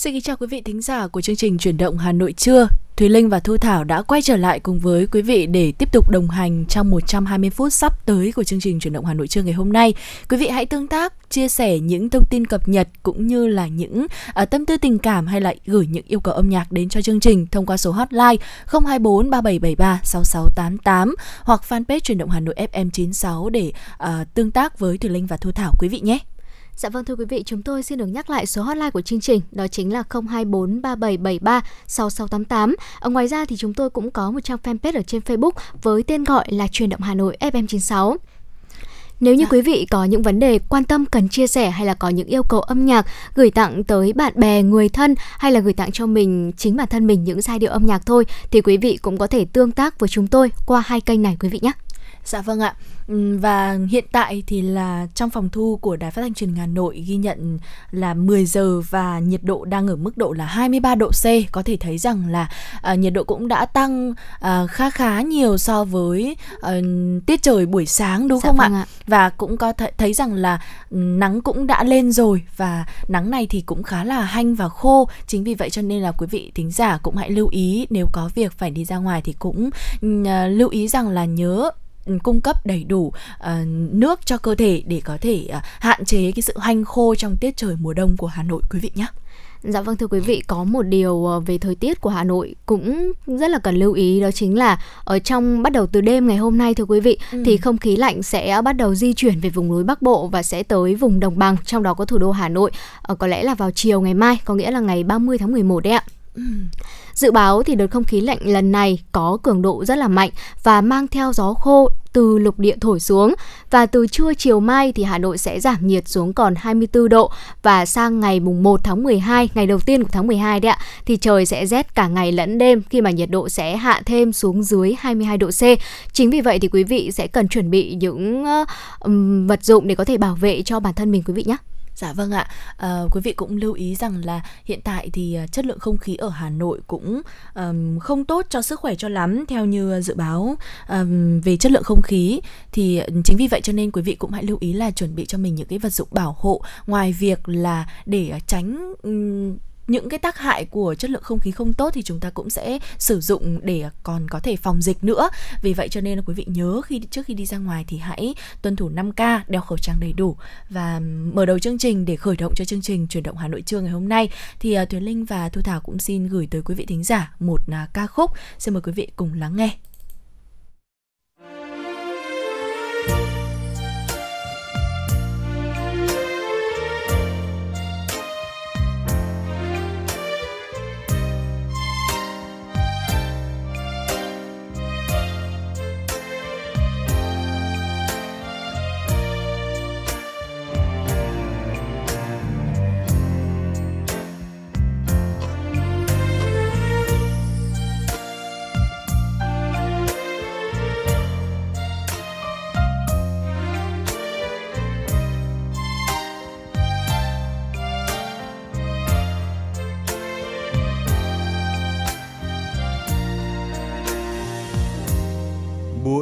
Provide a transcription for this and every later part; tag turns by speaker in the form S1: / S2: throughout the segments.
S1: Xin kính chào quý vị thính giả của chương trình Chuyển động Hà Nội trưa. Thùy Linh và Thu Thảo đã quay trở lại cùng với quý vị để tiếp tục đồng hành trong 120 phút sắp tới của chương trình Chuyển động Hà Nội trưa ngày hôm nay. Quý vị hãy tương tác, chia sẻ những thông tin cập nhật cũng như là những uh, tâm tư tình cảm hay là gửi những yêu cầu âm nhạc đến cho chương trình thông qua số hotline 024 3773 6688 hoặc fanpage Chuyển động Hà Nội FM 96 để uh, tương tác với Thùy Linh và Thu Thảo quý vị nhé.
S2: Dạ vâng thưa quý vị, chúng tôi xin được nhắc lại số hotline của chương trình, đó chính là 024 3773 6688. Ở ngoài ra thì chúng tôi cũng có một trang fanpage ở trên Facebook với tên gọi là Truyền động Hà Nội FM96. Nếu như à. quý vị có những vấn đề quan tâm cần chia sẻ hay là có những yêu cầu âm nhạc gửi tặng tới bạn bè, người thân hay là gửi tặng cho mình chính bản thân mình những giai điệu âm nhạc thôi thì quý vị cũng có thể tương tác với chúng tôi qua hai kênh này quý vị nhé.
S1: Dạ vâng ạ. Và hiện tại thì là trong phòng thu của Đài Phát thanh Truyền hình Hà Nội ghi nhận là 10 giờ và nhiệt độ đang ở mức độ là 23 độ C. Có thể thấy rằng là uh, nhiệt độ cũng đã tăng uh, khá khá nhiều so với uh, tiết trời buổi sáng đúng dạ không vâng ạ? ạ? Và cũng có th- thấy rằng là nắng cũng đã lên rồi và nắng này thì cũng khá là hanh và khô. Chính vì vậy cho nên là quý vị thính giả cũng hãy lưu ý nếu có việc phải đi ra ngoài thì cũng uh, lưu ý rằng là nhớ cung cấp đầy đủ uh, nước cho cơ thể để có thể uh, hạn chế cái sự hanh khô trong tiết trời mùa đông của Hà Nội quý vị nhé.
S2: Dạ vâng thưa quý vị, có một điều ờ, về thời tiết của Hà Nội cũng rất là cần lưu ý đó chính là ở trong bắt đầu từ đêm ngày hôm nay thưa quý vị ừ. thì không khí lạnh sẽ bắt đầu di chuyển về vùng núi Bắc Bộ và sẽ tới vùng đồng bằng, trong đó có thủ đô Hà Nội. Có lẽ là vào chiều ngày mai, có nghĩa là ngày 30 tháng 11 đấy ạ. Dự báo thì đợt không khí lạnh lần này có cường độ rất là mạnh và mang theo gió khô từ lục địa thổi xuống và từ trưa chiều mai thì Hà Nội sẽ giảm nhiệt xuống còn 24 độ và sang ngày mùng 1 tháng 12, ngày đầu tiên của tháng 12 đấy ạ, thì trời sẽ rét cả ngày lẫn đêm khi mà nhiệt độ sẽ hạ thêm xuống dưới 22 độ C. Chính vì vậy thì quý vị sẽ cần chuẩn bị những uh, vật dụng để có thể bảo vệ cho bản thân mình quý vị nhé.
S1: Dạ vâng ạ, à, quý vị cũng lưu ý rằng là hiện tại thì ờ, chất lượng không khí ở Hà Nội cũng um, không tốt cho sức khỏe cho lắm theo như ờ, dự báo um, về chất lượng không khí. Thì chính vì vậy cho nên quý vị cũng hãy lưu ý là chuẩn bị cho mình những cái vật dụng bảo hộ. Ngoài việc là để tránh um, những cái tác hại của chất lượng không khí không tốt thì chúng ta cũng sẽ sử dụng để còn có thể phòng dịch nữa. Vì vậy cho nên là quý vị nhớ khi trước khi đi ra ngoài thì hãy tuân thủ 5K đeo khẩu trang đầy đủ và mở đầu chương trình để khởi động cho chương trình chuyển động Hà Nội trưa ngày hôm nay. Thì à, Thúy Thuyền Linh và Thu Thảo cũng xin gửi tới quý vị thính giả một à, ca khúc. Xin mời quý vị cùng lắng nghe.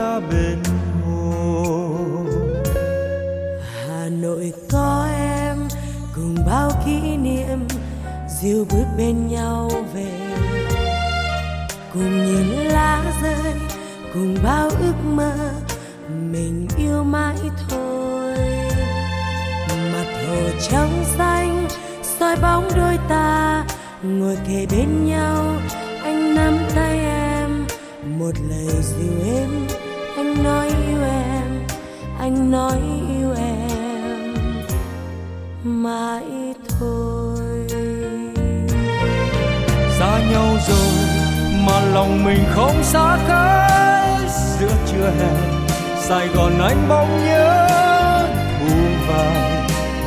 S3: ta bên hồ
S4: hà nội có em, cùng bao kỷ niệm, dìu bước bên nhau về. Cùng nhìn lá rơi, cùng bao ước mơ, mình yêu mãi thôi. Mặt hồ trắng xanh, soi bóng đôi ta, ngồi kề bên nhau, anh nắm tay em, một lời dịu êm anh nói yêu em anh nói yêu em mãi thôi.
S3: Xa nhau rồi lòng mình không xa cách giữa trưa hè sài gòn anh bỗng nhớ thu vào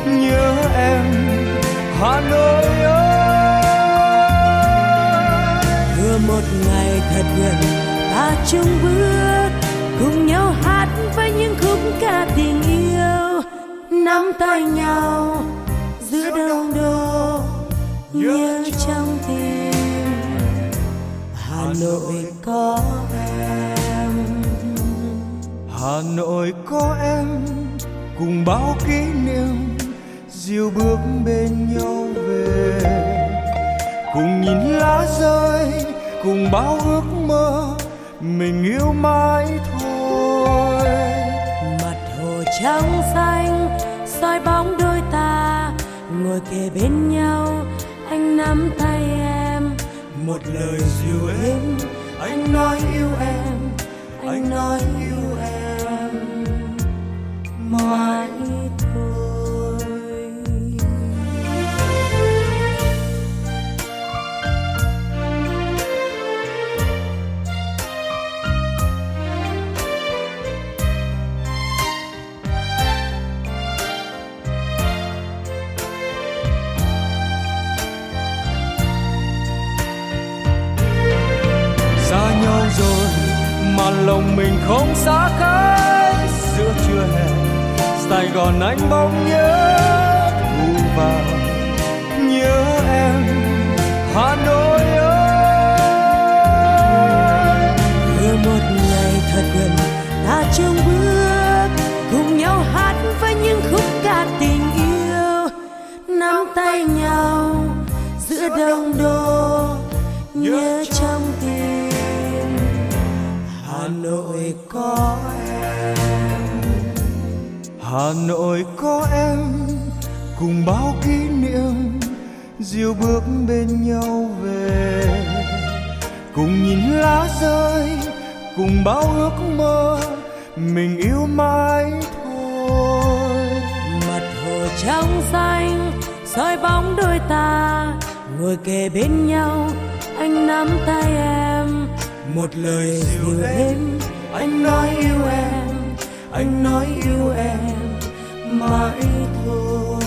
S3: nhớ em hà nội ơi.
S4: Vừa một ngày thật gần ta chung bước cùng nhau hát với những khúc ca tình yêu, nắm tay nhau giữa đông đô nhớ trong tim. Hà nội có em.
S3: Hà nội có em, cùng bao kỷ niệm diêu bước bên nhau về. Cùng nhìn lá rơi, cùng bao ước mơ, mình yêu mãi thôi
S4: trắng xanh, soi bóng đôi ta, ngồi kề bên nhau. Anh nắm tay em,
S3: một lời dịu êm. Anh nói yêu em, anh nói yêu em. Mãi còn anh bỗng nhớ thu vào. Nhớ em, hà nội ơi.
S4: Vừa một ngày thật gần, ta chung bước, cùng nhau hát với những khúc ca tình yêu. Nắm tay nhau, giữa đông đô Hà Nội có em
S3: cùng bao kỷ niệm diêu bước bên nhau về. Cùng nhìn lá rơi cùng bao ước mơ mình yêu mãi thôi.
S4: Mặt hồ trong xanh soi bóng đôi ta ngồi kề bên nhau anh nắm tay em.
S3: Một lời dịu êm anh nói yêu em anh nói yêu em mãi thôi.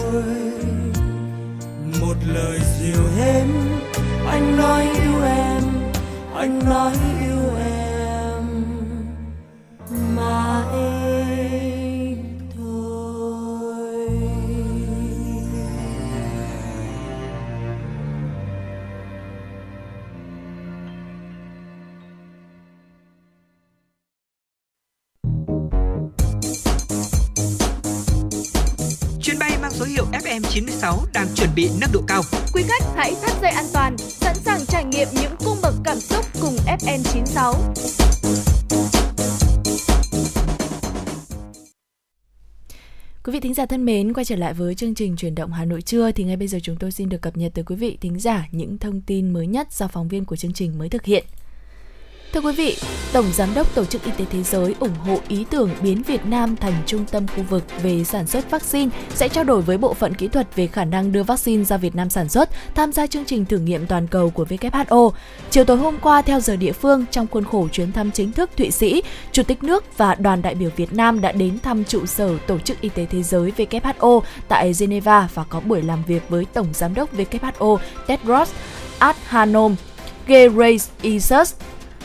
S3: Một lời dịu êm anh nói yêu em anh nói yêu
S5: 6.
S6: Quý
S1: vị thính giả thân mến, quay trở lại với chương trình truyền động Hà Nội trưa thì ngay bây giờ chúng tôi xin được cập nhật tới quý vị thính giả những thông tin mới nhất do phóng viên của chương trình mới thực hiện. Thưa quý vị, Tổng Giám đốc Tổ chức Y tế Thế giới ủng hộ ý tưởng biến Việt Nam thành trung tâm khu vực về sản xuất vaccine, sẽ trao đổi với bộ phận kỹ thuật về khả năng đưa vaccine ra Việt Nam sản xuất, tham gia chương trình thử nghiệm toàn cầu của WHO. Chiều tối hôm qua, theo giờ địa phương, trong khuôn khổ chuyến thăm chính thức Thụy Sĩ, Chủ tịch nước và đoàn đại biểu Việt Nam đã đến thăm trụ sở Tổ chức Y tế Thế giới WHO tại Geneva và có buổi làm việc với Tổng Giám đốc WHO Tedros Adhanom Ghebreyesus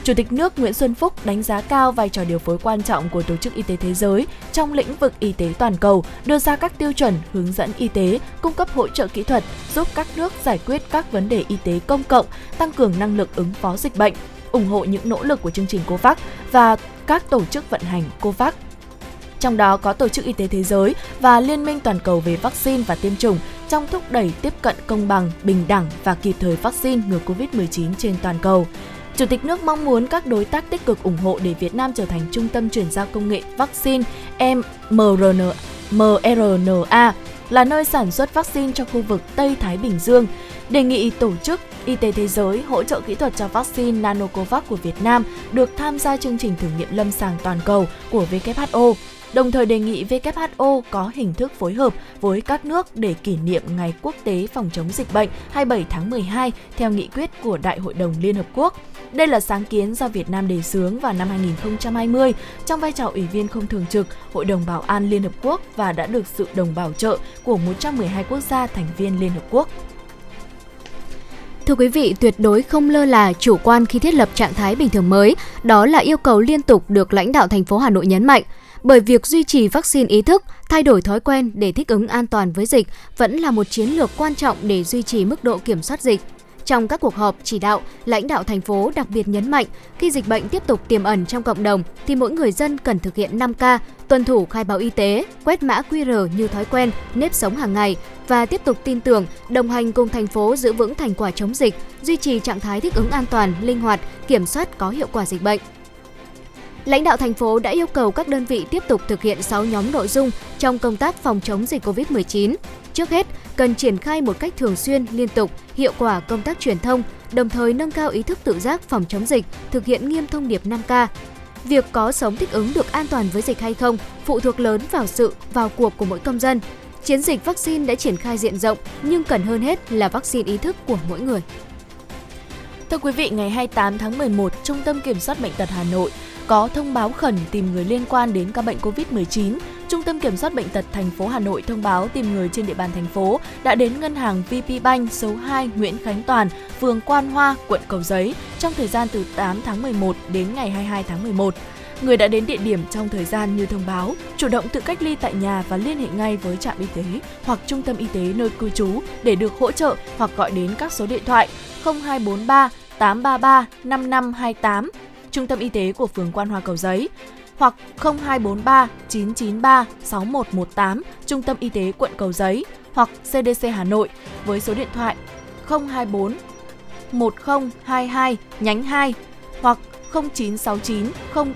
S1: Chủ tịch nước Nguyễn Xuân Phúc đánh giá cao vai trò điều phối quan trọng của Tổ chức Y tế Thế giới trong lĩnh vực y tế toàn cầu, đưa ra các tiêu chuẩn hướng dẫn y tế, cung cấp hỗ trợ kỹ thuật, giúp các nước giải quyết các vấn đề y tế công cộng, tăng cường năng lực ứng phó dịch bệnh, ủng hộ những nỗ lực của chương trình COVAX và các tổ chức vận hành COVAX trong đó có Tổ chức Y tế Thế giới và Liên minh toàn cầu về vaccine và tiêm chủng trong thúc đẩy tiếp cận công bằng, bình đẳng và kịp thời vaccine ngừa COVID-19 trên toàn cầu. Chủ tịch nước mong muốn các đối tác tích cực ủng hộ để Việt Nam trở thành trung tâm chuyển giao công nghệ vaccine mRNA, mRNA là nơi sản xuất vaccine cho khu vực Tây Thái Bình Dương, đề nghị Tổ chức Y tế Thế giới hỗ trợ kỹ thuật cho vaccine Nanocovax của Việt Nam được tham gia chương trình thử nghiệm lâm sàng toàn cầu của WHO đồng thời đề nghị WHO có hình thức phối hợp với các nước để kỷ niệm Ngày Quốc tế phòng chống dịch bệnh 27 tháng 12 theo nghị quyết của Đại hội đồng Liên Hợp Quốc. Đây là sáng kiến do Việt Nam đề xướng vào năm 2020 trong vai trò Ủy viên không thường trực Hội đồng Bảo an Liên Hợp Quốc và đã được sự đồng bảo trợ của 112 quốc gia thành viên Liên Hợp Quốc.
S2: Thưa quý vị, tuyệt đối không lơ là chủ quan khi thiết lập trạng thái bình thường mới, đó là yêu cầu liên tục được lãnh đạo thành phố Hà Nội nhấn mạnh. Bởi việc duy trì vaccine ý thức, thay đổi thói quen để thích ứng an toàn với dịch vẫn là một chiến lược quan trọng để duy trì mức độ kiểm soát dịch. Trong các cuộc họp chỉ đạo, lãnh đạo thành phố đặc biệt nhấn mạnh khi dịch bệnh tiếp tục tiềm ẩn trong cộng đồng thì mỗi người dân cần thực hiện 5K, tuân thủ khai báo y tế, quét mã QR như thói quen, nếp sống hàng ngày và tiếp tục tin tưởng, đồng hành cùng thành phố giữ vững thành quả chống dịch, duy trì trạng thái thích ứng an toàn, linh hoạt, kiểm soát có hiệu quả dịch bệnh. Lãnh đạo thành phố đã yêu cầu các đơn vị tiếp tục thực hiện 6 nhóm nội dung trong công tác phòng chống dịch COVID-19. Trước hết, cần triển khai một cách thường xuyên, liên tục, hiệu quả công tác truyền thông, đồng thời nâng cao ý thức tự giác phòng chống dịch, thực hiện nghiêm thông điệp 5K. Việc có sống thích ứng được an toàn với dịch hay không phụ thuộc lớn vào sự vào cuộc của mỗi công dân. Chiến dịch vaccine đã triển khai diện rộng nhưng cần hơn hết là vaccine ý thức của mỗi người.
S1: Thưa quý vị, ngày 28 tháng 11, Trung tâm Kiểm soát Bệnh tật Hà Nội có thông báo khẩn tìm người liên quan đến ca bệnh COVID-19. Trung tâm Kiểm soát Bệnh tật thành phố Hà Nội thông báo tìm người trên địa bàn thành phố đã đến ngân hàng VP Bank số 2 Nguyễn Khánh Toàn, phường Quan Hoa, quận Cầu Giấy trong thời gian từ 8 tháng 11 đến ngày 22 tháng 11 người đã đến địa điểm trong thời gian như thông báo, chủ động tự cách ly tại nhà và liên hệ ngay với trạm y tế hoặc trung tâm y tế nơi cư trú để được hỗ trợ hoặc gọi đến các số điện thoại 0243 833 5528 Trung tâm y tế của phường Quan Hoa Cầu Giấy hoặc 0243 993 6118 Trung tâm y tế quận Cầu Giấy hoặc CDC Hà Nội với số điện thoại 024 1022 nhánh 2 hoặc 0969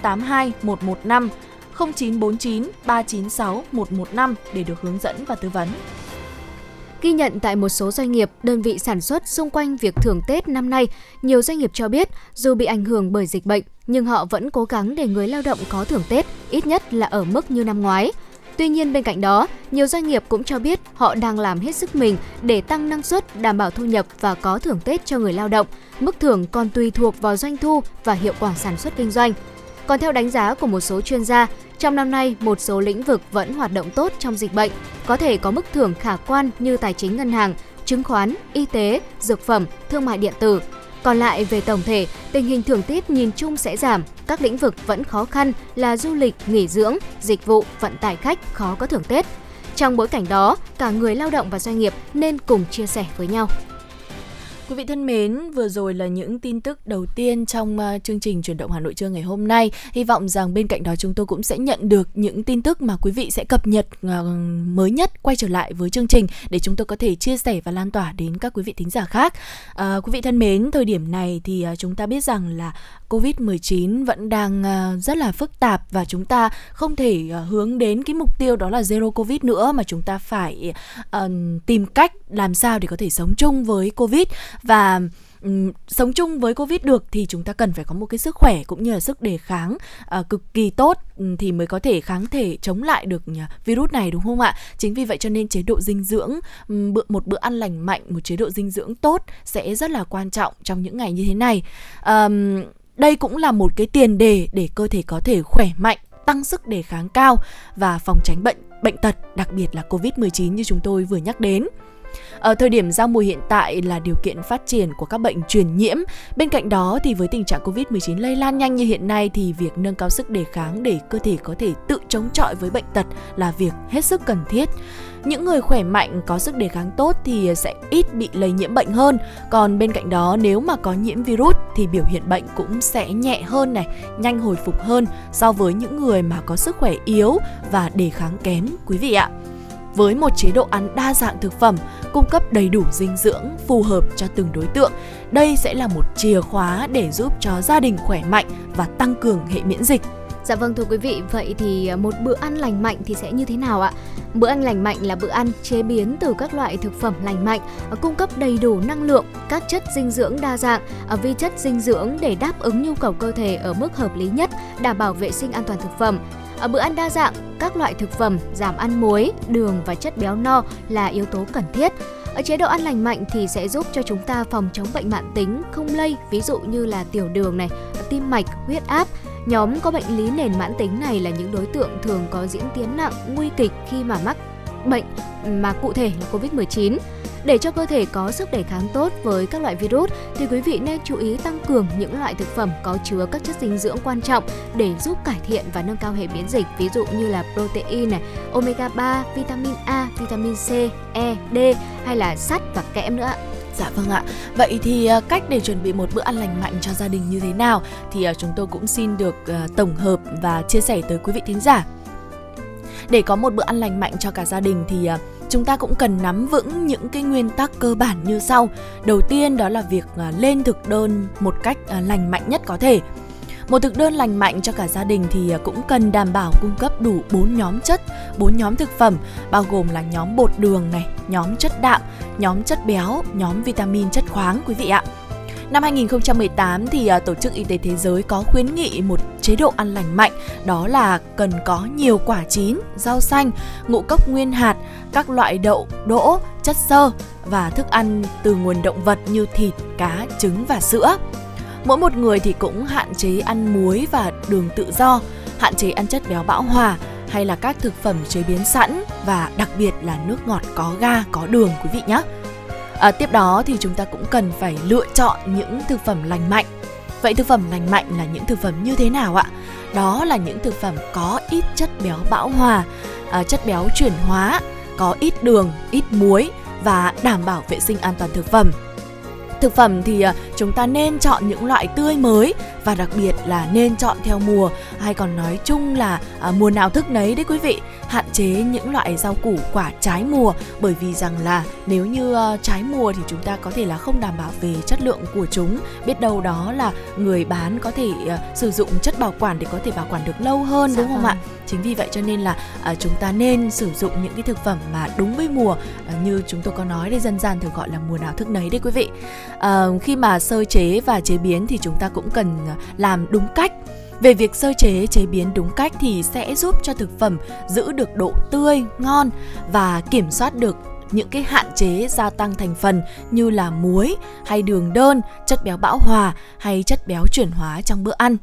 S1: 082 115 0949 396 115 để được hướng dẫn và tư vấn.
S2: Ghi nhận tại một số doanh nghiệp, đơn vị sản xuất xung quanh việc thưởng Tết năm nay, nhiều doanh nghiệp cho biết dù bị ảnh hưởng bởi dịch bệnh, nhưng họ vẫn cố gắng để người lao động có thưởng Tết, ít nhất là ở mức như năm ngoái. Tuy nhiên bên cạnh đó, nhiều doanh nghiệp cũng cho biết họ đang làm hết sức mình để tăng năng suất, đảm bảo thu nhập và có thưởng Tết cho người lao động. Mức thưởng còn tùy thuộc vào doanh thu và hiệu quả sản xuất kinh doanh. Còn theo đánh giá của một số chuyên gia, trong năm nay, một số lĩnh vực vẫn hoạt động tốt trong dịch bệnh, có thể có mức thưởng khả quan như tài chính ngân hàng, chứng khoán, y tế, dược phẩm, thương mại điện tử. Còn lại về tổng thể, tình hình thưởng Tết nhìn chung sẽ giảm, các lĩnh vực vẫn khó khăn là du lịch, nghỉ dưỡng, dịch vụ, vận tải khách khó có thưởng Tết. Trong bối cảnh đó, cả người lao động và doanh nghiệp nên cùng chia sẻ với nhau.
S1: Quý vị thân mến, vừa rồi là những tin tức đầu tiên trong uh, chương trình chuyển động Hà Nội trưa ngày hôm nay. Hy vọng rằng bên cạnh đó chúng tôi cũng sẽ nhận được những tin tức mà quý vị sẽ cập nhật uh, mới nhất quay trở lại với chương trình để chúng tôi có thể chia sẻ và lan tỏa đến các quý vị thính giả khác. Uh, quý vị thân mến, thời điểm này thì chúng ta biết rằng là Covid-19 vẫn đang à, rất là phức tạp và chúng ta không thể à, hướng đến cái mục tiêu đó là zero Covid nữa mà chúng ta phải uh, tìm cách làm sao để có thể sống chung với Covid. Và ừ, sống chung với covid được thì chúng ta cần phải có một cái sức khỏe cũng như là sức đề kháng uh, cực kỳ tốt ừ, thì mới có thể kháng thể chống lại được à, virus này đúng không ạ? Chính vì vậy cho nên chế độ dinh dưỡng ừ, bữa một bữa ăn lành mạnh một chế độ dinh dưỡng tốt sẽ rất là quan trọng trong những ngày như thế này. Um, đây cũng là một cái tiền đề để cơ thể có thể khỏe mạnh, tăng sức đề kháng cao và phòng tránh bệnh bệnh tật, đặc biệt là Covid-19 như chúng tôi vừa nhắc đến. Ở thời điểm giao mùa hiện tại là điều kiện phát triển của các bệnh truyền nhiễm. Bên cạnh đó thì với tình trạng Covid-19 lây lan nhanh như hiện nay thì việc nâng cao sức đề kháng để cơ thể có thể tự chống chọi với bệnh tật là việc hết sức cần thiết. Những người khỏe mạnh có sức đề kháng tốt thì sẽ ít bị lây nhiễm bệnh hơn. Còn bên cạnh đó nếu mà có nhiễm virus thì biểu hiện bệnh cũng sẽ nhẹ hơn này, nhanh hồi phục hơn so với những người mà có sức khỏe yếu và đề kháng kém quý vị ạ với một chế độ ăn đa dạng thực phẩm, cung cấp đầy đủ dinh dưỡng phù hợp cho từng đối tượng. Đây sẽ là một chìa khóa để giúp cho gia đình khỏe mạnh và tăng cường hệ miễn dịch.
S2: Dạ vâng thưa quý vị, vậy thì à, một bữa ăn lành mạnh thì sẽ như thế nào ạ? Bữa ăn lành mạnh là bữa ăn chế biến từ các loại thực phẩm lành mạnh, à, cung cấp đầy đủ năng lượng, các chất dinh dưỡng đa dạng, à, vi chất dinh dưỡng để đáp ứng nhu cầu cơ thể ở mức hợp lý nhất, đảm bảo vệ sinh an toàn thực phẩm ở bữa ăn đa dạng, các loại thực phẩm giảm ăn muối, đường và chất béo no là yếu tố cần thiết. Ở chế độ ăn lành mạnh thì sẽ giúp cho chúng ta phòng chống bệnh mãn tính không lây, ví dụ như là tiểu đường này, tim mạch, huyết áp. Nhóm có bệnh lý nền mãn tính này là những đối tượng thường có diễn tiến nặng, nguy kịch khi mà mắc bệnh mà cụ thể là Covid-19. Để cho cơ thể có sức đề kháng tốt với các loại virus thì quý vị nên chú ý tăng cường những loại thực phẩm có chứa các chất dinh dưỡng quan trọng để giúp cải thiện và nâng cao hệ miễn dịch, ví dụ như là protein này, omega 3, vitamin A, vitamin C, E, D hay là sắt và kẽm nữa.
S1: Dạ vâng ạ. Vậy thì à, cách để chuẩn bị một bữa ăn lành mạnh cho gia đình như thế nào thì à, chúng tôi cũng xin được à, tổng hợp và chia sẻ tới quý vị thính giả. Để có một bữa ăn lành mạnh cho cả gia đình thì chúng ta cũng cần nắm vững những cái nguyên tắc cơ bản như sau. Đầu tiên đó là việc à, lên thực đơn một cách à, lành mạnh nhất có thể. Một thực đơn lành mạnh cho cả gia đình thì à, cũng cần đảm bảo cung cấp đủ 4 nhóm chất, 4 nhóm thực phẩm bao gồm là nhóm bột đường này, nhóm chất đạm, nhóm chất béo, nhóm vitamin chất khoáng quý vị ạ. Năm 2018 thì à, Tổ chức Y tế Thế giới có khuyến nghị một chế độ ăn lành mạnh, đó là cần có nhiều quả chín, rau xanh, ngũ cốc nguyên hạt, các loại đậu, đỗ, chất xơ và thức ăn từ nguồn động vật như thịt, cá, trứng và sữa. Mỗi một người thì cũng hạn chế ăn muối và đường tự do, hạn chế ăn chất béo bão hòa hay là các thực phẩm chế biến sẵn và đặc biệt là nước ngọt có ga, có đường quý vị nhé. À, tiếp đó thì chúng ta cũng cần phải lựa chọn những thực phẩm lành mạnh. Vậy thực phẩm lành mạnh là những thực phẩm như thế nào ạ? Đó là những thực phẩm có ít chất béo bão hòa, à, chất béo chuyển hóa, có ít đường, ít muối và đảm bảo vệ sinh an toàn thực phẩm. Thực phẩm thì à, chúng ta nên chọn những loại tươi mới và đặc biệt là nên chọn theo mùa. Hay còn nói chung là à, mùa nào thức nấy đấy quý vị. Hạn chế những loại rau củ quả trái mùa bởi vì rằng là nếu như uh, trái mùa thì chúng ta có thể là không đảm bảo về chất lượng của chúng. Biết đâu đó là người bán có thể uh, sử dụng chất bảo quản để có thể bảo quản được lâu hơn dạ đúng không vâng. ạ chính vì vậy cho nên là uh, chúng ta nên sử dụng những cái thực phẩm mà đúng với mùa. Uh, như chúng tôi có nói đây dân gian thường gọi là mùa nào thức nấy đấy quý vị à, khi mà sơ chế và chế biến thì chúng ta cũng cần ờ, làm đúng cách về việc sơ chế chế biến đúng cách thì sẽ giúp cho thực phẩm giữ được độ tươi, ngon và kiểm soát được những cái hạn chế gia tăng thành phần như là muối hay đường đơn, chất béo bão hòa hay chất béo chuyển hóa trong bữa ăn.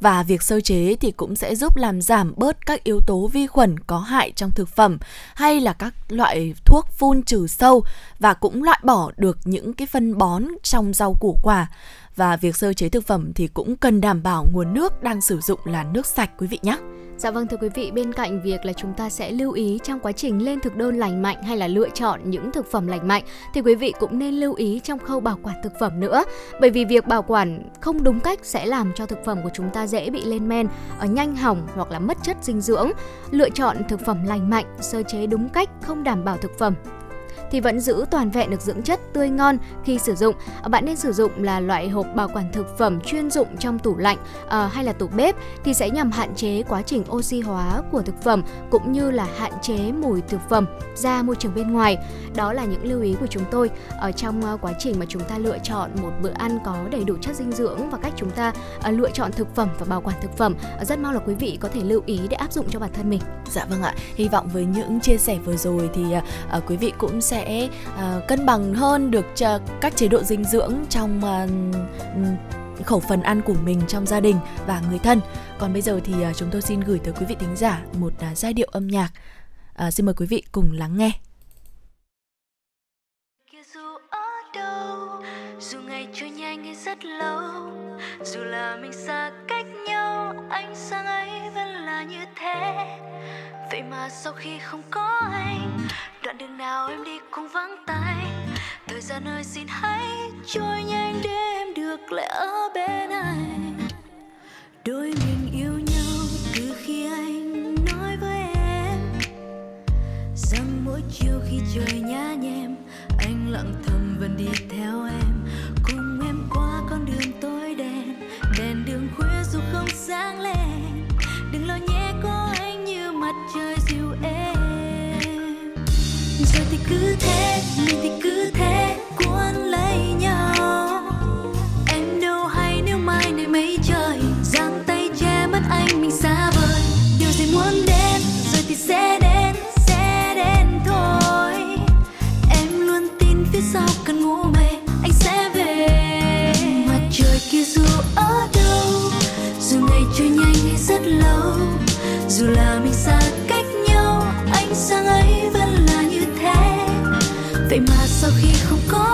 S1: Và việc sơ chế thì cũng sẽ giúp làm giảm bớt các yếu tố vi khuẩn có hại trong thực phẩm hay là các loại thuốc phun trừ sâu và cũng loại bỏ được những cái phân bón trong rau củ quả và việc sơ chế thực phẩm thì cũng cần đảm bảo nguồn nước đang sử dụng là nước sạch, quý vị nhé.
S2: Dạ vâng thưa quý vị, bên cạnh việc là chúng ta sẽ lưu ý trong quá trình lên thực đơn lành mạnh hay là lựa chọn những thực phẩm lành mạnh thì quý vị cũng nên lưu ý trong khâu bảo quản thực phẩm nữa. Bởi vì việc bảo quản không đúng cách sẽ làm cho thực phẩm của chúng ta dễ bị lên men, ở nhanh hỏng hoặc là mất chất dinh dưỡng. Lựa chọn thực phẩm lành mạnh, sơ chế đúng cách không đảm bảo thực phẩm thì vẫn giữ toàn vẹn được dưỡng chất tươi ngon khi sử dụng. À, bạn nên sử dụng là loại hộp bảo quản thực phẩm chuyên dụng trong tủ lạnh à, hay là tủ bếp thì sẽ nhằm hạn chế quá trình oxy hóa của thực phẩm cũng như là hạn chế mùi thực phẩm ra môi trường bên ngoài. Đó là những lưu ý của chúng tôi ở trong à, quá trình mà chúng ta lựa chọn một bữa ăn có đầy đủ chất dinh dưỡng và cách chúng ta à, lựa chọn thực phẩm và bảo quản thực phẩm. Rất mong là quý vị có thể lưu ý để áp dụng cho bản thân mình.
S1: Dạ vâng ạ. Hy vọng với những chia sẻ vừa rồi thì uh, quý vị cũng sẽ sẽ uh, cân bằng hơn được cho các chế độ dinh dưỡng trong uh, khẩu phần ăn của mình trong gia đình và người thân. Còn bây giờ thì uh, chúng tôi xin gửi tới quý vị thính giả một uh, giai điệu âm nhạc. Uh, xin mời quý vị cùng lắng nghe.
S7: dù ngày trôi nhanh rất lâu dù là mình xa cách nhau anh sang ấy vẫn là như thế vậy mà sau khi không có anh đoạn đường nào em đi cũng vắng tay. Thời gian ơi, xin hãy trôi nhanh để em được lại ở bên anh đôi mình yêu nhau từ khi anh nói với em. Rằng mỗi chiều khi trời nhá nhem, anh lặng thầm vẫn đi theo em. Cùng em qua con đường tối đen, đèn đường khuya dù không sáng lên. Đừng lo nhé, có anh như mặt trời cứ thế mình thì cứ thế, cuốn lấy nhau. Em đâu hay nếu mai này mây trời dang tay che mất anh mình xa vời. Điều gì muốn đến, rồi thì sẽ đến sẽ đến thôi. Em luôn tin phía sau cơn ngủ mây anh sẽ về. Mặt trời kia dù ở đâu, dù ngày trôi nhanh hay rất lâu, dù là mình xa cách nhau anh sáng ấy vẫn sau khi không có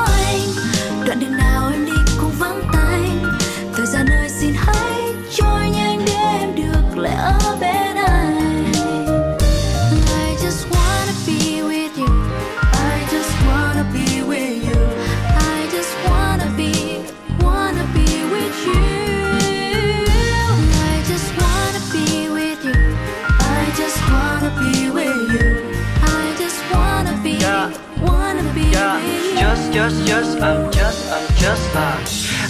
S7: just, just,
S8: I'm just, I'm just à.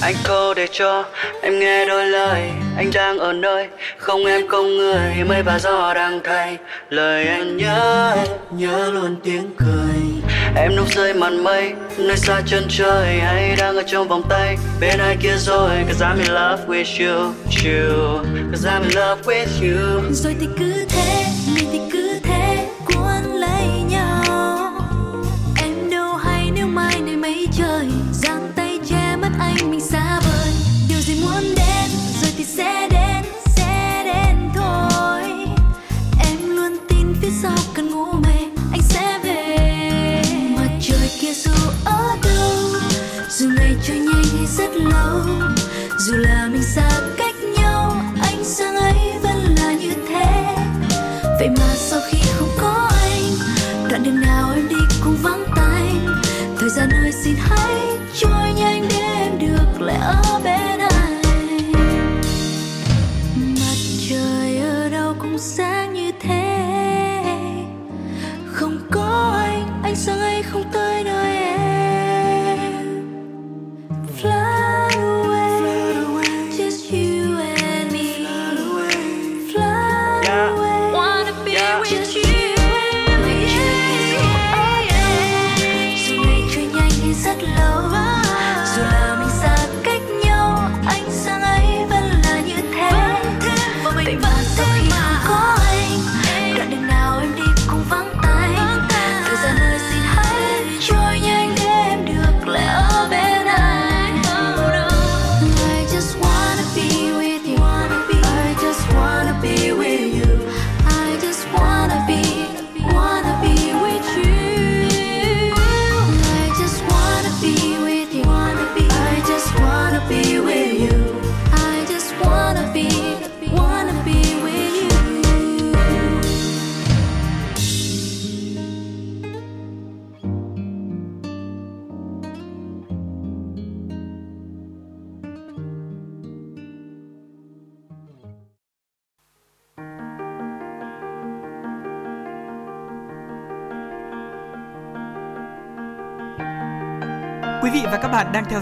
S8: Anh câu để cho em nghe đôi lời. Anh đang ở nơi không em không người. Mây và gió đang thay lời anh nhớ em Nhớ luôn tiếng cười. Em núp rơi màn mây Nơi xa chân trời. Hay đang ở trong vòng tay Bên ai kia rồi? Cause I'm in love with you, you. Cause I'm in love with you.
S7: Rồi thì cứ thế mình thì cứ dù ở đâu, dù ngày trôi nhanh hay rất lâu, dù là mình xa cách nhau anh sáng ấy vẫn là như thế. Vậy mà sau khi không có anh, đoạn đường nào em đi cũng vắng tay. Thời gian ơi, xin hãy trôi nhanh để em được lại ở bên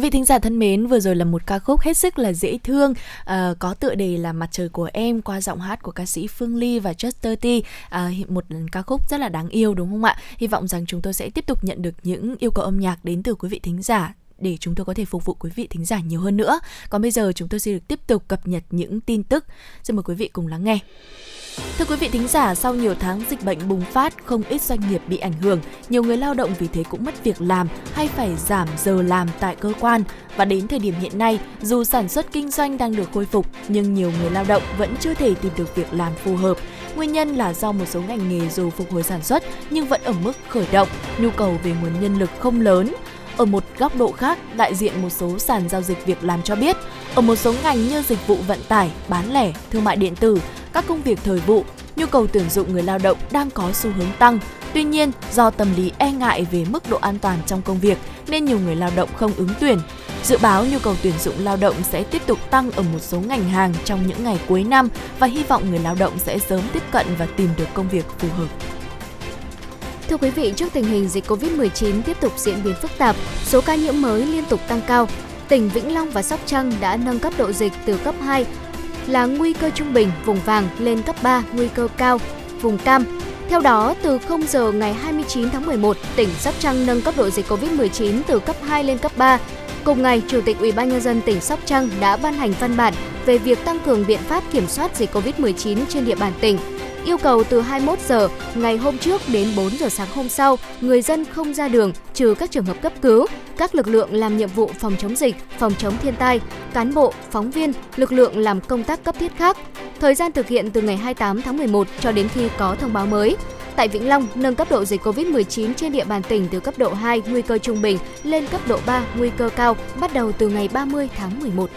S1: Quý vị thính giả thân mến, vừa rồi là một ca khúc hết sức là dễ thương, uh, có tựa đề là Mặt trời của em qua giọng hát của ca sĩ Phương Ly và Chester T, uh, một ca khúc rất là đáng yêu đúng không ạ? Hy vọng rằng chúng tôi sẽ tiếp tục nhận được những yêu cầu âm nhạc đến từ quý vị thính giả để chúng tôi có thể phục vụ quý vị thính giả nhiều hơn nữa. Còn bây giờ chúng tôi sẽ được tiếp tục cập nhật những tin tức. Xin mời quý vị cùng lắng nghe. Thưa quý vị thính giả, sau nhiều tháng dịch bệnh bùng phát, không ít doanh nghiệp bị ảnh hưởng, nhiều người lao động vì thế cũng mất việc làm hay phải giảm giờ làm tại cơ quan. Và đến thời điểm hiện nay, dù sản xuất kinh doanh đang được khôi phục, nhưng nhiều người lao động vẫn chưa thể tìm được việc làm phù hợp. Nguyên nhân là do một số ngành nghề dù phục hồi sản xuất nhưng vẫn ở mức khởi động, nhu cầu về nguồn nhân lực không lớn. Ở một góc độ khác, đại diện một số sàn giao dịch việc làm cho biết, ở một số ngành như dịch vụ vận tải, bán lẻ, thương mại điện tử, các công việc thời vụ, nhu cầu tuyển dụng người lao động đang có xu hướng tăng. Tuy nhiên, do tâm lý e ngại về mức độ an toàn trong công việc nên nhiều người lao động không ứng tuyển. Dự báo nhu cầu tuyển dụng lao động sẽ tiếp tục tăng ở một số ngành hàng trong những ngày cuối năm và hy vọng người lao động sẽ sớm tiếp cận và tìm được công việc phù hợp.
S2: Thưa quý vị, trước tình hình dịch Covid-19 tiếp tục diễn biến phức tạp, số ca nhiễm mới liên tục tăng cao, tỉnh Vĩnh Long và Sóc Trăng đã nâng cấp độ dịch từ cấp 2 là nguy cơ trung bình, vùng vàng lên cấp 3, nguy cơ cao, vùng cam. Theo đó, từ 0 giờ ngày 29 tháng 11, tỉnh Sóc Trăng nâng cấp độ dịch COVID-19 từ cấp 2 lên cấp 3. Cùng ngày, Chủ tịch Ủy ban nhân dân tỉnh Sóc Trăng đã ban hành văn bản về việc tăng cường biện pháp kiểm soát dịch COVID-19 trên địa bàn tỉnh yêu cầu từ 21 giờ ngày hôm trước đến 4 giờ sáng hôm sau, người dân không ra đường trừ các trường hợp cấp cứu, các lực lượng làm nhiệm vụ phòng chống dịch, phòng chống thiên tai, cán bộ, phóng viên, lực lượng làm công tác cấp thiết khác. Thời gian thực hiện từ ngày 28 tháng 11 cho đến khi có thông báo mới. Tại Vĩnh Long, nâng cấp độ dịch COVID-19 trên địa bàn tỉnh từ cấp độ 2 nguy cơ trung bình lên cấp độ 3 nguy cơ cao bắt đầu từ ngày 30 tháng 11.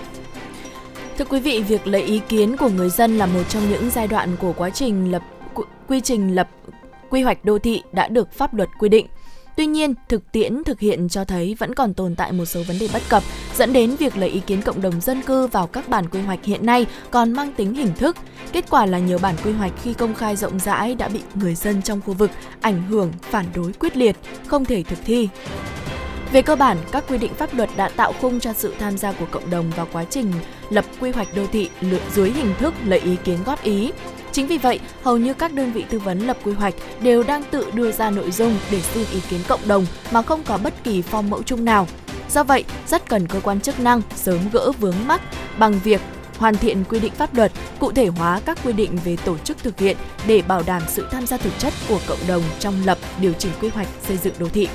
S1: Thưa quý vị, việc lấy ý kiến của người dân là một trong những giai đoạn của quá trình lập quy trình lập quy hoạch đô thị đã được pháp luật quy định. Tuy nhiên, thực tiễn thực hiện cho thấy vẫn còn tồn tại một số vấn đề bất cập, dẫn đến việc lấy ý kiến cộng đồng dân cư vào các bản quy hoạch hiện nay còn mang tính hình thức. Kết quả là nhiều bản quy hoạch khi công khai rộng rãi đã bị người dân trong khu vực ảnh hưởng, phản đối quyết liệt, không thể thực thi. Về cơ bản, các quy định pháp luật đã tạo khung cho sự tham gia của cộng đồng vào quá trình lập quy hoạch đô thị dưới hình thức lấy ý kiến góp ý. Chính vì vậy, hầu như các đơn vị tư vấn lập quy hoạch đều đang tự đưa ra nội dung để xin ý kiến cộng đồng mà không có bất kỳ form mẫu chung nào. Do vậy, rất cần cơ quan chức năng sớm gỡ vướng mắc bằng việc hoàn thiện quy định pháp luật, cụ thể hóa các quy định về tổ chức thực hiện để bảo đảm sự tham gia thực chất của cộng đồng trong lập, điều chỉnh quy hoạch xây dựng đô thị.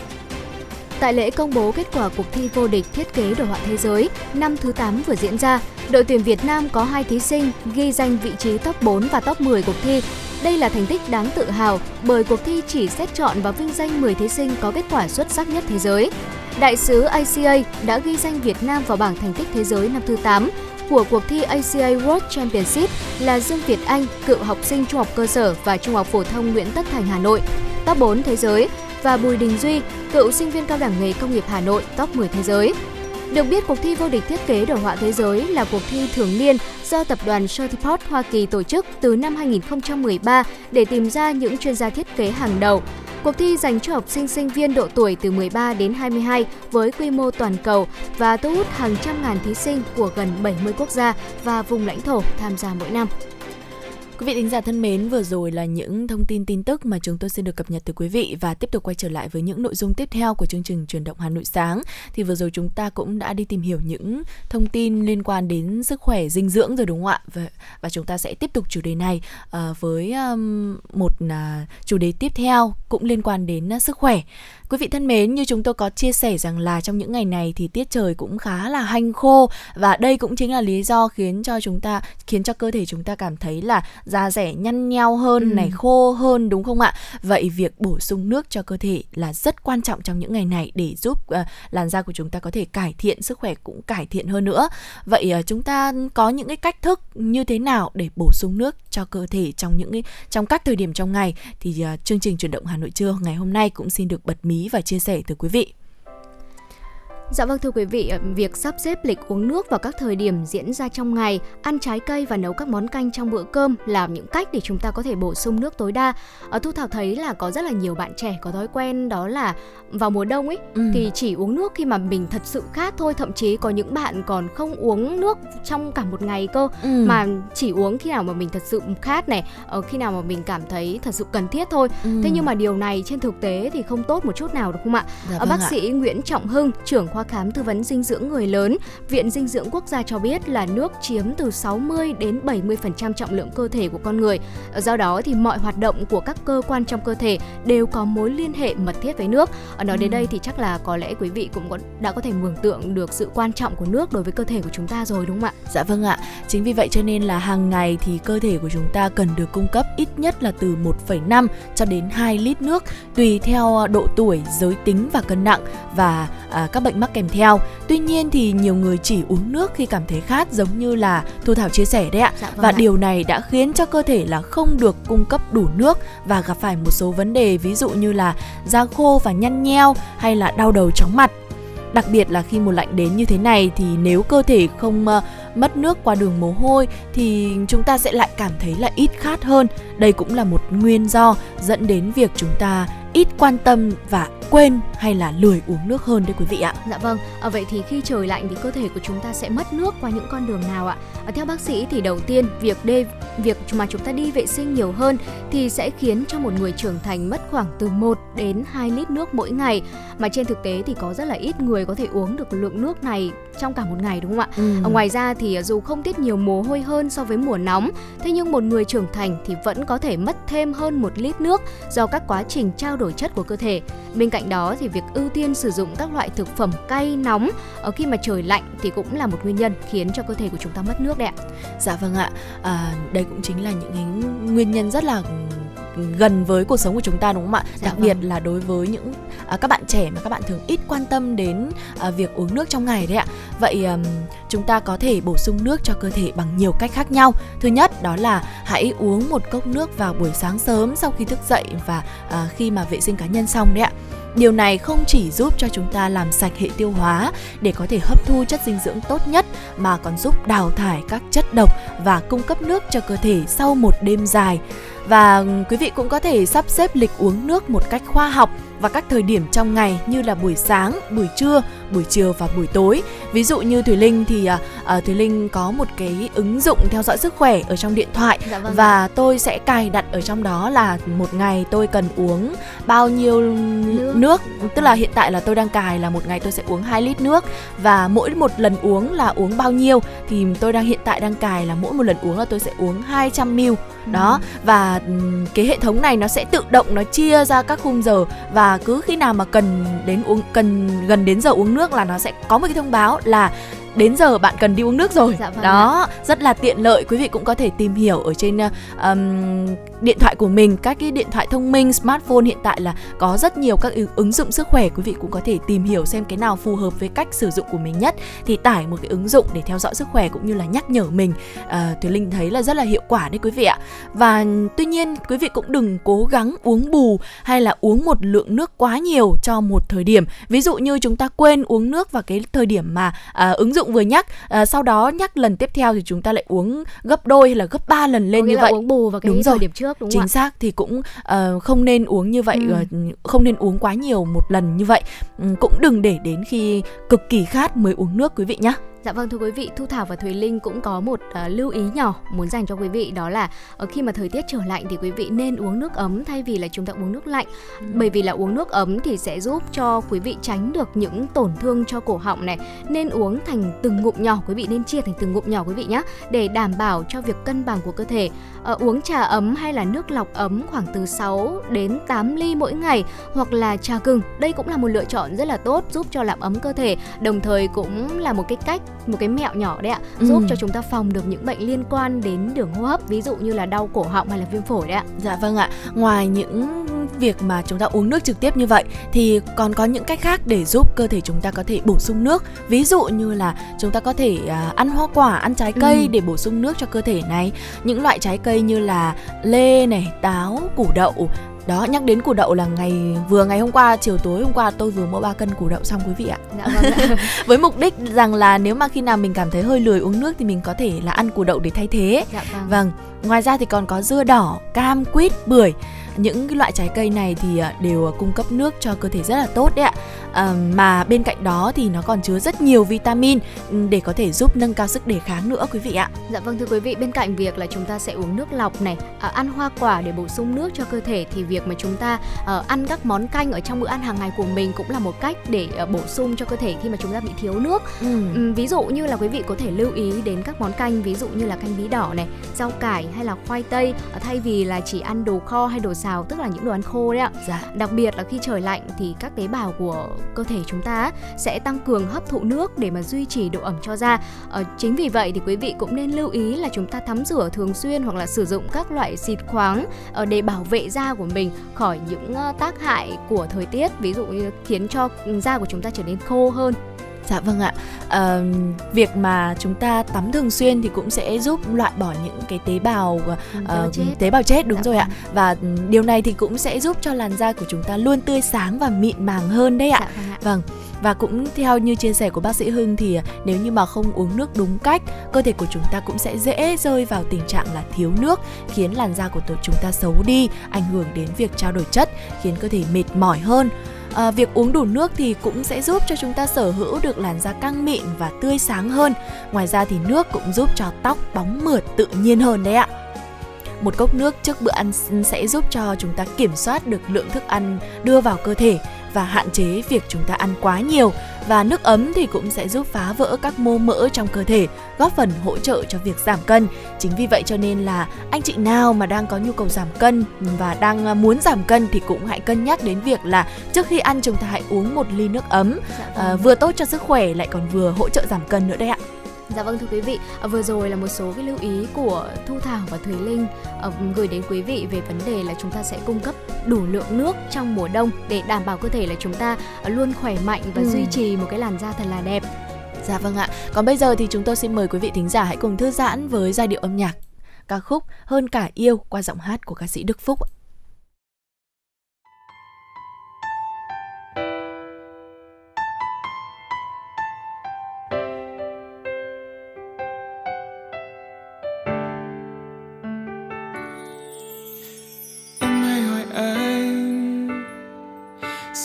S2: Tại lễ công bố kết quả cuộc thi vô địch thiết kế đồ họa thế giới năm thứ 8 vừa diễn ra, đội tuyển Việt Nam có hai thí sinh ghi danh vị trí top 4 và top 10 cuộc thi. Đây là thành tích đáng tự hào bởi cuộc thi chỉ xét chọn và vinh danh 10 thí sinh có kết quả xuất sắc nhất thế giới. Đại sứ ACA đã ghi danh Việt Nam vào bảng thành tích thế giới năm thứ 8 của cuộc thi ACA World Championship là Dương Việt Anh, cựu học sinh trung học cơ sở và trung học phổ thông Nguyễn Tất Thành Hà Nội. Top 4 thế giới và Bùi Đình Duy, cựu sinh viên cao đẳng nghề công nghiệp Hà Nội, top 10 thế giới. Được biết, cuộc thi vô địch thiết kế đồ họa thế giới là cuộc thi thường niên do tập đoàn Certiport Hoa Kỳ tổ chức từ năm 2013 để tìm ra những chuyên gia thiết kế hàng đầu. Cuộc thi dành cho học sinh sinh viên độ tuổi từ 13 đến 22 với quy mô toàn cầu và thu hút hàng trăm ngàn thí sinh của gần 70 quốc gia và vùng lãnh thổ tham gia mỗi năm.
S1: Quý vị thính giả thân mến, vừa rồi là những thông tin tin tức mà chúng tôi xin được cập nhật từ quý vị và tiếp tục quay trở lại với những nội dung tiếp theo của chương trình truyền động Hà Nội sáng. Thì vừa rồi chúng ta cũng đã đi tìm hiểu những thông tin liên quan đến sức khỏe dinh dưỡng rồi đúng không ạ? Và, và chúng ta sẽ tiếp tục chủ đề này uh, với um, một uh, chủ đề tiếp theo cũng liên quan đến uh, sức khỏe. Quý vị thân mến, như chúng tôi có chia sẻ rằng là trong những ngày này thì tiết trời cũng khá là hanh khô và đây cũng chính là lý do khiến cho chúng ta khiến cho cơ thể chúng ta cảm thấy là da rẻ nhăn nheo hơn ừ. này, khô hơn đúng không ạ? Vậy việc bổ sung nước cho cơ thể là rất quan trọng trong những ngày này để giúp uh, làn da của chúng ta có thể cải thiện sức khỏe cũng cải thiện hơn nữa. Vậy uh, chúng ta có những cái cách thức như thế nào để bổ sung nước cho cơ thể trong những cái trong các thời điểm trong ngày thì uh, chương trình chuyển động Hà Nội trưa ngày hôm nay cũng xin được bật mí và chia sẻ từ quý vị.
S2: Dạ vâng thưa quý vị, việc sắp xếp lịch uống nước vào các thời điểm diễn ra trong ngày, ăn trái cây và nấu các món canh trong bữa cơm là những cách để chúng ta có thể bổ sung nước tối đa. Ở Thu Thảo thấy là có rất là nhiều bạn trẻ có thói quen đó là vào mùa đông ấy ừ. thì chỉ uống nước khi mà mình thật sự khát thôi, thậm chí có những bạn còn không uống nước trong cả một ngày cơ ừ. mà chỉ uống khi nào mà mình thật sự khát này, ở khi nào mà mình cảm thấy thật sự cần thiết thôi. Ừ. Thế nhưng mà điều này trên thực tế thì không tốt một chút nào đúng không ạ? Dạ, vâng bác ạ. sĩ Nguyễn Trọng Hưng, trưởng khoa khám tư vấn dinh dưỡng người lớn, Viện Dinh dưỡng Quốc gia cho biết là nước chiếm từ 60 đến 70% trọng lượng cơ thể của con người. Do đó thì mọi hoạt động của các cơ quan trong cơ thể đều có mối liên hệ mật thiết với nước. Nói đến ừ. đây thì chắc là có lẽ quý vị cũng đã có thể mường tượng được sự quan trọng của nước đối với cơ thể của chúng ta rồi đúng không ạ?
S1: Dạ vâng ạ. Chính vì vậy cho nên là hàng ngày thì cơ thể của chúng ta cần được cung cấp ít nhất là từ 1,5 cho đến 2 lít nước tùy theo độ tuổi, giới tính và cân nặng và à, các bệnh mắc kèm theo. Tuy nhiên thì nhiều người chỉ uống nước khi cảm thấy khát giống như là Thu Thảo chia sẻ đấy ạ. Dạ, vâng và ạ. điều này đã khiến cho cơ thể là không được cung cấp đủ nước và gặp phải một số vấn đề ví dụ như là da khô và nhăn nheo hay là đau đầu chóng mặt đặc biệt là khi mùa lạnh đến như thế này thì nếu cơ thể không uh, mất nước qua đường mồ hôi thì chúng ta sẽ lại cảm thấy là ít khát hơn đây cũng là một nguyên do dẫn đến việc chúng ta ít quan tâm và quên hay là lười uống nước hơn đấy quý vị ạ.
S2: Dạ vâng, à, vậy thì khi trời lạnh thì cơ thể của chúng ta sẽ mất nước qua những con đường nào ạ? À, theo bác sĩ thì đầu tiên việc đê việc mà chúng ta đi vệ sinh nhiều hơn thì sẽ khiến cho một người trưởng thành mất khoảng từ 1 đến 2 lít nước mỗi ngày. Mà trên thực tế thì có rất là ít người có thể uống được lượng nước này trong cả một ngày đúng không ạ? Ừ. À, ngoài ra thì dù không tiết nhiều mồ hôi hơn so với mùa nóng, thế nhưng một người trưởng thành thì vẫn có thể mất thêm hơn một lít nước do các quá trình trao đổi chất của cơ thể. Bên cạnh đó thì việc ưu tiên sử dụng các loại thực phẩm cay nóng ở khi mà trời lạnh thì cũng là một nguyên nhân khiến cho cơ thể của chúng ta mất nước đấy ạ.
S1: Dạ vâng ạ. À, đây cũng chính là những nguyên nhân rất là gần với cuộc sống của chúng ta đúng không ạ? Dạ Đặc vâng. biệt là đối với những à, các bạn trẻ mà các bạn thường ít quan tâm đến à, việc uống nước trong ngày đấy ạ. Vậy um, chúng ta có thể bổ sung nước cho cơ thể bằng nhiều cách khác nhau. Thứ nhất đó là hãy uống một cốc nước vào buổi sáng sớm sau khi thức dậy và à, khi mà vệ sinh cá nhân xong đấy ạ. Điều này không chỉ giúp cho chúng ta làm sạch hệ tiêu hóa để có thể hấp thu chất dinh dưỡng tốt nhất mà còn giúp đào thải các chất độc và cung cấp nước cho cơ thể sau một đêm dài. Và ừ, quý vị cũng có thể sắp xếp lịch uống nước một cách khoa học và các thời điểm trong ngày như là buổi sáng, buổi trưa, buổi chiều và buổi tối. Ví dụ như Thùy Linh thì uh, Thùy Linh có một cái ứng dụng theo dõi sức khỏe ở trong điện thoại dạ vâng và ạ. tôi sẽ cài đặt ở trong đó là một ngày tôi cần uống bao nhiêu nước. nước. Tức là hiện tại là tôi đang cài là một ngày tôi sẽ uống 2 lít nước và mỗi một lần uống là uống bao nhiêu thì tôi đang hiện tại đang cài là mỗi một lần uống là tôi sẽ uống 200 ml. Đó và cái hệ thống này nó sẽ tự động nó chia ra các khung giờ và cứ khi nào mà cần đến uống cần gần đến giờ uống nước là nó sẽ có một cái thông báo là đến giờ bạn cần đi uống nước rồi. Dạ, vâng đó ạ. rất là tiện lợi. Quý vị cũng có thể tìm hiểu ở trên um, điện thoại của mình các cái điện thoại thông minh smartphone hiện tại là có rất nhiều các ứng dụng sức khỏe. Quý vị cũng có thể tìm hiểu xem cái nào phù hợp với cách sử dụng của mình nhất. Thì tải một cái ứng dụng để theo dõi sức khỏe cũng như là nhắc nhở mình. À, Thùy Linh thấy là rất là hiệu quả đấy quý vị ạ. Và tuy nhiên quý vị cũng đừng cố gắng uống bù hay là uống một lượng nước quá nhiều cho một thời điểm. Ví dụ như chúng ta quên uống nước vào cái thời điểm mà à, ứng dụng vừa nhắc à, sau đó nhắc lần tiếp theo thì chúng ta lại uống gấp đôi hay là gấp 3 lần lên
S2: Có
S1: như vậy.
S2: uống bù vào cái đúng thời điểm trước
S1: đúng chính xác thì cũng uh, không nên uống như vậy ừ. uh, không nên uống quá nhiều một lần như vậy. Um, cũng đừng để đến khi cực kỳ khát mới uống nước quý vị nhé
S2: Dạ vâng thưa quý vị, Thu Thảo và Thùy Linh cũng có một uh, lưu ý nhỏ muốn dành cho quý vị đó là ở khi mà thời tiết trở lạnh thì quý vị nên uống nước ấm thay vì là chúng ta uống nước lạnh. Ừ. Bởi vì là uống nước ấm thì sẽ giúp cho quý vị tránh được những tổn thương cho cổ họng này. Nên uống thành từng ngụm nhỏ, quý vị nên chia thành từng ngụm nhỏ quý vị nhé để đảm bảo cho việc cân bằng của cơ thể. Uh, uống trà ấm hay là nước lọc ấm khoảng từ 6 đến 8 ly mỗi ngày hoặc là trà gừng. Đây cũng là một lựa chọn rất là tốt giúp cho làm ấm cơ thể, đồng thời cũng là một cái cách một cái mẹo nhỏ đấy ạ ừ. giúp cho chúng ta phòng được những bệnh liên quan đến đường hô hấp ví dụ như là đau cổ họng hay là viêm phổi đấy ạ
S1: dạ vâng ạ ngoài những việc mà chúng ta uống nước trực tiếp như vậy thì còn có những cách khác để giúp cơ thể chúng ta có thể bổ sung nước ví dụ như là chúng ta có thể uh, ăn hoa quả ăn trái cây ừ. để bổ sung nước cho cơ thể này những loại trái cây như là lê này táo củ đậu đó nhắc đến củ đậu là ngày vừa ngày hôm qua chiều tối hôm qua tôi vừa mua ba cân củ đậu xong quý vị ạ dạ, vâng ạ. với mục đích rằng là nếu mà khi nào mình cảm thấy hơi lười uống nước thì mình có thể là ăn củ đậu để thay thế dạ, vâng. vâng ngoài ra thì còn có dưa đỏ cam quýt bưởi những cái loại trái cây này thì à, đều cung cấp nước cho cơ thể rất là tốt đấy ạ à, mà bên cạnh đó thì nó còn chứa rất nhiều vitamin để có thể giúp nâng cao sức đề kháng nữa quý vị ạ
S2: dạ vâng thưa quý vị bên cạnh việc là chúng ta sẽ uống nước lọc này à, ăn hoa quả để bổ sung nước cho cơ thể thì việc mà chúng ta à, ăn các món canh ở trong bữa ăn hàng ngày của mình cũng là một cách để à, bổ sung cho cơ thể khi mà chúng ta bị thiếu nước ừ. ví dụ như là quý vị có thể lưu ý đến các món canh ví dụ như là canh bí đỏ này rau cải hay là khoai tây thay vì là chỉ ăn đồ kho hay đồ xào tức là những đồ ăn khô đấy ạ dạ. đặc biệt là khi trời lạnh thì các tế bào của cơ thể chúng ta sẽ tăng cường hấp thụ nước để mà duy trì độ ẩm cho da. Ờ, chính vì vậy thì quý vị cũng nên lưu ý là chúng ta tắm rửa thường xuyên hoặc là sử dụng các loại xịt khoáng ờ, để bảo vệ da của mình khỏi những ờ, tác hại của thời tiết ví dụ như khiến cho ừ, da của chúng ta trở nên khô hơn.
S1: Dạ vâng ạ. À, việc mà chúng ta tắm thường xuyên thì cũng sẽ giúp loại bỏ những cái tế bào uh, tế, bào chết. tế bào chết đúng dạ. rồi ạ. Vâng. Và điều này thì cũng sẽ giúp cho làn da của chúng ta luôn tươi sáng và mịn màng hơn đấy ạ. Dạ, vâng, ạ. vâng và cũng theo như chia sẻ của bác sĩ Hưng thì nếu như mà không uống nước đúng cách, cơ thể của chúng ta cũng sẽ dễ rơi vào tình trạng là thiếu nước, khiến làn da của chúng ta xấu đi, ảnh hưởng đến việc trao đổi chất, khiến cơ thể mệt mỏi hơn à, việc uống đủ nước thì cũng sẽ giúp cho chúng ta sở hữu được làn da căng mịn và tươi sáng hơn. Ngoài ra thì nước cũng giúp cho tóc bóng mượt tự nhiên hơn đấy ạ. Một cốc nước trước bữa ăn sẽ giúp cho chúng ta kiểm soát được lượng thức ăn đưa vào cơ thể và hạn chế việc chúng ta ăn quá nhiều và nước ấm thì cũng sẽ giúp phá vỡ các mô mỡ trong cơ thể, góp phần hỗ trợ cho việc giảm cân. Chính vì vậy cho nên là anh chị nào mà đang có nhu cầu giảm cân và đang à, muốn giảm cân thì cũng hãy cân nhắc đến việc là trước khi ăn chúng ta hãy uống một ly nước ấm, dạ vâng. à, vừa tốt cho sức khỏe lại còn vừa hỗ trợ giảm cân nữa đấy ạ.
S2: Dạ vâng thưa quý vị, à, vừa rồi là một số cái lưu ý của Thu Thảo và Thùy Linh à, gửi đến quý vị về vấn đề là chúng ta sẽ cung cấp đủ lượng nước trong mùa đông để đảm bảo cơ thể là chúng ta luôn khỏe mạnh và ừ. duy trì một cái làn da thật là đẹp.
S1: Dạ vâng ạ. Còn bây giờ thì chúng tôi xin mời quý vị thính giả hãy cùng thư giãn với giai điệu âm nhạc ca khúc Hơn cả yêu qua giọng hát của ca sĩ Đức Phúc.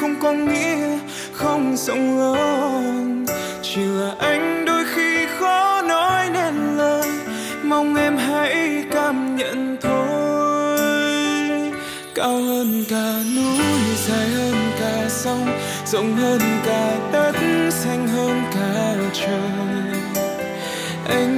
S9: không có nghĩa không rộng lớn. Chỉ là anh đôi khi khó nói nên lời, mong em hãy cảm nhận thôi. Cao hơn cả núi, dài hơn cả sông, rộng hơn cả đất, xanh hơn cả trời. Anh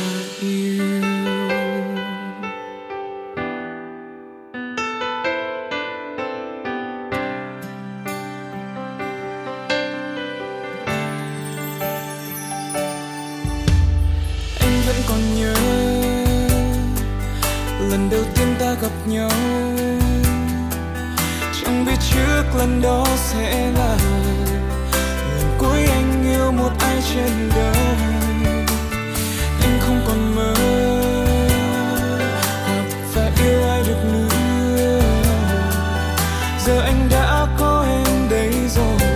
S9: Tiên ta gặp nhau. Chẳng biết trước lần đó sẽ là lần cuối anh yêu một ai trên đời. Anh không còn mơ hoặc và yêu ai được nữa. Giờ anh đã có em đây rồi.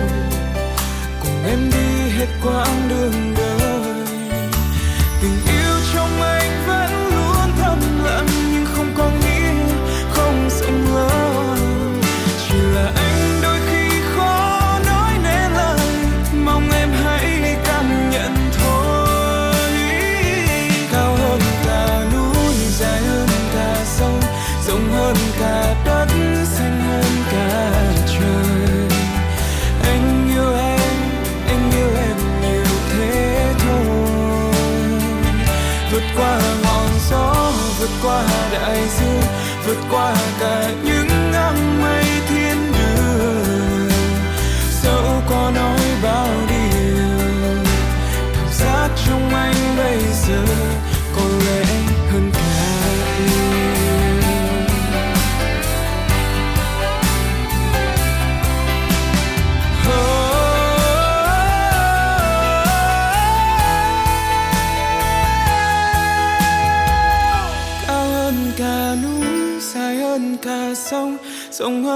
S9: Cùng em đi hết quãng đường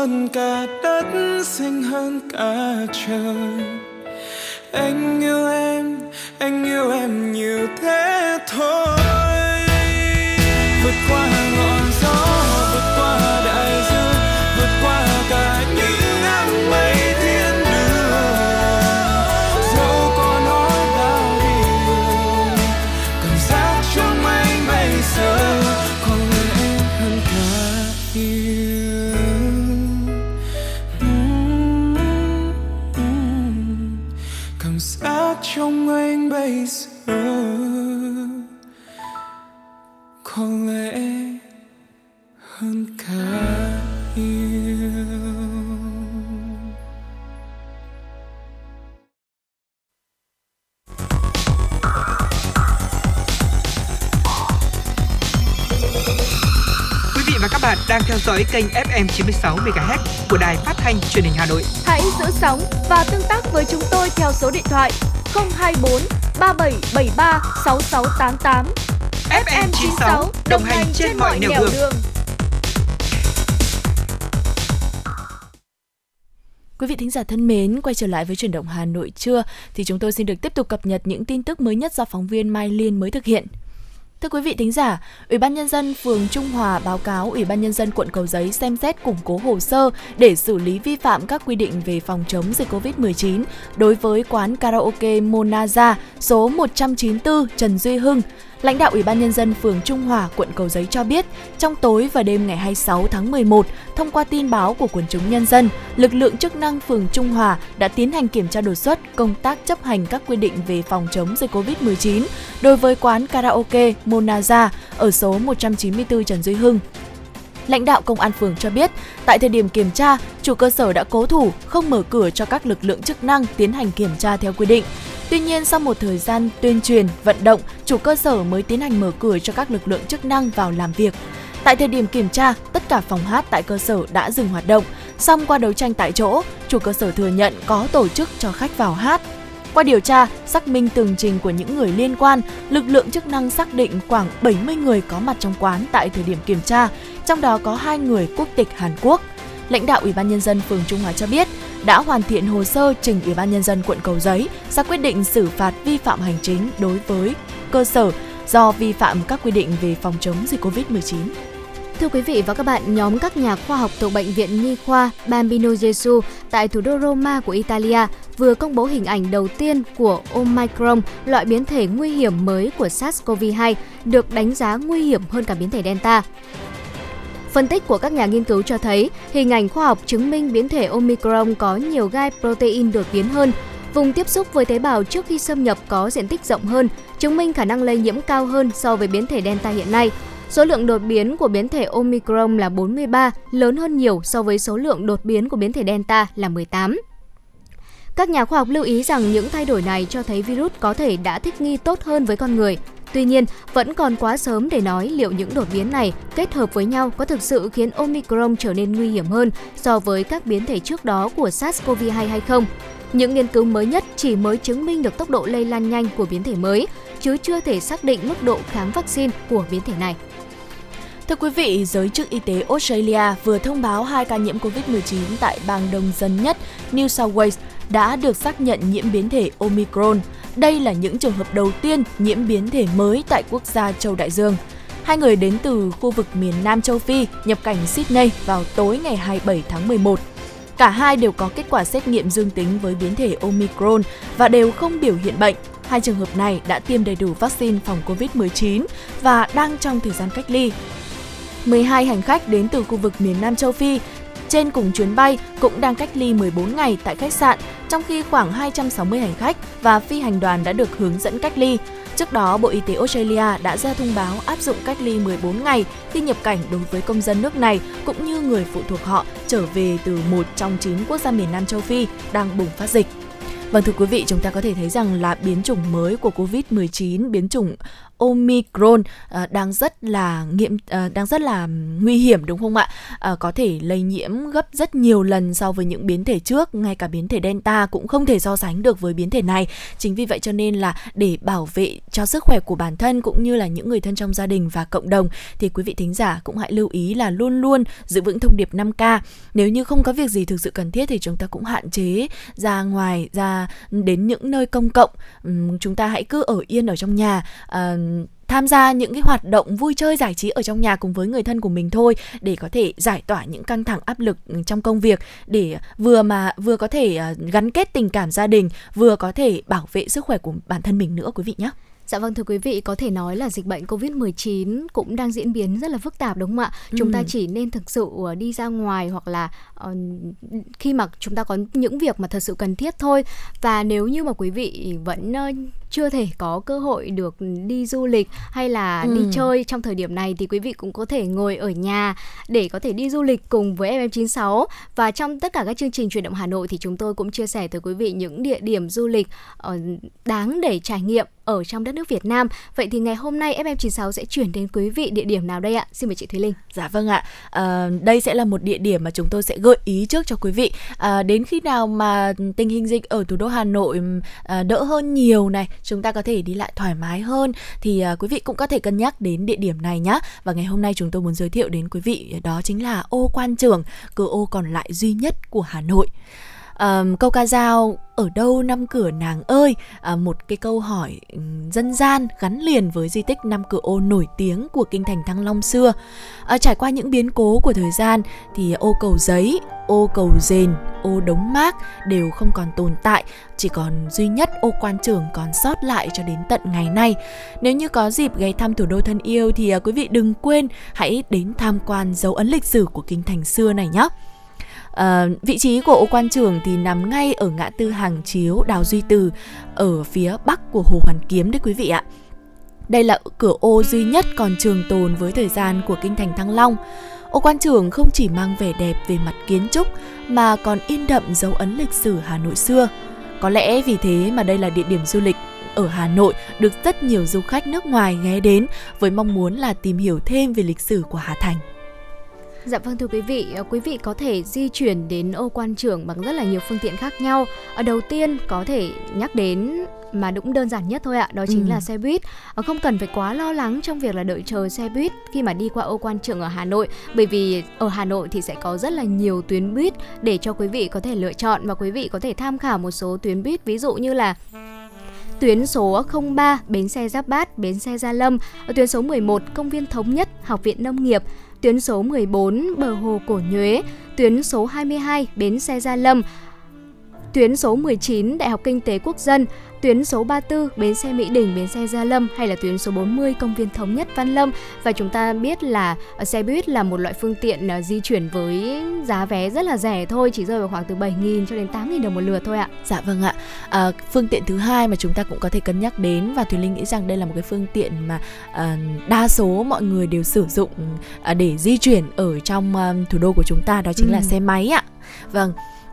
S9: hơn cả đất xanh hơn cả trời.
S5: Dõi kênh FM 96 MHz của đài phát thanh truyền hình Hà Nội.
S6: Hãy giữ sóng và tương tác với chúng tôi theo số điện thoại 024 3773 6688.
S5: FM 96 đồng hành trên mọi nẻo đường. đường.
S1: Quý vị thính giả thân mến, quay trở lại với chuyển động Hà Nội trưa thì chúng tôi xin được tiếp tục cập nhật những tin tức mới nhất do phóng viên Mai Liên mới thực hiện. Thưa quý vị thính giả, Ủy ban nhân dân phường Trung Hòa báo cáo Ủy ban nhân dân quận Cầu Giấy xem xét củng cố hồ sơ để xử lý vi phạm các quy định về phòng chống dịch Covid-19 đối với quán karaoke Monaza số 194 Trần Duy Hưng. Lãnh đạo Ủy ban Nhân dân phường Trung Hòa, quận Cầu Giấy cho biết, trong tối và đêm ngày 26 tháng 11, thông qua tin báo của quần chúng nhân dân, lực lượng chức năng phường Trung Hòa đã tiến hành kiểm tra đột xuất công tác chấp hành các quy định về phòng chống dịch COVID-19 đối với quán karaoke Monaza ở số 194 Trần Duy Hưng, Lãnh đạo công an phường cho biết, tại thời điểm kiểm tra, chủ cơ sở đã cố thủ không mở cửa cho các lực lượng chức năng tiến hành kiểm tra theo quy định. Tuy nhiên, sau một thời gian tuyên truyền, vận động, chủ cơ sở mới tiến hành mở cửa cho các lực lượng chức năng vào làm việc. Tại thời điểm kiểm tra, tất cả phòng hát tại cơ sở đã dừng hoạt động. Xong qua đấu tranh tại chỗ, chủ cơ sở thừa nhận có tổ chức cho khách vào hát. Qua điều tra, xác minh tường trình của những người liên quan, lực lượng chức năng xác định khoảng 70 người có mặt trong quán tại thời điểm kiểm tra, trong đó có hai người quốc tịch Hàn Quốc. Lãnh đạo Ủy ban nhân dân phường Trung Hòa cho biết, đã hoàn thiện hồ sơ trình Ủy ban nhân dân quận Cầu Giấy ra quyết định xử phạt vi phạm hành chính đối với cơ sở do vi phạm các quy định về phòng chống dịch Covid-19.
S2: Thưa quý vị và các bạn, nhóm các nhà khoa học thuộc Bệnh viện Nhi khoa Bambino Gesù tại thủ đô Roma của Italia vừa công bố hình ảnh đầu tiên của Omicron, loại biến thể nguy hiểm mới của SARS-CoV-2, được đánh giá nguy hiểm hơn cả biến thể Delta. Phân tích của các nhà nghiên cứu cho thấy, hình ảnh khoa học chứng minh biến thể Omicron có nhiều gai protein đột biến hơn, vùng tiếp xúc với tế bào trước khi xâm nhập có diện tích rộng hơn, chứng minh khả năng lây nhiễm cao hơn so với biến thể Delta hiện nay. Số lượng đột biến của biến thể Omicron là 43, lớn hơn nhiều so với số lượng đột biến của biến thể Delta là 18. Các nhà khoa học lưu ý rằng những thay đổi này cho thấy virus có thể đã thích nghi tốt hơn với con người. Tuy nhiên, vẫn còn quá sớm để nói liệu những đột biến này kết hợp với nhau có thực sự khiến Omicron trở nên nguy hiểm hơn so với các biến thể trước đó của SARS-CoV-2 hay không. Những nghiên cứu mới nhất chỉ mới chứng minh được tốc độ lây lan nhanh của biến thể mới, chứ chưa thể xác định mức độ kháng vaccine của biến thể này.
S1: Thưa quý vị, giới chức y tế Australia vừa thông báo hai ca nhiễm COVID-19 tại bang đông dân nhất New South Wales đã được xác nhận nhiễm biến thể Omicron. Đây là những trường hợp đầu tiên nhiễm biến thể mới tại quốc gia châu Đại Dương. Hai người đến từ khu vực miền Nam châu Phi nhập cảnh Sydney vào tối ngày 27 tháng 11. Cả hai đều có kết quả xét nghiệm dương tính với biến thể Omicron và đều không biểu hiện bệnh. Hai trường hợp này đã tiêm đầy đủ vaccine phòng COVID-19 và đang trong thời gian cách ly. 12 hành khách đến từ khu vực miền Nam châu Phi trên cùng chuyến bay cũng đang cách ly 14 ngày tại khách sạn, trong khi khoảng 260 hành khách và phi hành đoàn đã được hướng dẫn cách ly. Trước đó, Bộ Y tế Australia đã ra thông báo áp dụng cách ly 14 ngày khi nhập cảnh đối với công dân nước này cũng như người phụ thuộc họ trở về từ một trong 9 quốc gia miền Nam châu Phi đang bùng phát dịch. Vâng thưa quý vị, chúng ta có thể thấy rằng là biến chủng mới của Covid-19, biến chủng Omicron ờ, đang rất là nghiệm ờ, đang rất là nguy hiểm đúng không ạ? Ờ, có thể lây nhiễm gấp rất nhiều lần so với những biến thể trước, ngay cả biến thể Delta cũng không thể so sánh được với biến thể này. Chính vì vậy cho nên là để bảo vệ cho sức khỏe của bản thân cũng như là những người thân trong gia đình và cộng đồng thì quý vị thính giả cũng hãy lưu ý là luôn luôn giữ vững thông điệp 5K. Nếu như không có việc gì thực sự cần thiết thì chúng ta cũng hạn chế ra ngoài ra đến những nơi công cộng. Chúng ta hãy cứ ở yên ở trong nhà. Uh, tham gia những cái hoạt động vui chơi giải trí ở trong nhà cùng với người thân của mình thôi để có thể giải tỏa những căng thẳng áp lực ừ, trong công việc để vừa mà vừa có thể ờ, gắn kết tình cảm gia đình vừa có thể bảo vệ sức khỏe của bản thân mình nữa quý vị nhé.
S2: Dạ vâng thưa quý vị, có thể nói là dịch bệnh Covid-19 cũng đang diễn biến rất là phức tạp đúng không ạ? Ừ. Chúng ta chỉ nên thực sự ờ, đi ra ngoài hoặc là uh, khi mà chúng ta có những việc mà thật sự cần thiết thôi. Và nếu như mà quý vị vẫn uh, chưa thể có cơ hội được đi du lịch hay là ừ. đi chơi trong thời điểm này thì quý vị cũng có thể ngồi ở nhà để có thể đi du lịch cùng với FM96 và trong tất cả các chương trình truyền động Hà Nội thì chúng tôi cũng chia sẻ tới quý vị những địa điểm du lịch uh, đáng để trải nghiệm ở trong đất nước Việt Nam. Vậy thì ngày hôm nay FM96 sẽ chuyển đến quý vị địa điểm nào đây ạ? Xin mời chị Thúy Linh.
S1: Dạ vâng ạ. À, đây sẽ là một địa điểm mà chúng tôi sẽ gợi ý trước cho quý vị. À, đến khi nào mà tình hình dịch ở thủ đô Hà Nội à, đỡ hơn nhiều này, chúng ta có thể đi lại thoải mái hơn thì à, quý vị cũng có thể cân nhắc đến địa điểm này nhé. Và ngày hôm nay chúng tôi muốn giới thiệu đến quý vị đó chính là ô quan trường, cửa ô còn lại duy nhất của Hà Nội um, câu ca dao ở đâu năm cửa nàng ơi? À, một cái câu hỏi ừ, dân gian gắn liền với di tích năm cửa ô nổi tiếng của kinh thành thăng long xưa. À, trải qua những biến cố của thời gian thì ô cầu giấy ô cầu dền ô đống mác đều không còn tồn tại chỉ còn duy nhất ô quan trường còn sót lại cho đến tận ngày nay. Nếu như có dịp ghé thăm thủ đô thân yêu thì à, quý vị đừng quên hãy đến tham quan dấu ấn lịch sử của kinh thành xưa này nhé À, vị trí của ô quan trường thì nằm ngay ở ngã tư hàng chiếu Đào Duy Từ ở phía bắc của Hồ Hoàn Kiếm đấy quý vị ạ. Đây là cửa ô duy nhất còn trường tồn với thời gian của kinh thành Thăng Long. Ô quan trường không chỉ mang vẻ đẹp về mặt kiến trúc mà còn in đậm dấu ấn lịch sử Hà Nội xưa. Có lẽ vì thế mà đây là địa điểm du lịch ở Hà Nội được rất nhiều du khách nước ngoài ghé đến với mong muốn là tìm hiểu thêm về lịch sử của Hà Thành.
S2: Dạ vâng thưa quý vị, ờ, quý vị có thể di chuyển đến ô quan trưởng bằng rất là nhiều phương tiện khác nhau. Ở đầu tiên có thể nhắc đến mà cũng đơn giản nhất thôi ạ, đó chính ừ. là xe buýt. Ờ, không cần phải quá lo lắng trong việc là đợi chờ xe buýt khi mà đi qua ô quan trưởng ở Hà Nội, bởi vì ở Hà Nội thì sẽ có rất là nhiều tuyến buýt để cho quý vị có thể lựa chọn và quý vị có thể tham khảo một số tuyến buýt ví dụ như là tuyến số 03 bến xe Giáp Bát, bến xe Gia Lâm, tuyến số 11 công viên Thống Nhất, Học viện Nông nghiệp, tuyến số 14 bờ hồ Cổ Nhuế, tuyến số 22 bến xe Gia Lâm, tuyến số 19 Đại học Kinh tế Quốc dân, tuyến số 34 bến xe Mỹ Đình, bến xe Gia Lâm hay là tuyến số 40 công viên Thống nhất Văn Lâm và chúng ta biết là ờ, xe buýt là một loại phương tiện ờ, di chuyển với giá vé rất là rẻ thôi, chỉ rơi vào khoảng từ 7.000 cho đến 8.000 đồng một lượt thôi ạ.
S1: Dạ vâng ạ. À, phương tiện thứ hai mà chúng ta cũng có thể cân nhắc đến và Thùy Linh nghĩ rằng đây là một cái phương tiện mà à, đa số mọi người đều sử dụng à, để di chuyển ở trong à, thủ đô của chúng ta đó chính ừ. là xe máy ạ. Vâng,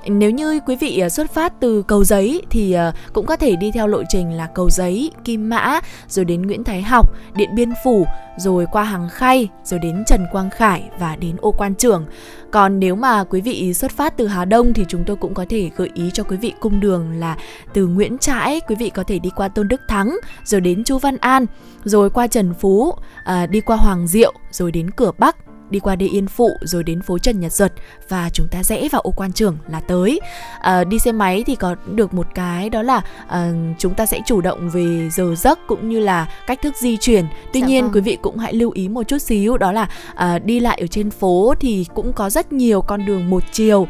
S1: nếu như quý vị à, xuất phát từ cầu giấy thì à, cũng có thể đi theo lộ trình là cầu giấy kim mã rồi đến nguyễn thái học điện biên phủ rồi qua hàng khay rồi đến trần quang khải và đến ô quan trưởng còn nếu mà quý vị xuất phát từ hà đông thì chúng tôi cũng có thể gợi ý cho quý vị cung đường là từ nguyễn trãi quý vị có thể đi qua tôn đức thắng rồi đến chu văn an rồi qua trần phú à, đi qua hoàng diệu rồi đến cửa bắc đi qua đê Yên Phụ rồi đến phố Trần Nhật Duật và chúng ta rẽ vào ô quan trường là tới. À, đi xe máy thì có được một cái đó là à, chúng ta sẽ chủ động về giờ giấc cũng như là cách thức di chuyển. Tuy dạ nhiên vâng. quý vị cũng hãy lưu ý một chút xíu đó là à, đi lại ở trên phố thì cũng có rất nhiều con đường một chiều.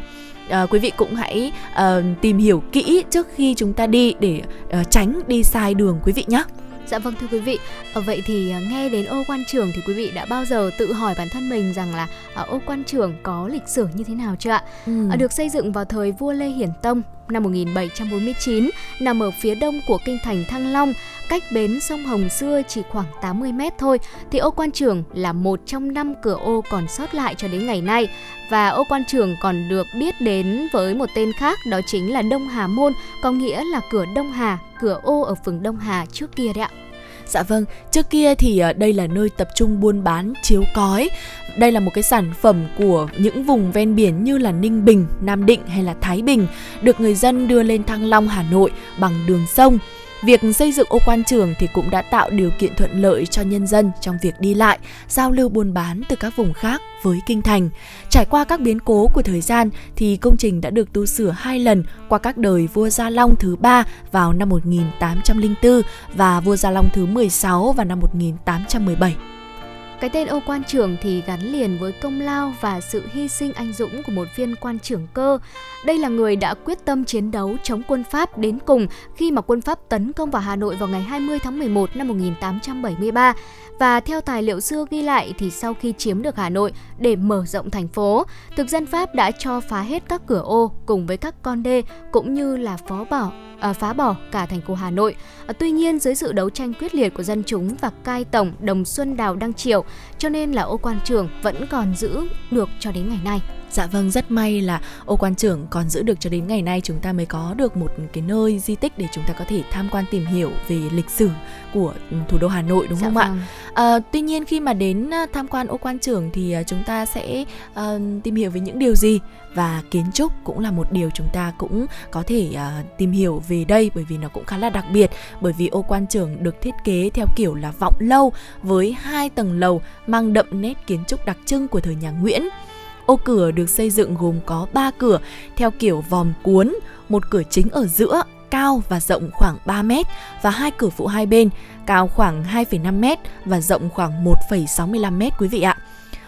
S1: À, quý vị cũng hãy uh, tìm hiểu kỹ trước khi chúng ta đi để uh, tránh đi sai đường quý vị nhé.
S2: Dạ vâng thưa quý vị, ờ, vậy thì à, nghe đến ô quan trưởng thì quý vị đã bao giờ tự hỏi bản thân mình rằng là à, ô quan trưởng có lịch sử như thế nào chưa ạ? Ừ. À, được xây dựng vào thời vua Lê Hiển Tông năm 1749, nằm ở phía đông của kinh thành Thăng Long, cách bến sông Hồng xưa chỉ khoảng 80 mét thôi, thì ô quan trường là một trong năm cửa ô còn sót lại cho đến ngày nay. Và ô quan trường còn được biết đến với một tên khác đó chính là Đông Hà Môn, có nghĩa là cửa Đông Hà, cửa ô ở phường Đông Hà trước kia đấy ạ.
S1: Dạ vâng, trước kia thì ờ, đây là nơi tập trung buôn bán chiếu cói. Đây là một cái sản phẩm của những vùng ven biển như là Ninh Bình, Nam Định hay là Thái Bình, được người dân đưa lên Thăng Long, Hà Nội bằng đường sông. Việc xây dựng ô quan trường thì cũng đã tạo điều kiện thuận lợi cho nhân dân trong việc đi lại, giao lưu buôn bán từ các vùng khác với kinh thành. Trải qua các biến cố của thời gian thì công trình đã được tu sửa hai lần qua các đời vua Gia Long thứ ba vào năm 1804 và vua Gia Long thứ 16 vào năm 1817.
S2: Cái tên ô quan trưởng thì gắn liền với công lao và sự hy sinh anh dũng của một viên quan trưởng cơ. Đây là người đã quyết tâm chiến đấu chống quân Pháp đến cùng khi mà quân Pháp tấn công vào Hà Nội vào ngày 20 tháng 11 năm 1873. Và theo tài liệu xưa ghi lại thì sau khi chiếm được Hà Nội để mở rộng thành phố, thực dân Pháp đã cho phá hết các cửa ô cùng với các con đê cũng như là phó bỏ à, phá bỏ cả thành phố Hà Nội. À, tuy nhiên dưới sự đấu tranh quyết liệt của dân chúng và cai tổng Đồng Xuân Đào Đăng Triệu, cho nên là ô quan trường vẫn còn giữ được cho đến ngày nay.
S1: Dạ vâng, rất may là ô quan trưởng còn giữ được cho đến ngày nay chúng ta mới có được một cái nơi di tích để chúng ta có thể tham quan tìm hiểu về lịch sử của thủ đô Hà Nội đúng dạ không vâng. ạ? À, tuy nhiên khi mà đến tham quan ô quan trưởng thì chúng ta sẽ uh, tìm hiểu về những điều gì và kiến trúc cũng là một điều chúng ta cũng có thể uh, tìm hiểu về đây bởi vì nó cũng khá là đặc biệt bởi vì ô quan trưởng được thiết kế theo kiểu là vọng lâu với hai tầng lầu mang đậm nét kiến trúc đặc trưng của thời nhà Nguyễn Ô cửa được xây dựng gồm có 3 cửa theo kiểu vòm cuốn, một cửa chính ở giữa cao và rộng khoảng 3 mét và hai cửa phụ hai bên cao khoảng 2,5 mét và rộng khoảng 1,65 mét quý vị ạ.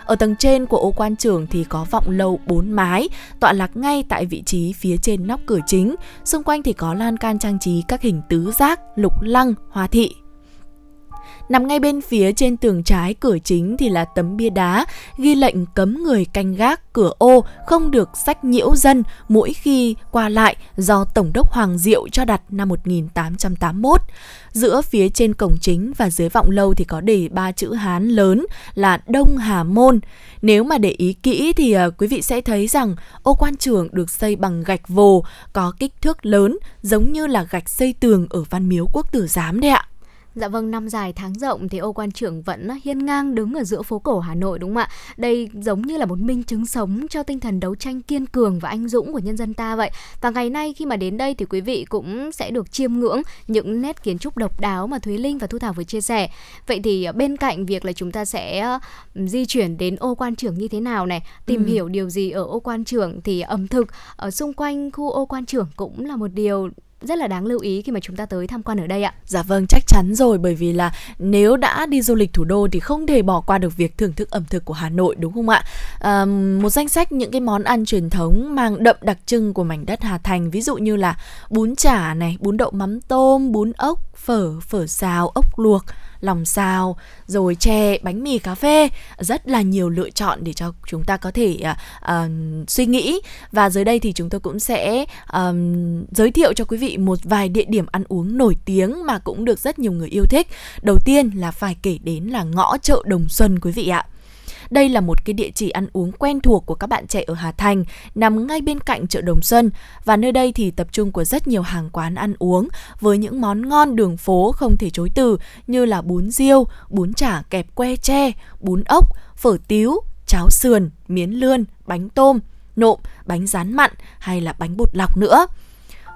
S1: Ở tầng trên của ô quan trường thì có vọng lâu 4 mái, tọa lạc ngay tại vị trí phía trên nóc cửa chính. Xung quanh thì có lan can trang trí các hình tứ giác, lục lăng, hoa thị, Nằm ngay bên phía trên tường trái cửa chính thì là tấm bia đá, ghi lệnh cấm người canh gác, cửa ô, không được sách nhiễu dân mỗi khi qua lại, do Tổng đốc Hoàng Diệu cho đặt năm 1881. Giữa phía trên cổng chính và dưới vọng lâu thì có để ba chữ Hán lớn là Đông Hà Môn. Nếu mà để ý kỹ thì ờ, quý vị sẽ thấy rằng ô quan trường được xây bằng gạch vồ, có kích thước lớn, giống như là gạch xây tường ở Văn Miếu Quốc Tử Giám đấy ạ.
S2: Dạ vâng, năm dài tháng rộng thì ô quan trưởng vẫn hiên ngang đứng ở giữa phố cổ Hà Nội đúng không ạ? Đây giống như là một minh chứng sống cho tinh thần đấu tranh kiên cường và anh dũng của nhân dân ta vậy. Và ngày nay khi mà đến đây thì quý vị cũng sẽ được chiêm ngưỡng những nét kiến trúc độc đáo mà Thúy Linh và Thu Thảo vừa chia sẻ. Vậy thì bên cạnh việc là chúng ta sẽ di chuyển đến ô quan trưởng như thế nào này, tìm ừ. hiểu điều gì ở ô quan trưởng thì ẩm thực ở xung quanh khu ô quan trưởng cũng là một điều rất là đáng lưu ý khi mà chúng ta tới tham quan ở đây ạ.
S1: Dạ vâng, chắc chắn rồi bởi vì là nếu đã đi du lịch thủ đô thì không thể bỏ qua được việc thưởng thức ẩm thực của Hà Nội đúng không ạ? À, một danh sách những cái món ăn truyền thống mang đậm đặc trưng của mảnh đất Hà Thành ví dụ như là bún chả này, bún đậu mắm tôm, bún ốc, phở, phở xào, ốc luộc lòng xào, rồi chè, bánh mì, cà phê, rất là nhiều lựa chọn để cho chúng ta có thể uh, uh, suy nghĩ. Và dưới đây thì chúng tôi cũng sẽ um, giới thiệu cho quý vị một vài địa điểm ăn uống nổi tiếng mà cũng được rất nhiều người yêu thích. Đầu tiên là phải kể đến là ngõ chợ Đồng Xuân quý vị ạ. Đây là một cái địa chỉ ăn uống quen thuộc của các bạn trẻ ở Hà Thành, nằm ngay bên cạnh chợ Đồng Xuân và nơi đây thì tập trung của rất nhiều hàng quán ăn uống với những món ngon đường phố không thể chối từ như là bún riêu, bún chả kẹp que tre, bún ốc, phở tiếu, cháo sườn, miến lươn, bánh tôm, nộm, bánh rán mặn hay là bánh bột lọc nữa.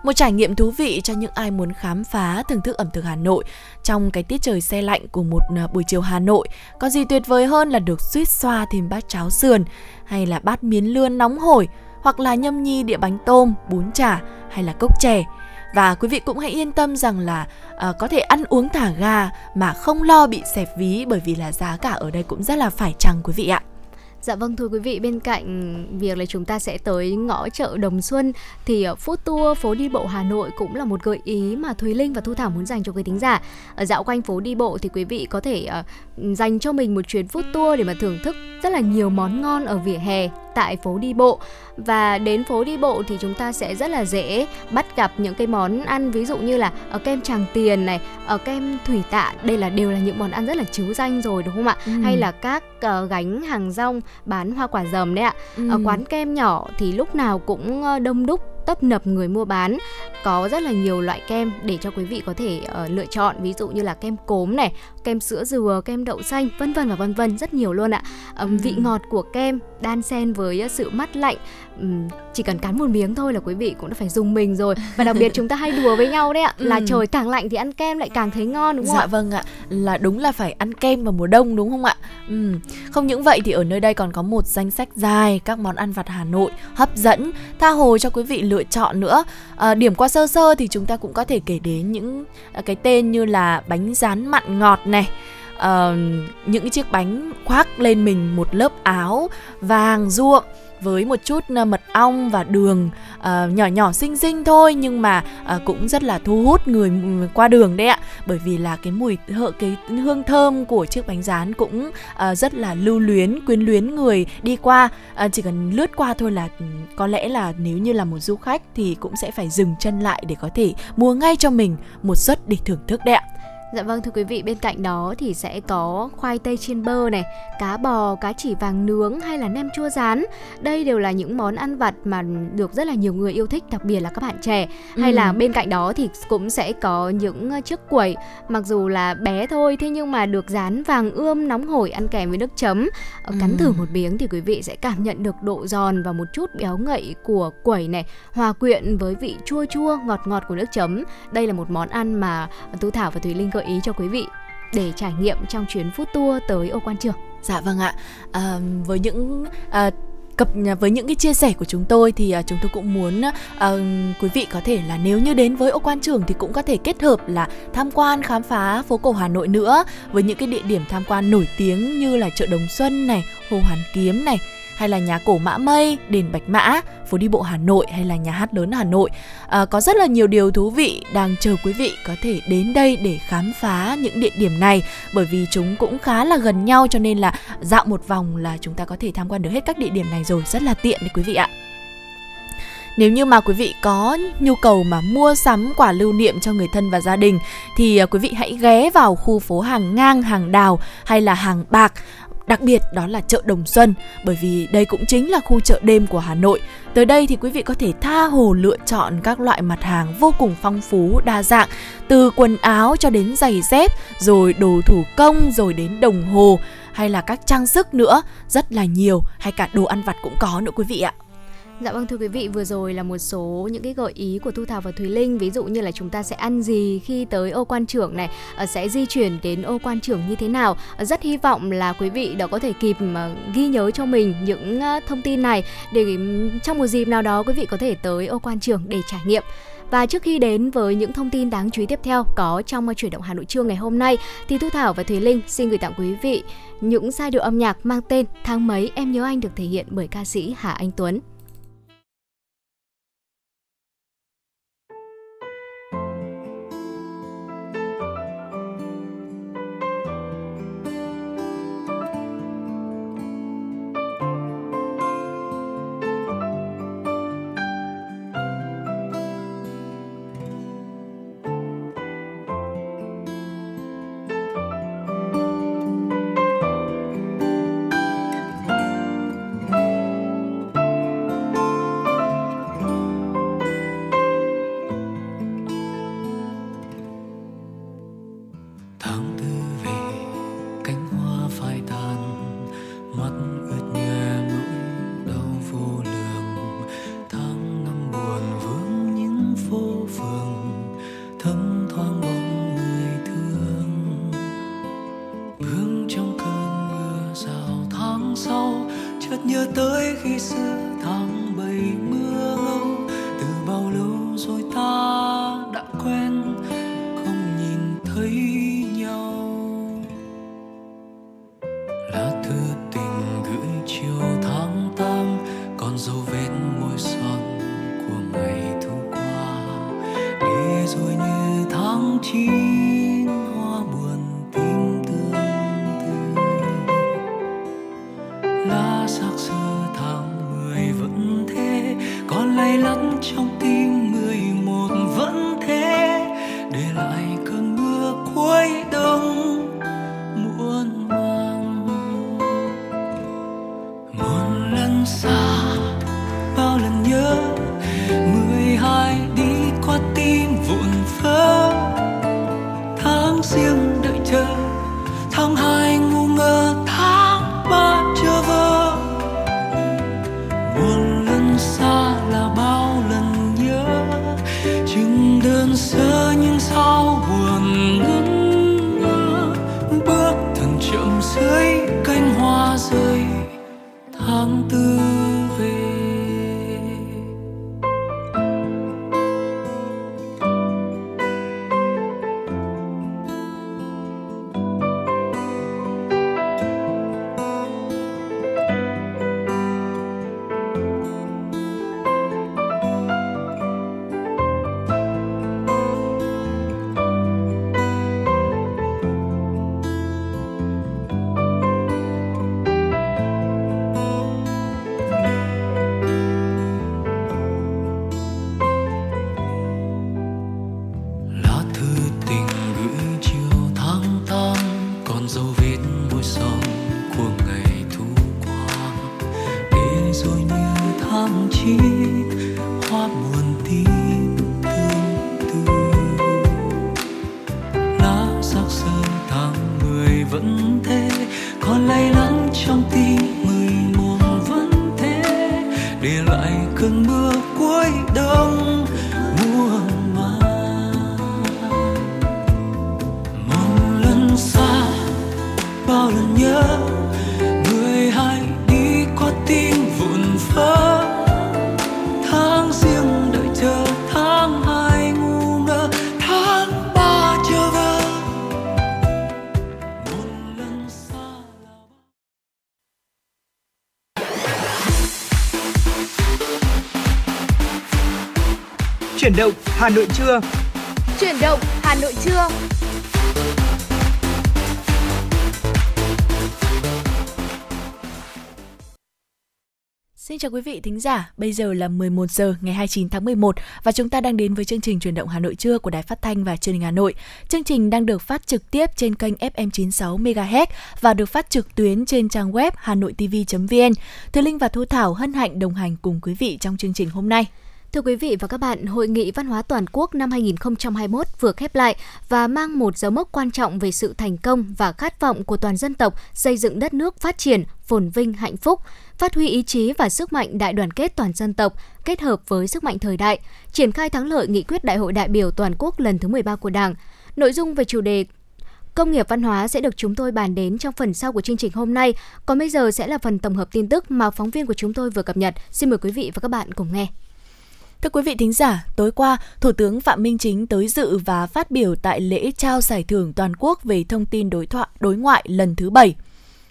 S1: Một trải nghiệm thú vị cho những ai muốn khám phá thưởng thức ẩm thực Hà Nội trong cái tiết trời xe lạnh của một à, buổi chiều Hà Nội. Có gì tuyệt vời hơn là được suýt xoa thêm bát cháo sườn hay là bát miến lươn nóng hổi hoặc là nhâm nhi địa bánh tôm, bún chả hay là cốc chè. Và quý vị cũng hãy yên tâm rằng là à, có thể ăn uống thả ga mà không lo bị xẹp ví bởi vì là giá cả ở đây cũng rất là phải chăng quý vị ạ.
S2: Dạ vâng thưa quý vị, bên cạnh việc là chúng ta sẽ tới ngõ chợ Đồng Xuân thì food tour phố đi bộ Hà Nội cũng là một gợi ý mà Thùy Linh và Thu Thảo muốn dành cho quý thính giả. Ở dạo quanh phố đi bộ thì quý vị có thể uh, dành cho mình một chuyến food tour để mà thưởng thức rất là nhiều món ngon ở vỉa hè tại phố đi bộ và đến phố đi bộ thì chúng ta sẽ rất là dễ bắt gặp những cái món ăn ví dụ như là ở kem Tràng Tiền này, ở kem Thủy Tạ, đây là đều là những món ăn rất là chiếu danh rồi đúng không ạ? Ừ. Hay là các uh, gánh hàng rong bán hoa quả dầm đấy ạ. Ừ. Ở quán kem nhỏ thì lúc nào cũng ờ, đông đúc tấp nập người mua bán có rất là nhiều loại kem để cho quý vị có thể uh, lựa chọn ví dụ như là kem cốm này kem sữa dừa kem đậu xanh vân vân và vân vân rất nhiều luôn ạ um, ừ. vị ngọt của kem đan xen với sự mát lạnh um, chỉ cần cắn một miếng thôi là quý vị cũng đã phải dùng mình rồi và đặc biệt chúng ta hay đùa với nhau đấy ạ là ừ. trời càng lạnh thì ăn kem lại càng thấy ngon đúng không
S1: dạ
S2: ạ
S1: vâng ạ là đúng là phải ăn kem vào mùa đông đúng không ạ ừ. không những vậy thì ở nơi đây còn có một danh sách dài các món ăn vặt Hà Nội hấp dẫn tha hồ cho quý vị lựa lựa chọn nữa. À, điểm qua sơ sơ thì chúng ta cũng có thể kể đến những à, cái tên như là bánh rán mặn ngọt này uh, những chiếc bánh khoác lên mình một lớp áo vàng ruộng với một chút ờ, mật ong và đường uh, nhỏ nhỏ xinh xinh thôi nhưng mà uh, cũng rất là thu hút người ừ, qua đường đấy ạ. Bởi vì là cái mùi hợ cái hương thơm của chiếc bánh rán cũng uh, rất là lưu luyến quyến luyến người đi qua. Uh, chỉ cần lướt qua thôi là ừ, có lẽ là nếu như là một du khách thì cũng sẽ phải dừng chân lại để có thể mua ngay cho mình một suất để thưởng thức đấy ạ.
S2: Dạ vâng thưa quý vị, bên cạnh đó thì sẽ có khoai tây chiên bơ này, cá bò, cá chỉ vàng nướng hay là nem chua rán. Đây đều là những món ăn vặt mà được rất là nhiều người yêu thích, đặc biệt là các bạn trẻ. Hay ừ. là bên cạnh đó thì cũng sẽ có những ờ, chiếc quẩy mặc dù là bé thôi thế nhưng mà được rán vàng ươm nóng hổi ăn kèm với nước chấm. Ừ. Cắn thử một miếng thì quý vị sẽ cảm nhận được độ giòn và một chút béo ngậy của quẩy này, hòa quyện với vị chua chua ngọt ngọt của nước chấm. Đây là một món ăn mà Tú Thảo và Thùy Linh gợi ý cho quý vị để trải nghiệm trong chuyến food tour tới ô quan trường.
S1: Dạ vâng ạ. À, với những à, cập với những cái chia sẻ của chúng tôi thì uh, chúng tôi cũng muốn uh, quý vị có thể là nếu như đến với ô quan trường thì cũng có thể kết hợp là tham quan khám phá phố cổ Hà Nội nữa với những cái địa điểm tham quan nổi tiếng như là chợ Đồng Xuân này, Hồ Hoàn Kiếm này, hay là nhà cổ Mã Mây, đền Bạch Mã, phố đi bộ Hà Nội hay là nhà hát lớn Hà Nội. À, có rất là nhiều điều thú vị đang chờ quý vị có thể đến đây để khám phá những địa điểm này bởi vì chúng cũng khá là gần nhau cho nên là dạo một vòng là chúng ta có thể tham quan được hết các địa điểm này rồi rất là tiện đấy quý vị ạ. Nếu như mà quý vị có nhu cầu mà mua sắm quà lưu niệm cho người thân và gia đình thì à, quý vị hãy ghé vào khu phố hàng ngang, hàng đào hay là hàng bạc Đặc biệt đó là chợ Đồng Xuân bởi vì đây cũng chính là khu chợ đêm của Hà Nội. Tới đây thì quý vị có thể tha hồ lựa chọn các loại mặt hàng vô cùng phong phú, đa dạng, từ quần áo cho đến giày dép, rồi đồ thủ công, rồi đến đồng hồ hay là các trang sức nữa, rất là nhiều, hay cả đồ ăn vặt cũng có nữa quý vị ạ.
S2: Dạ vâng thưa quý vị, vừa rồi là một số những cái gợi ý của Thu Thảo và Thùy Linh. Ví dụ như là chúng ta sẽ ăn gì khi tới ô quan trưởng này ờ, Sẽ di chuyển đến ô quan trưởng như thế nào. Ờ, rất hy vọng là quý vị đã có thể kịp ờ, ghi nhớ cho mình những thông tin này Để ừ, trong một dịp nào đó quý vị có thể tới ô quan trưởng để trải nghiệm. Và trước khi đến với những thông tin đáng chú ý tiếp theo có trong chuyển động Hà Nội trưa ngày hôm nay thì Thu Thảo và Thùy Linh xin gửi tặng quý vị những giai điệu âm nhạc mang tên Tháng mấy em nhớ anh được thể hiện bởi ca sĩ Hà Anh Tuấn.
S5: vẫn thế. Còn lay lắng trong tim Hà Nội trưa.
S6: Chuyển động Hà Nội trưa.
S1: Xin chào quý vị thính giả, bây giờ là 11 giờ ngày 29 tháng 11 và chúng ta đang đến với chương trình truyền động Hà Nội trưa của Đài Phát thanh và Truyền hình Hà Nội. Chương trình đang được phát trực tiếp trên kênh FM 96 MHz và được phát trực tuyến trên trang web hanoitv.vn. Thùy Linh và Thu Thảo hân hạnh đồng hành cùng quý vị trong chương trình hôm nay.
S2: Thưa quý vị và các bạn, Hội nghị Văn hóa Toàn quốc năm 2021 vừa khép lại và mang một dấu mốc quan trọng về sự thành công và khát vọng của toàn dân tộc xây dựng đất nước phát triển, phồn vinh, hạnh phúc, phát huy ý chí và sức mạnh đại đoàn kết toàn dân tộc kết hợp với sức mạnh thời đại, triển khai thắng lợi nghị quyết Đại hội đại biểu toàn quốc lần thứ 13 của Đảng. Nội dung về chủ đề Công nghiệp văn hóa sẽ được chúng tôi bàn đến trong phần sau của chương trình hôm nay. Còn bây giờ sẽ là phần tổng hợp tin tức mà phóng viên của chúng tôi vừa cập nhật. Xin mời quý vị và các bạn cùng nghe.
S1: Thưa quý vị thính giả, tối qua, Thủ tướng Phạm Minh Chính tới dự và phát biểu tại lễ trao giải thưởng toàn quốc về thông tin đối thoại đối ngoại lần thứ 7.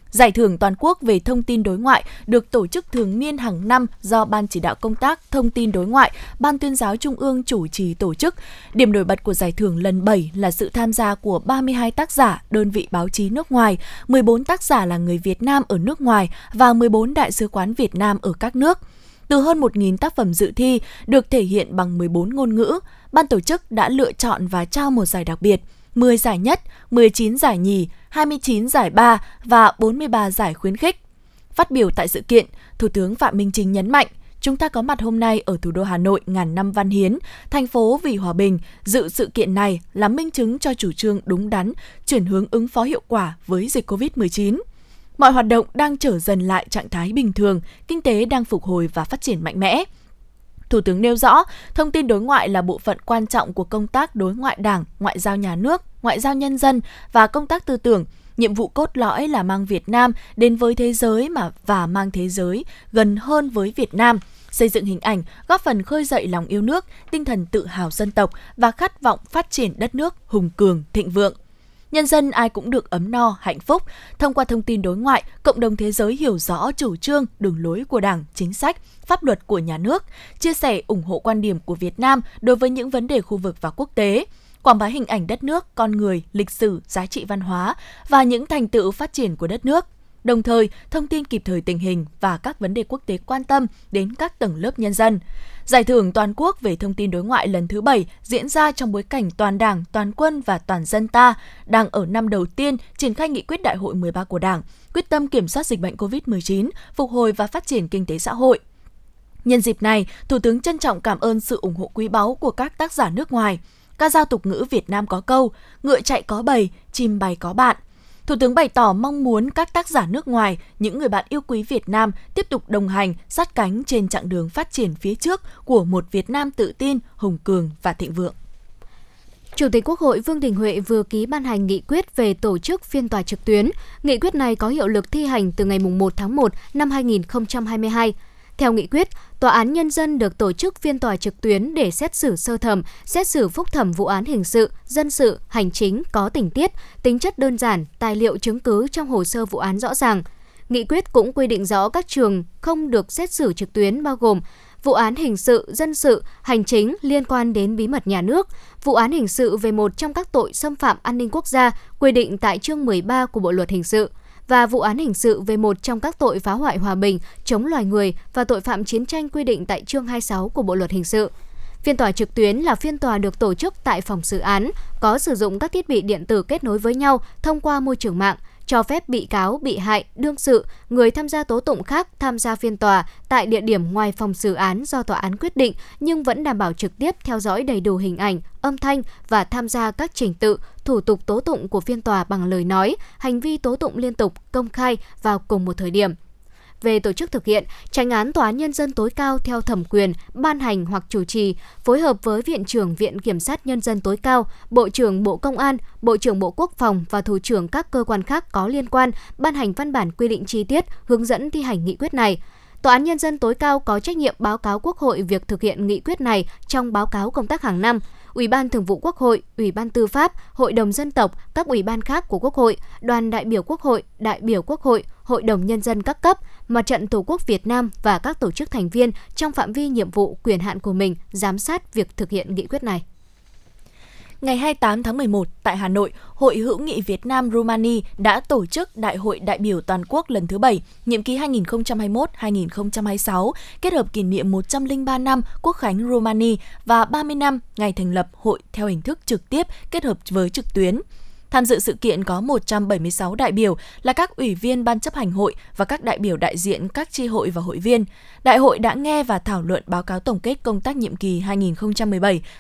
S1: Giải thưởng toàn quốc về thông tin đối ngoại được tổ chức thường niên hàng năm do Ban chỉ đạo công tác thông tin đối ngoại, Ban tuyên giáo Trung ương chủ trì tổ chức. Điểm nổi bật của giải thưởng lần 7 là sự tham gia của 32 tác giả, đơn vị báo chí nước ngoài, 14 tác giả là người Việt Nam ở nước ngoài và 14 đại sứ quán Việt Nam ở các nước – từ hơn 1.000 tác phẩm dự thi được thể hiện bằng 14 ngôn ngữ, ban tổ chức đã lựa chọn và trao một giải đặc biệt, 10 giải nhất, 19 giải nhì, 29 giải ba và 43 giải khuyến khích. Phát biểu tại sự kiện, Thủ tướng Phạm Minh Chính nhấn mạnh, chúng ta có mặt hôm nay ở thủ đô Hà Nội ngàn năm văn hiến, thành phố vì hòa bình, dự sự kiện này là minh chứng cho chủ trương đúng đắn, chuyển hướng ứng phó hiệu quả với dịch COVID-19. Mọi hoạt động đang trở dần lại trạng thái bình thường, kinh tế đang phục hồi và phát triển mạnh mẽ. Thủ tướng nêu rõ, thông tin đối ngoại là bộ phận quan trọng của công tác đối ngoại Đảng, ngoại giao nhà nước, ngoại giao nhân dân và công tác tư tưởng. Nhiệm vụ cốt lõi là mang Việt Nam đến với thế giới mà và mang thế giới gần hơn với Việt Nam, xây dựng hình ảnh, góp phần khơi dậy lòng yêu nước, tinh thần tự hào dân tộc và khát vọng phát triển đất nước hùng cường, thịnh vượng nhân dân ai cũng được ấm no, hạnh phúc. Thông qua thông tin đối ngoại, cộng đồng thế giới hiểu rõ chủ trương, đường lối của Đảng, chính sách, pháp luật của nhà nước, chia sẻ ủng hộ quan điểm của Việt Nam đối với những vấn đề khu vực và quốc tế quảng bá hình ảnh đất nước, con người, lịch sử, giá trị văn hóa và những thành tựu phát triển của đất nước. Đồng thời, thông tin kịp thời tình hình và các vấn đề quốc tế quan tâm đến các tầng lớp nhân dân. Giải thưởng toàn quốc về thông tin đối ngoại lần thứ 7 diễn ra trong bối cảnh toàn Đảng, toàn quân và toàn dân ta đang ở năm đầu tiên triển khai nghị quyết đại hội 13 của Đảng, quyết tâm kiểm soát dịch bệnh COVID-19, phục hồi và phát triển kinh tế xã hội. Nhân dịp này, Thủ tướng trân trọng cảm ơn sự ủng hộ quý báu của các tác giả nước ngoài. Ca dao tục ngữ Việt Nam có câu, ngựa chạy có bầy, chim bay có bạn – Thủ tướng bày tỏ mong muốn các tác giả nước ngoài, những người bạn yêu quý Việt Nam tiếp tục đồng hành, sát cánh trên chặng đường phát triển phía trước của một Việt Nam tự tin, hùng cường và thịnh vượng.
S2: Chủ tịch Quốc hội Vương Đình Huệ vừa ký ban hành nghị quyết về tổ chức phiên tòa trực tuyến. Nghị quyết này có hiệu lực thi hành từ ngày 1 tháng 1 năm 2022. Theo nghị quyết, Tòa án Nhân dân được tổ chức phiên tòa trực tuyến để xét xử sơ thẩm, xét xử phúc thẩm vụ án hình sự, dân sự, hành chính có tình tiết, tính chất đơn giản, tài liệu chứng cứ trong hồ sơ vụ án rõ ràng. Nghị quyết cũng quy định rõ các trường không được xét xử trực tuyến bao gồm vụ án hình sự, dân sự, hành chính liên quan đến bí mật nhà nước, vụ án hình sự về một trong các tội xâm phạm an ninh quốc gia quy định tại chương 13 của Bộ luật hình sự – và vụ án hình sự về một trong các tội phá hoại hòa bình, chống loài người và tội phạm chiến tranh quy định tại chương 26 của Bộ luật hình sự. Phiên tòa trực tuyến là phiên tòa được tổ chức tại phòng xử án, có sử dụng các thiết bị điện tử kết nối với nhau thông qua môi trường mạng, cho phép bị cáo, bị hại, đương sự, người tham gia tố tụng khác tham gia phiên tòa tại địa điểm ngoài phòng xử án do tòa án quyết định nhưng vẫn đảm bảo trực tiếp theo dõi đầy đủ hình ảnh, âm thanh và tham gia các trình tự, thủ tục tố tụng của phiên tòa bằng lời nói, hành vi tố tụng liên tục, công khai vào cùng một thời điểm về tổ chức thực hiện, tranh án Tòa án Nhân dân tối cao theo thẩm quyền, ban hành hoặc chủ trì, phối hợp với Viện trưởng Viện Kiểm sát Nhân dân tối cao, Bộ trưởng Bộ Công an, Bộ trưởng Bộ Quốc phòng và Thủ trưởng các cơ quan khác có liên quan ban hành văn bản quy định chi tiết, hướng dẫn thi hành nghị quyết này. Tòa án Nhân dân tối cao có trách nhiệm báo cáo Quốc hội việc thực hiện nghị quyết này trong báo cáo công tác hàng năm. Ủy ban Thường vụ Quốc hội, Ủy ban Tư pháp, Hội đồng dân tộc, các ủy ban khác của Quốc hội, đoàn đại biểu Quốc hội, đại biểu Quốc hội, Hội đồng Nhân dân các cấp, Mặt trận Tổ quốc Việt Nam và các tổ chức thành viên trong phạm vi nhiệm vụ quyền hạn của mình giám sát việc thực hiện nghị quyết này.
S1: Ngày 28 tháng 11 tại Hà Nội, Hội hữu nghị Việt Nam Rumani đã tổ chức Đại hội đại biểu toàn quốc lần thứ 7, nhiệm kỳ 2021-2026, kết hợp kỷ niệm 103 năm Quốc khánh Rumani và 30 năm ngày thành lập hội theo hình thức trực tiếp kết hợp với trực tuyến. Tham dự sự kiện có 176 đại biểu là các ủy viên ban chấp hành hội và các đại biểu đại diện các tri hội và hội viên. Đại hội đã nghe và thảo luận báo cáo tổng kết công tác nhiệm kỳ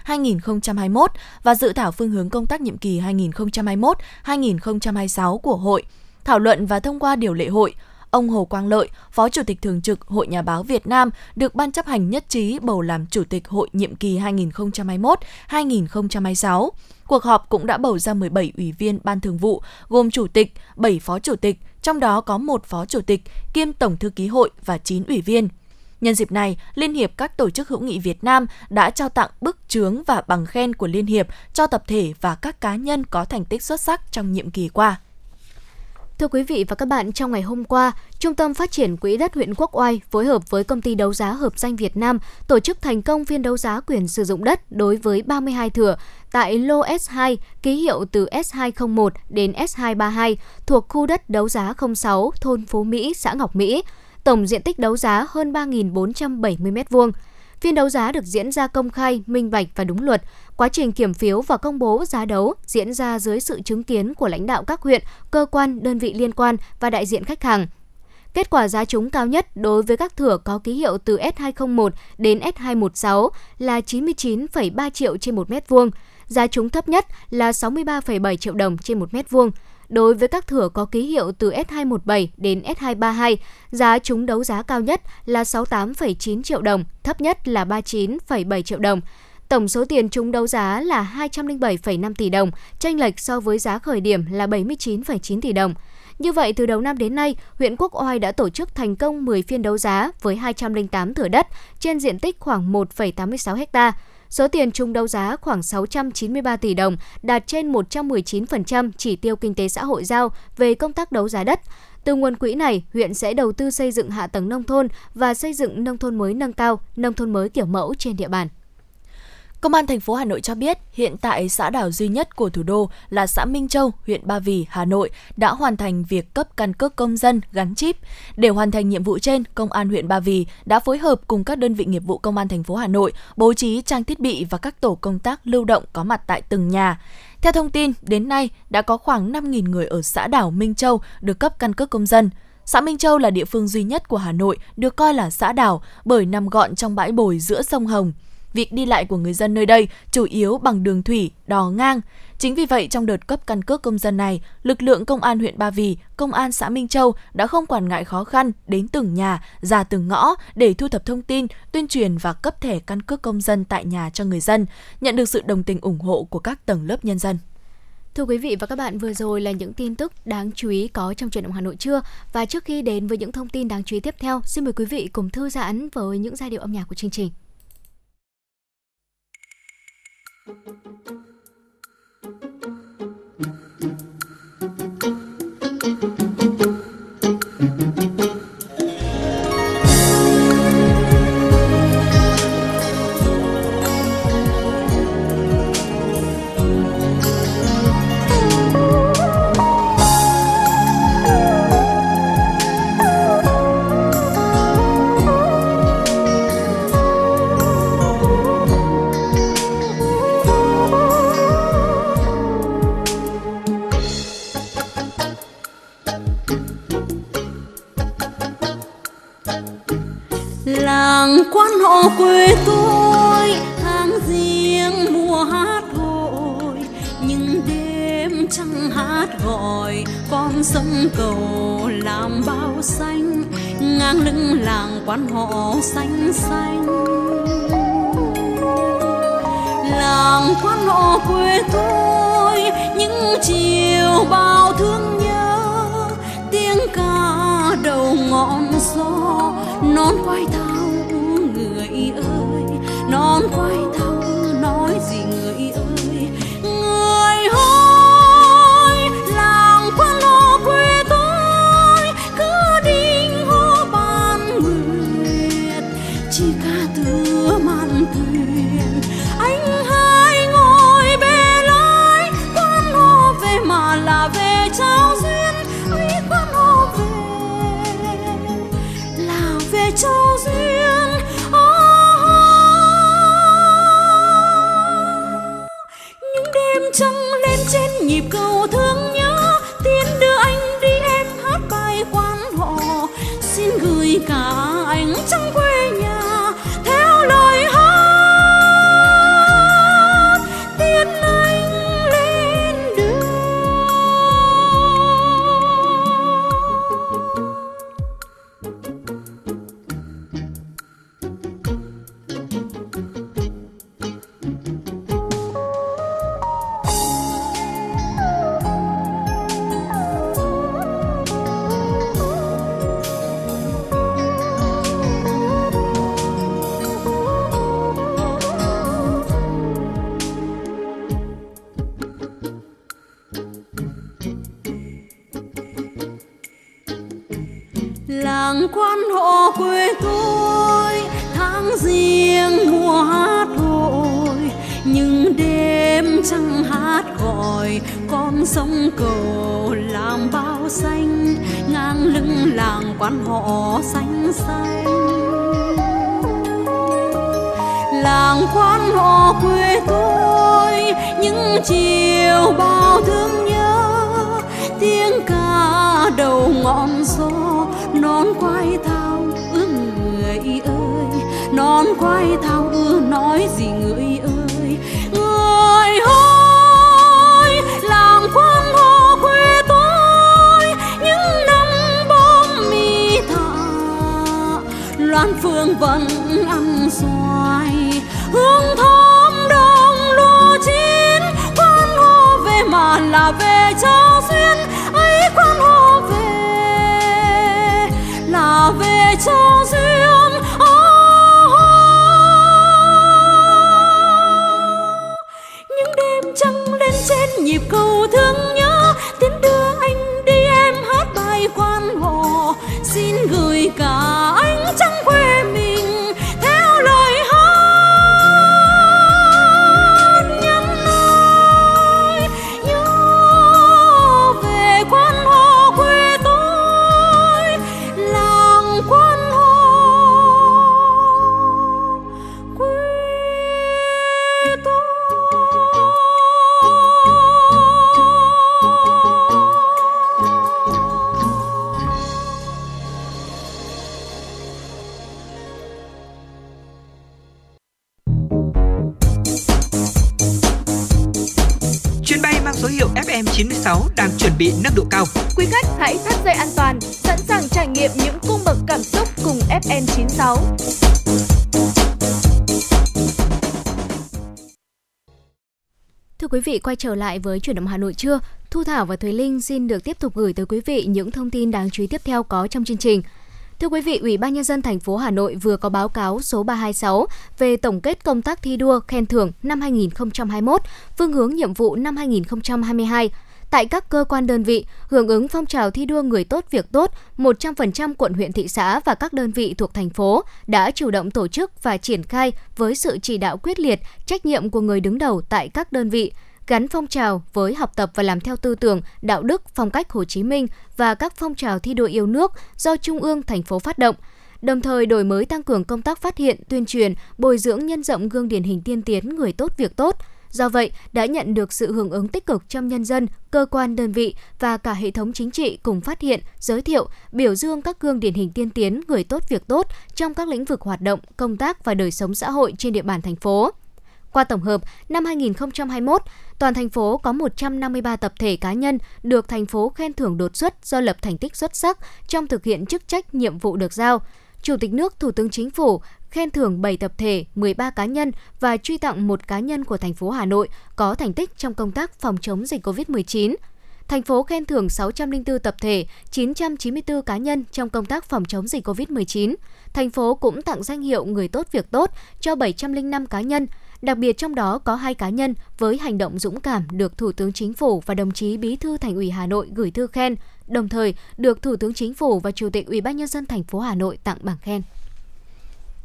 S1: 2017-2021 và dự thảo phương hướng công tác nhiệm kỳ 2021-2026 của hội. Thảo luận và thông qua điều lệ hội, ông Hồ Quang Lợi, Phó Chủ tịch Thường trực Hội Nhà báo Việt Nam, được Ban chấp hành nhất trí bầu làm Chủ tịch Hội nhiệm kỳ 2021-2026. Cuộc họp cũng đã bầu ra 17 ủy viên Ban Thường vụ, gồm Chủ tịch, 7 Phó Chủ tịch, trong đó có một Phó Chủ tịch, kiêm Tổng Thư ký Hội và 9 ủy viên. Nhân dịp này, Liên hiệp các tổ chức hữu nghị Việt Nam đã trao tặng bức chướng và bằng khen của Liên hiệp cho tập thể và các cá nhân có thành tích xuất sắc trong nhiệm kỳ qua.
S2: Thưa quý vị và các bạn, trong ngày hôm qua, Trung tâm Phát triển Quỹ đất huyện Quốc Oai phối hợp với công ty đấu giá hợp danh Việt Nam tổ chức thành công phiên đấu giá quyền sử dụng đất đối với 32 thửa tại lô S2 ký hiệu từ S201 đến S232 thuộc khu đất đấu giá 06 thôn Phú Mỹ, xã Ngọc Mỹ. Tổng diện tích đấu giá hơn 3.470 m2. Phiên đấu giá được diễn ra công khai, minh bạch và đúng luật. Quá trình kiểm phiếu và công bố giá đấu diễn ra dưới sự chứng kiến của lãnh đạo các huyện, cơ quan, đơn vị liên quan và đại diện khách hàng. Kết quả giá trúng cao nhất đối với các thửa có ký hiệu từ S201 đến S216 là 99,3 triệu trên 1 mét vuông. Giá trúng thấp nhất là 63,7 triệu đồng trên 1 mét vuông. Đối với các thửa có ký hiệu từ S217 đến S232, giá chúng đấu giá cao nhất là 68,9 triệu đồng, thấp nhất là 39,7 triệu đồng. Tổng số tiền chúng đấu giá là 207,5 tỷ đồng, tranh lệch so với giá khởi điểm là 79,9 tỷ đồng. Như vậy, từ đầu năm đến nay, huyện Quốc Oai đã tổ chức thành công 10 phiên đấu giá với 208 thửa đất trên diện tích khoảng 1,86 ha. Số tiền chung đấu giá khoảng 693 tỷ đồng, đạt trên 119% chỉ tiêu kinh tế xã hội giao về công tác đấu giá đất. Từ nguồn quỹ này, huyện sẽ đầu tư xây dựng hạ tầng nông thôn và xây dựng nông thôn mới nâng cao, nông thôn mới kiểu mẫu trên địa bàn.
S1: Công an thành phố Hà Nội cho biết, hiện tại xã đảo duy nhất của thủ đô là xã Minh Châu, huyện Ba Vì, Hà Nội đã hoàn thành việc cấp căn cước công dân gắn chip. Để hoàn thành nhiệm vụ trên, Công an huyện Ba Vì đã phối hợp cùng các đơn vị nghiệp vụ Công an thành phố Hà Nội bố trí trang thiết bị và các tổ công tác lưu động có mặt tại từng nhà. Theo thông tin, đến nay đã có khoảng 5.000 người ở xã đảo Minh Châu được cấp căn cước công dân. Xã Minh Châu là địa phương duy nhất của Hà Nội được coi là xã đảo bởi nằm gọn trong bãi bồi giữa sông Hồng việc đi lại của người dân nơi đây chủ yếu bằng đường thủy, đò ngang. Chính vì vậy, trong đợt cấp căn cước công dân này, lực lượng công an huyện Ba Vì, công an xã Minh Châu đã không quản ngại khó khăn đến từng nhà, ra từng ngõ để thu thập thông tin, tuyên truyền và cấp thẻ căn cước công dân tại nhà cho người dân, nhận được sự đồng tình ủng hộ của các tầng lớp nhân dân.
S2: Thưa quý vị và các bạn, vừa rồi là những tin tức đáng chú ý có trong truyền động Hà Nội trưa. Và trước khi đến với những thông tin đáng chú ý tiếp theo, xin mời quý vị cùng thư giãn với những giai điệu âm nhạc của chương trình. Thank you.
S7: Con sông cầu làm bao xanh, ngang lưng làng quan họ xanh xanh. Làng quan họ quê tôi, những chiều bao thương nhớ. Tiếng ca đầu ngọn gió, non quay thao, người ơi, non quay quay
S2: trở lại với chuyển động Hà Nội trưa. Thu Thảo và Thùy Linh xin được tiếp tục gửi tới quý vị những thông tin đáng chú ý tiếp theo có trong chương trình. Thưa quý vị, Ủy ban nhân dân thành phố Hà Nội vừa có báo cáo số 326 về tổng kết công tác thi đua khen thưởng năm 2021, phương hướng nhiệm vụ năm 2022 tại các cơ quan đơn vị hưởng ứng phong trào thi đua người tốt việc tốt, 100% quận huyện thị xã và các đơn vị thuộc thành phố đã chủ động tổ chức và triển khai với sự chỉ đạo quyết liệt, trách nhiệm của người đứng đầu tại các đơn vị, gắn phong trào với học tập và làm theo tư tưởng, đạo đức, phong cách Hồ Chí Minh và các phong trào thi đua yêu nước do Trung ương thành phố phát động đồng thời đổi mới tăng cường công tác phát hiện, tuyên truyền, bồi dưỡng nhân rộng gương điển hình tiên tiến người tốt việc tốt. Do vậy, đã nhận được sự hưởng ứng tích cực trong nhân dân, cơ quan đơn vị và cả hệ thống chính trị cùng phát hiện, giới thiệu, biểu dương các gương điển hình tiên tiến người tốt việc tốt trong các lĩnh vực hoạt động, công tác và đời sống xã hội trên địa bàn thành phố. Qua tổng hợp, năm 2021, toàn thành phố có 153 tập thể cá nhân được thành phố khen thưởng đột xuất do lập thành tích xuất sắc trong thực hiện chức trách nhiệm vụ được giao. Chủ tịch nước, Thủ tướng Chính phủ khen thưởng 7 tập thể, 13 cá nhân và truy tặng một cá nhân của thành phố Hà Nội có thành tích trong công tác phòng chống dịch COVID-19. Thành phố khen thưởng 604 tập thể, 994 cá nhân trong công tác phòng chống dịch COVID-19. Thành phố cũng tặng danh hiệu người tốt việc tốt cho 705 cá nhân, Đặc biệt trong đó có hai cá nhân với hành động dũng cảm được Thủ tướng Chính phủ và đồng chí Bí thư Thành ủy Hà Nội gửi thư khen, đồng thời được Thủ tướng Chính phủ và Chủ tịch Ủy ban nhân dân thành phố Hà Nội tặng bằng khen.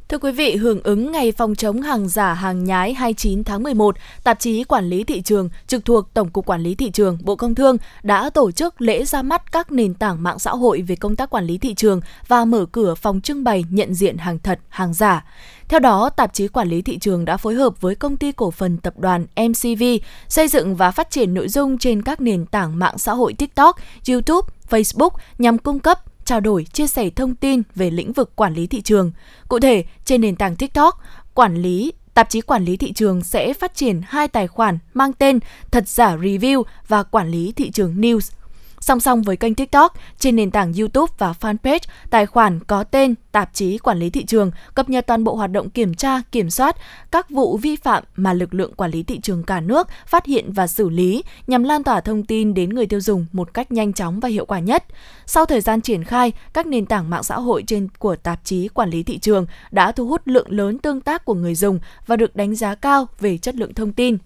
S1: Thưa quý vị, hưởng ứng ngày phòng chống hàng giả hàng nhái 29 tháng 11, tạp chí Quản lý thị trường trực thuộc Tổng cục Quản lý thị trường Bộ Công Thương đã tổ chức lễ ra mắt các nền tảng mạng xã hội về công tác quản lý thị trường và mở cửa phòng trưng bày nhận diện hàng thật, hàng giả. Theo đó, tạp chí Quản lý thị trường đã phối hợp với công ty cổ phần tập đoàn MCV xây dựng và phát triển nội dung trên các nền tảng mạng xã hội TikTok, YouTube, Facebook nhằm cung cấp trao đổi, chia sẻ thông tin về lĩnh vực quản lý thị trường. Cụ thể, trên nền tảng TikTok, quản lý tạp chí quản lý thị trường sẽ phát triển hai tài khoản mang tên Thật giả Review và Quản lý thị trường News Song song với kênh TikTok, trên nền tảng YouTube và fanpage, tài khoản có tên Tạp chí Quản lý thị trường cập nhật toàn bộ hoạt động kiểm tra, kiểm soát các vụ vi phạm mà lực lượng quản lý thị trường cả nước phát hiện và xử lý nhằm lan tỏa thông tin đến người tiêu dùng một cách nhanh chóng và hiệu quả nhất. Sau thời gian triển khai, các nền tảng mạng xã hội trên của tạp chí Quản lý thị trường đã thu hút lượng lớn tương tác của người dùng và được đánh giá cao về chất lượng thông tin.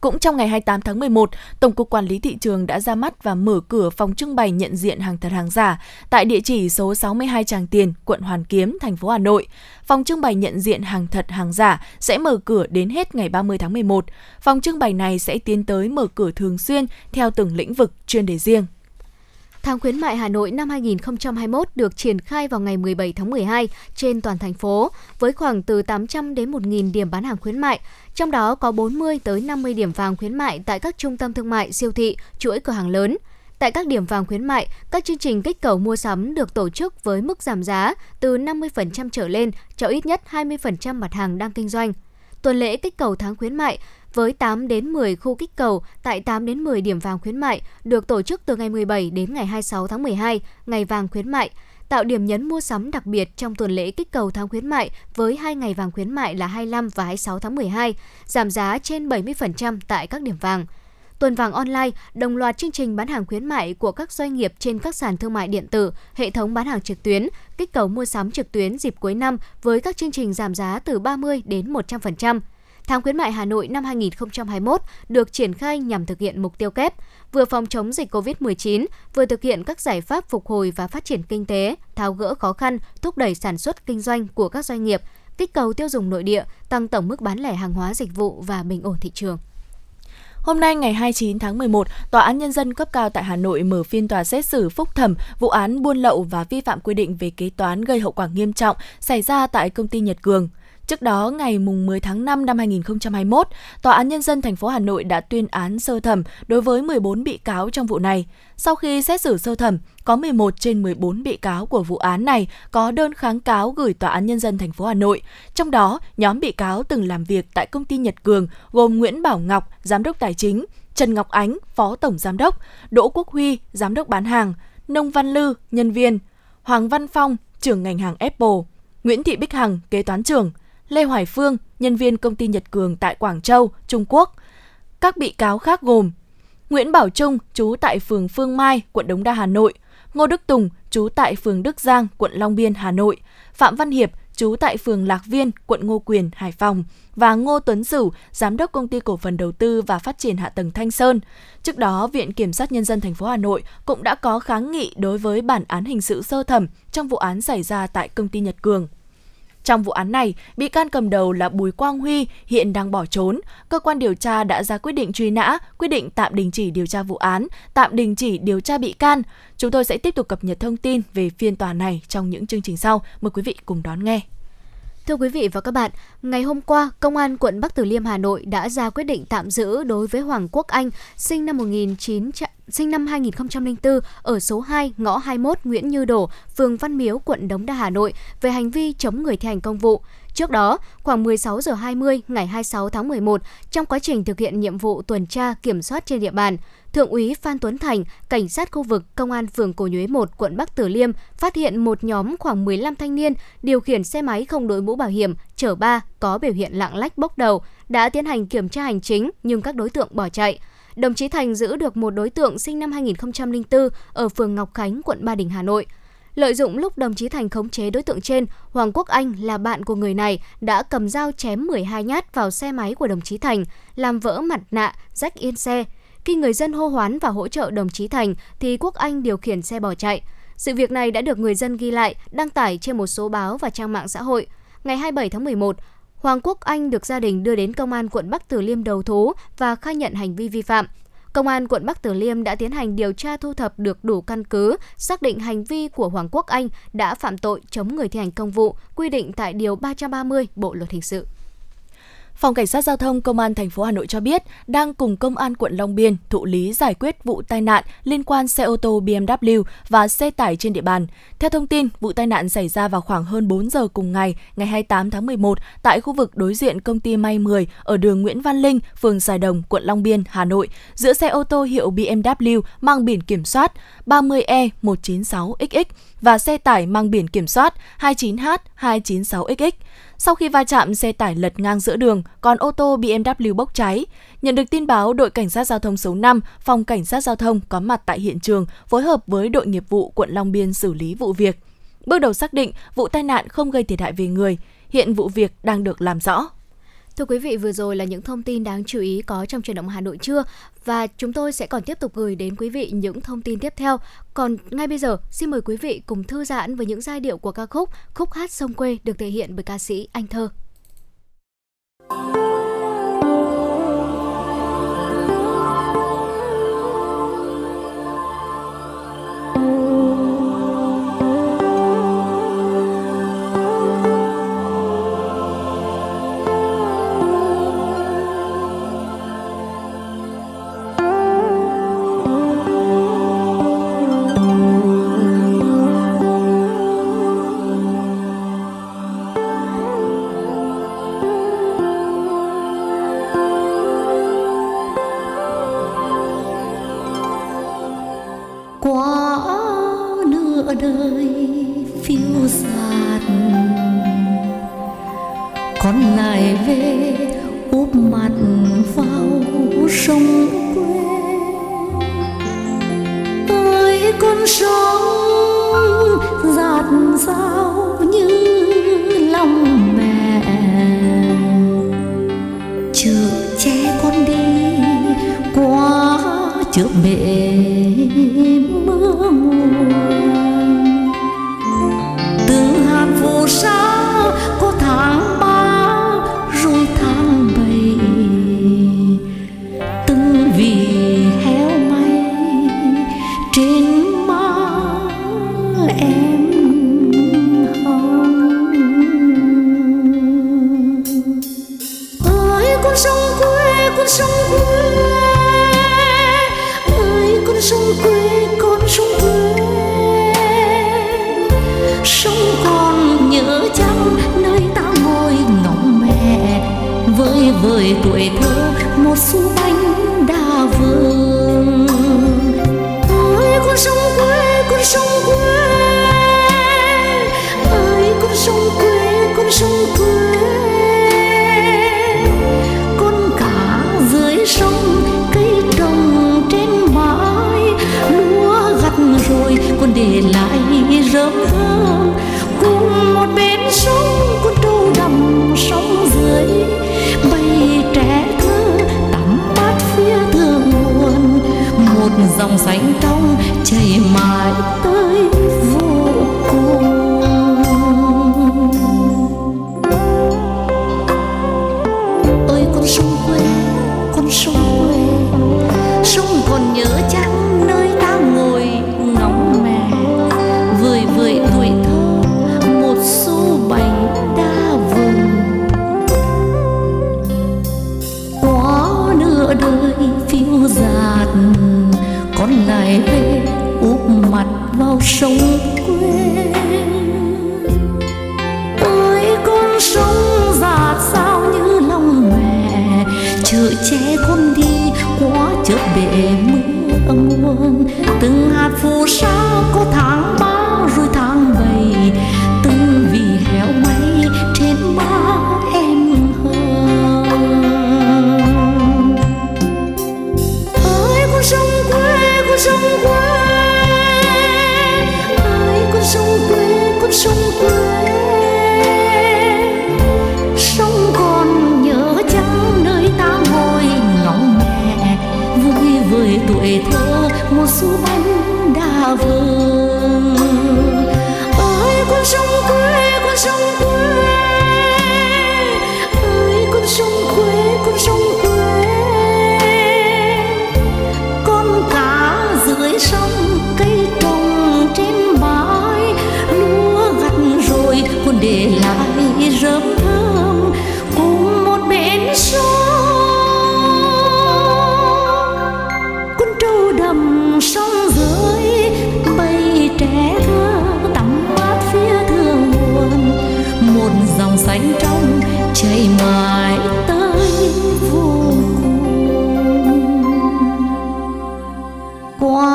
S1: Cũng trong ngày 28 tháng 11, Tổng cục Quản lý thị trường đã ra mắt và mở cửa phòng trưng bày nhận diện hàng thật hàng giả tại địa chỉ số 62 Tràng Tiền, quận Hoàn Kiếm, thành phố Hà Nội. Phòng trưng bày nhận diện hàng thật hàng giả sẽ mở cửa đến hết ngày 30 tháng 11. Phòng trưng bày này sẽ tiến tới mở cửa thường xuyên theo từng lĩnh vực chuyên đề riêng.
S2: Tháng khuyến mại Hà Nội năm 2021 được triển khai vào ngày 17 tháng 12 trên toàn thành phố với khoảng từ 800 đến 1.000 điểm bán hàng khuyến mại, trong đó có 40 tới 50 điểm vàng khuyến mại tại các trung tâm thương mại, siêu thị, chuỗi cửa hàng lớn. Tại các điểm vàng khuyến mại, các chương trình kích cầu mua sắm được tổ chức với mức giảm giá từ 50% trở lên cho ít nhất 20% mặt hàng đang kinh doanh. Tuần lễ kích cầu tháng khuyến mại với 8 đến 10 khu kích cầu tại 8 đến 10 điểm vàng khuyến mại được tổ chức từ ngày 17 đến ngày 26 tháng 12, ngày vàng khuyến mại, tạo điểm nhấn mua sắm đặc biệt trong tuần lễ kích cầu tháng khuyến mại với hai ngày vàng khuyến mại là 25 và 26 tháng 12, giảm giá trên 70% tại các điểm vàng. Tuần vàng online đồng loạt chương trình bán hàng khuyến mại của các doanh nghiệp trên các sàn thương mại điện tử, hệ thống bán hàng trực tuyến, kích cầu mua sắm trực tuyến dịp cuối năm với các chương trình giảm giá từ 30 đến 100%. Tháng khuyến mại Hà Nội năm 2021 được triển khai nhằm thực hiện mục tiêu kép, vừa phòng chống dịch COVID-19, vừa thực hiện các giải pháp phục hồi và phát triển kinh tế, tháo gỡ khó khăn, thúc đẩy sản xuất kinh doanh của các doanh nghiệp, kích cầu tiêu dùng nội địa, tăng tổng mức bán lẻ hàng hóa dịch vụ và bình ổn thị trường.
S1: Hôm nay ngày 29 tháng 11, Tòa án Nhân dân cấp cao tại Hà Nội mở phiên tòa xét xử phúc thẩm vụ án buôn lậu và vi phạm quy định về kế toán gây hậu quả nghiêm trọng xảy ra tại công ty Nhật Cường. Trước đó, ngày 10 tháng 5 năm 2021, Tòa án Nhân dân thành phố Hà Nội đã tuyên án sơ thẩm đối với 14 bị cáo trong vụ này. Sau khi xét xử sơ thẩm, có 11 trên 14 bị cáo của vụ án này có đơn kháng cáo gửi Tòa án Nhân dân thành phố Hà Nội. Trong đó, nhóm bị cáo từng làm việc tại công ty Nhật Cường gồm Nguyễn Bảo Ngọc, Giám đốc Tài chính, Trần Ngọc Ánh, Phó Tổng Giám đốc, Đỗ Quốc Huy, Giám đốc bán hàng, Nông Văn Lư, nhân viên, Hoàng Văn Phong, trưởng ngành hàng Apple, Nguyễn Thị Bích Hằng, kế toán trưởng, Lê Hoài Phương, nhân viên công ty Nhật Cường tại Quảng Châu, Trung Quốc. Các bị cáo khác gồm Nguyễn Bảo Trung, trú tại phường Phương Mai, quận Đống Đa, Hà Nội, Ngô Đức Tùng, trú tại phường Đức Giang, quận Long Biên, Hà Nội, Phạm Văn Hiệp, trú tại phường Lạc Viên, quận Ngô Quyền, Hải Phòng và Ngô Tuấn Sửu, giám đốc công ty cổ phần đầu tư và phát triển hạ tầng Thanh Sơn. Trước đó, Viện Kiểm sát nhân dân thành phố Hà Nội cũng đã có kháng nghị đối với bản án hình sự sơ thẩm trong vụ án xảy ra tại công ty Nhật Cường. Trong vụ án này, bị can cầm đầu là Bùi Quang Huy hiện đang bỏ trốn. Cơ quan điều tra đã ra quyết định truy nã, quyết định tạm đình chỉ điều tra vụ án, tạm đình chỉ điều tra bị can. Chúng tôi sẽ tiếp tục cập nhật thông tin về phiên tòa này trong những chương trình sau. Mời quý vị cùng đón nghe.
S2: Thưa quý vị và các bạn, ngày hôm qua, Công an quận Bắc Từ Liêm Hà Nội đã ra quyết định tạm giữ đối với Hoàng Quốc Anh, sinh năm 1900 sinh năm 2004 ở số 2 ngõ 21 Nguyễn Như Đổ, phường Văn Miếu, quận Đống Đa, Hà Nội về hành vi chống người thi hành công vụ. Trước đó, khoảng 16 giờ 20 ngày 26 tháng 11, trong quá trình thực hiện nhiệm vụ tuần tra kiểm soát trên địa bàn, Thượng úy Phan Tuấn Thành, cảnh sát khu vực Công an phường Cổ Nhuế 1, quận Bắc Từ Liêm phát hiện một nhóm khoảng 15 thanh niên điều khiển xe máy không đội mũ bảo hiểm, chở ba có biểu hiện lạng lách bốc đầu, đã tiến hành kiểm tra hành chính nhưng các đối tượng bỏ chạy đồng chí Thành giữ được một đối tượng sinh năm 2004 ở phường Ngọc Khánh, quận Ba Đình, Hà Nội. Lợi dụng lúc đồng chí Thành khống chế đối tượng trên, Hoàng Quốc Anh là bạn của người này đã cầm dao chém 12 nhát vào xe máy của đồng chí Thành, làm vỡ mặt nạ, rách yên xe. Khi người dân hô hoán và hỗ trợ đồng chí Thành thì Quốc Anh điều khiển xe bỏ chạy. Sự việc này đã được người dân ghi lại, đăng tải trên một số báo và trang mạng xã hội. ngày 27 tháng 11, Hoàng Quốc Anh được gia đình đưa đến công an quận Bắc Từ Liêm đầu thú và khai nhận hành vi vi phạm. Công an quận Bắc Từ Liêm đã tiến hành điều tra thu thập được đủ căn cứ, xác định hành vi của Hoàng Quốc Anh đã phạm tội chống người thi hành công vụ, quy định tại Điều 330 Bộ Luật Hình sự.
S1: Phòng Cảnh sát Giao thông Công an thành phố Hà Nội cho biết đang cùng Công an quận Long Biên thụ lý giải quyết vụ tai nạn liên quan xe ô tô BMW và xe tải trên địa bàn. Theo thông tin, vụ tai nạn xảy ra vào khoảng hơn 4 giờ cùng ngày, ngày 28 tháng 11 tại khu vực đối diện công ty May 10 ở đường Nguyễn Văn Linh, phường Sài Đồng, quận Long Biên, Hà Nội, giữa xe ô tô hiệu BMW mang biển kiểm soát 30E196XX và xe tải mang biển kiểm soát 29H296XX. Sau khi va chạm, xe tải lật ngang giữa đường, còn ô tô BMW bốc cháy. Nhận được tin báo, đội cảnh sát giao thông số 5, phòng cảnh sát giao thông có mặt tại hiện trường, phối hợp với đội nghiệp vụ quận Long Biên xử lý vụ việc. Bước đầu xác định vụ tai nạn không gây thiệt hại về người, hiện vụ việc đang được làm rõ.
S2: Thưa quý vị, vừa rồi là những thông tin đáng chú ý có trong truyền động Hà Nội trưa và chúng tôi sẽ còn tiếp tục gửi đến quý vị những thông tin tiếp theo. Còn ngay bây giờ, xin mời quý vị cùng thư giãn với những giai điệu của ca khúc Khúc hát sông quê được thể hiện bởi ca sĩ Anh Thơ.
S7: Quá nửa đời phiêu dạt con lại về úp mặt vào sông quê. Ơi, con sông giạt dao như lòng mẹ. Chữ che con đi qua chữ mẹ su bành đa vương. Ơi con sông quê, con sông quê. Ơi, con sông quê, con sông quê. Con cả dưới sông, cây trồng trên bãi lúa gặt rồi còn để lại rơm rơm. Cùng một bên sông, con trâu đầm sông một dòng sánh trong chảy mãi tới vô cùng. Quê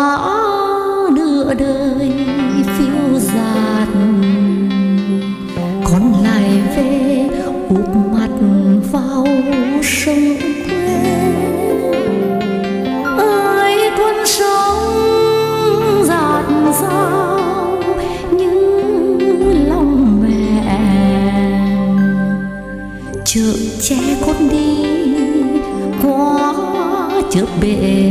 S7: qua nửa đời phiêu dạt con lại về úp mặt vào sông quê. Ơi con sông dạt dao như lòng mẹ. Chợ che con đi, qua chợ bể.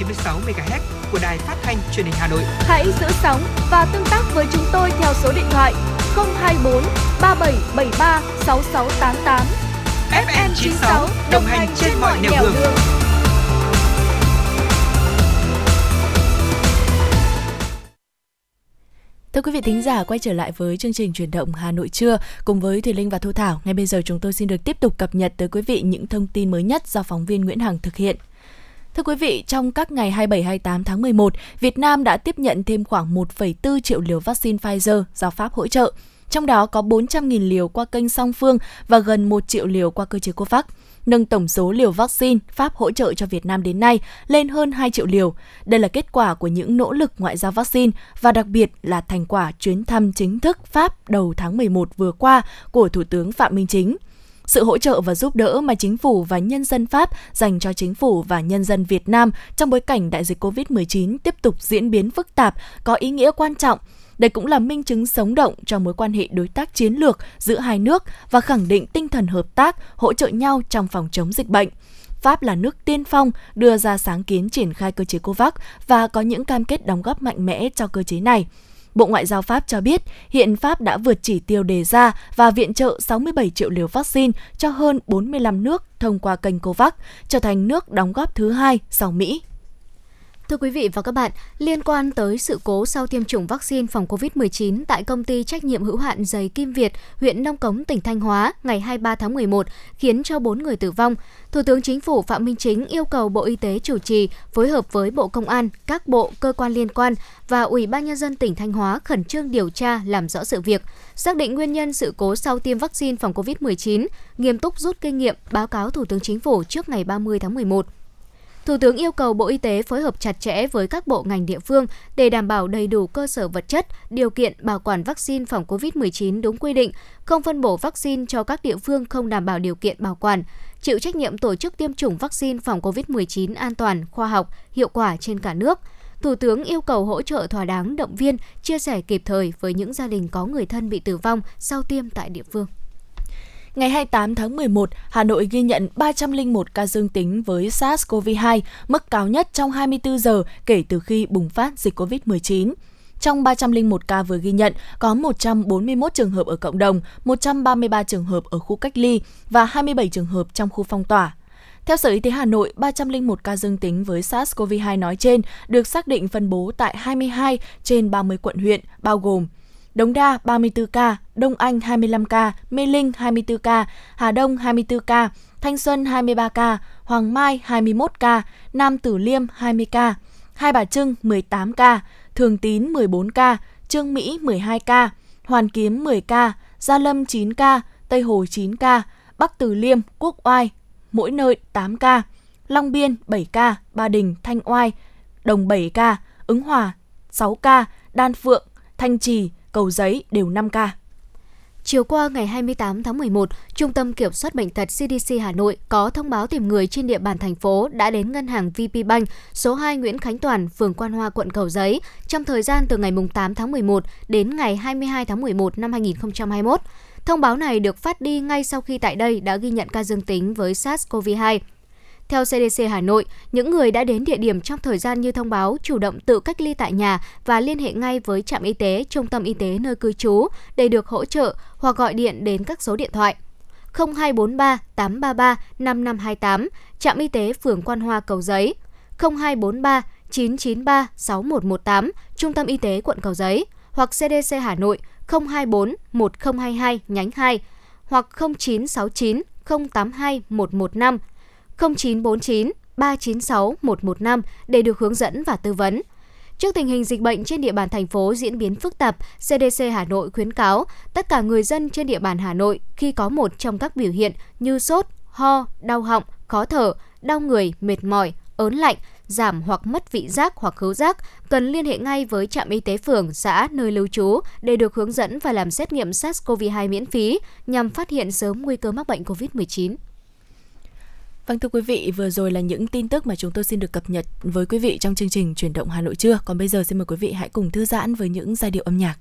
S5: 96 MHz của đài phát thanh truyền hình Hà Nội.
S6: Hãy giữ sóng và tương tác với chúng tôi theo số điện thoại 024 3773 6688.
S5: FM 96 đồng hành trên mọi nẻo đường.
S1: Thưa quý vị thính giả, quay trở lại với chương trình truyền động Hà Nội trưa cùng với Thùy Linh và Thu Thảo. Ngay bây giờ chúng tôi xin được tiếp tục cập nhật tới quý vị những thông tin mới nhất do phóng viên Nguyễn Hằng thực hiện. Thưa quý vị, trong các ngày 27-28 tháng 11, Việt Nam đã tiếp nhận thêm khoảng 1,4 triệu liều vaccine Pfizer do Pháp hỗ trợ. Trong đó có 400.000 liều qua kênh song phương và gần 1 triệu liều qua cơ chế COVAX nâng tổng số liều vaccine Pháp hỗ trợ cho Việt Nam đến nay lên hơn 2 triệu liều. Đây là kết quả của những nỗ lực ngoại giao vaccine và đặc biệt là thành quả chuyến thăm chính thức Pháp đầu tháng 11 vừa qua của Thủ tướng Phạm Minh Chính. Sự hỗ trợ và giúp đỡ mà chính phủ và nhân dân Pháp dành cho chính phủ và nhân dân Việt Nam trong bối cảnh đại dịch COVID-19 tiếp tục diễn biến phức tạp có ý nghĩa quan trọng đây cũng là minh chứng sống động cho mối quan hệ đối tác chiến lược giữa hai nước và khẳng định tinh thần hợp tác, hỗ trợ nhau trong phòng chống dịch bệnh. Pháp là nước tiên phong đưa ra sáng kiến triển khai cơ chế COVAX và có những cam kết đóng góp mạnh mẽ cho cơ chế này. Bộ Ngoại giao Pháp cho biết hiện Pháp đã vượt chỉ tiêu đề ra và viện trợ 67 triệu liều vaccine cho hơn 45 nước thông qua kênh COVAX, trở thành nước đóng góp thứ hai sau Mỹ.
S2: Thưa quý vị và các bạn, liên quan tới sự cố sau tiêm chủng vaccine phòng COVID-19 tại công ty trách nhiệm hữu hạn giày Kim Việt, huyện Nông Cống, tỉnh Thanh Hóa ngày 23 tháng 11, khiến cho 4 người tử vong, Thủ tướng Chính phủ Phạm Minh Chính yêu cầu Bộ Y tế chủ trì phối hợp với Bộ Công an, các bộ, cơ quan liên quan và Ủy ban Nhân dân tỉnh Thanh Hóa khẩn trương điều tra, làm rõ sự việc, xác định nguyên nhân sự cố sau tiêm vaccine phòng COVID-19, nghiêm túc rút kinh nghiệm, báo cáo Thủ tướng Chính phủ trước ngày 30 tháng 11. Thủ tướng yêu cầu Bộ Y tế phối hợp chặt chẽ với các bộ ngành địa phương để đảm bảo đầy đủ cơ sở vật chất, điều kiện bảo quản vaccine phòng COVID-19 đúng quy định, không phân bổ vaccine cho các địa phương không đảm bảo điều kiện bảo quản, chịu trách nhiệm tổ chức tiêm chủng vaccine phòng COVID-19 an toàn, khoa học, hiệu quả trên cả nước. Thủ tướng yêu cầu hỗ trợ thỏa đáng động viên, chia sẻ kịp thời với những gia đình có người thân bị tử vong sau tiêm tại địa phương.
S1: Ngày 28 tháng 11, Hà Nội ghi nhận 301 ca dương tính với SARS-CoV-2, mức cao nhất trong 24 giờ kể từ khi bùng phát dịch COVID-19. Trong 301 ca vừa ghi nhận, có 141 trường hợp ở cộng đồng, 133 trường hợp ở khu cách ly và 27 trường hợp trong khu phong tỏa. Theo Sở Y tế Hà Nội, 301 ca dương tính với SARS-CoV-2 nói trên được xác định phân bố tại 22 trên 30 quận huyện, bao gồm Đống Đa 34 ca, Đông Anh 25 ca, Mê Linh 24 ca, Hà Đông 24 ca, Thanh Xuân 23 ca, Hoàng Mai 21 ca, Nam Tử Liêm 20 ca, Hai Bà Trưng 18 ca, Thường Tín 14 ca, Trương Mỹ 12 ca, Hoàn Kiếm 10 ca, Gia Lâm 9 ca, Tây Hồ 9 ca, Bắc Từ Liêm, Quốc Oai, mỗi nơi 8 ca, Long Biên 7 ca, Ba Đình, Thanh Oai, Đồng 7 ca, Ứng Hòa 6 ca, Đan Phượng, Thanh Trì, Cầu Giấy đều 5 ca.
S2: Chiều qua ngày 28 tháng 11, Trung tâm Kiểm soát Bệnh tật CDC Hà Nội có thông báo tìm người trên địa bàn thành phố đã đến ngân hàng VP Bank số 2 Nguyễn Khánh Toàn, phường Quan Hoa, quận Cầu Giấy trong thời gian từ ngày 8 tháng 11 đến ngày 22 tháng 11 năm 2021. Thông báo này được phát đi ngay sau khi tại đây đã ghi nhận ca dương tính với SARS-CoV-2. Theo CDC Hà Nội, những người đã đến địa điểm trong thời gian như thông báo chủ động tự cách ly tại nhà và liên hệ ngay với trạm y tế, trung tâm y tế nơi cư trú để được hỗ trợ hoặc gọi điện đến các số điện thoại. 0243 833 5528, trạm y tế phường Quan Hoa Cầu Giấy, 0243 993 6118, trung tâm y tế quận Cầu Giấy hoặc CDC Hà Nội 024 1022 nhánh 2 hoặc 0969 082 115 0949 396 115 để được hướng dẫn và tư vấn. Trước tình hình dịch bệnh trên địa bàn thành phố diễn biến phức tạp, CDC Hà Nội khuyến cáo tất cả người dân trên địa bàn Hà Nội khi có một trong các biểu hiện như sốt, ho, đau họng, khó thở, đau người, mệt mỏi, ớn lạnh, giảm hoặc mất vị giác hoặc khứu giác, cần liên hệ ngay với trạm y tế phường, xã, nơi lưu trú để được hướng dẫn và làm xét nghiệm SARS-CoV-2 miễn phí nhằm phát hiện sớm nguy cơ mắc bệnh COVID-19.
S7: Vâng thưa quý vị, vừa rồi là những tin tức mà chúng tôi xin được cập nhật với quý vị trong chương trình Chuyển động Hà Nội trưa. Còn bây giờ xin mời quý vị hãy cùng thư giãn với những giai điệu âm nhạc.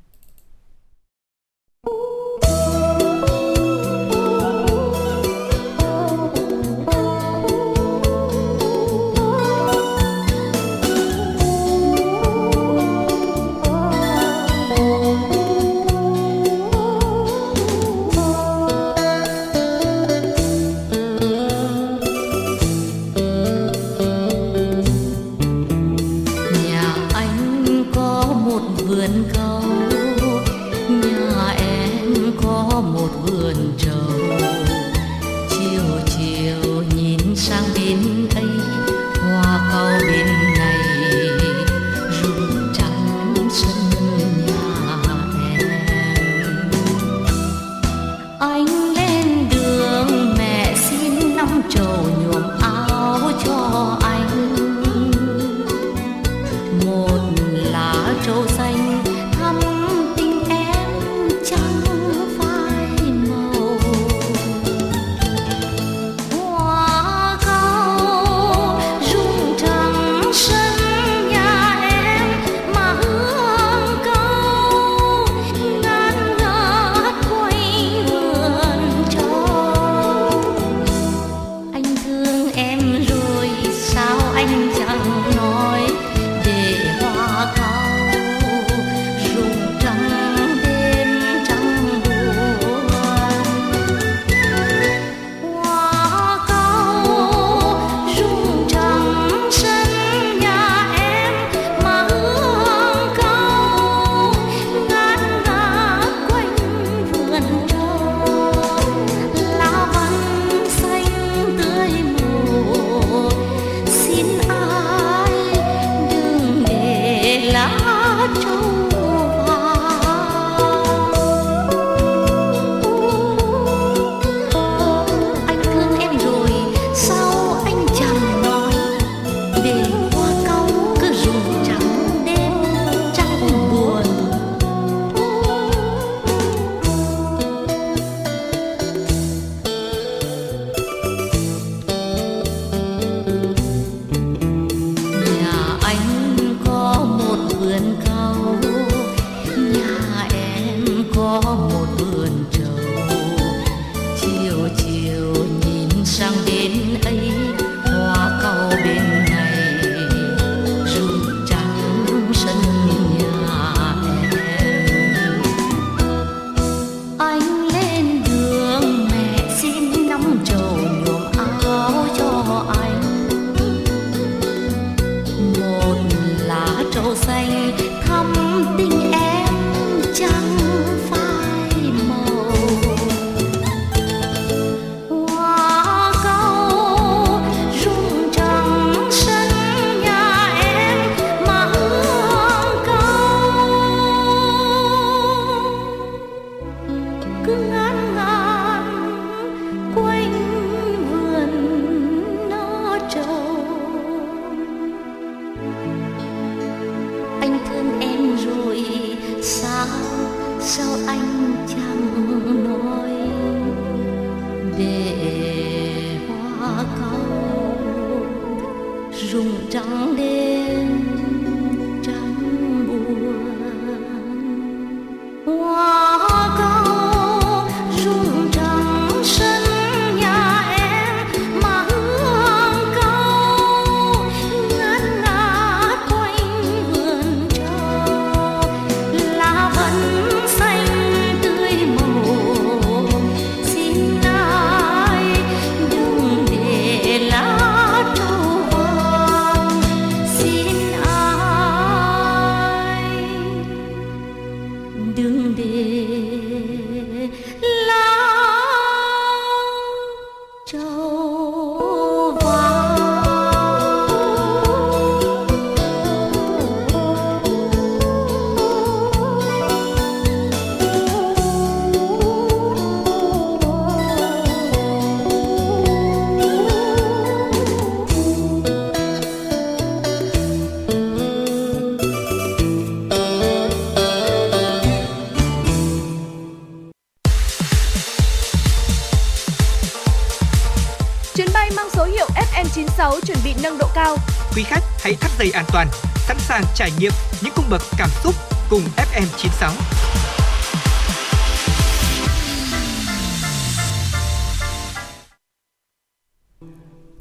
S5: Trải nghiệm những cung bậc cảm xúc cùng FM96.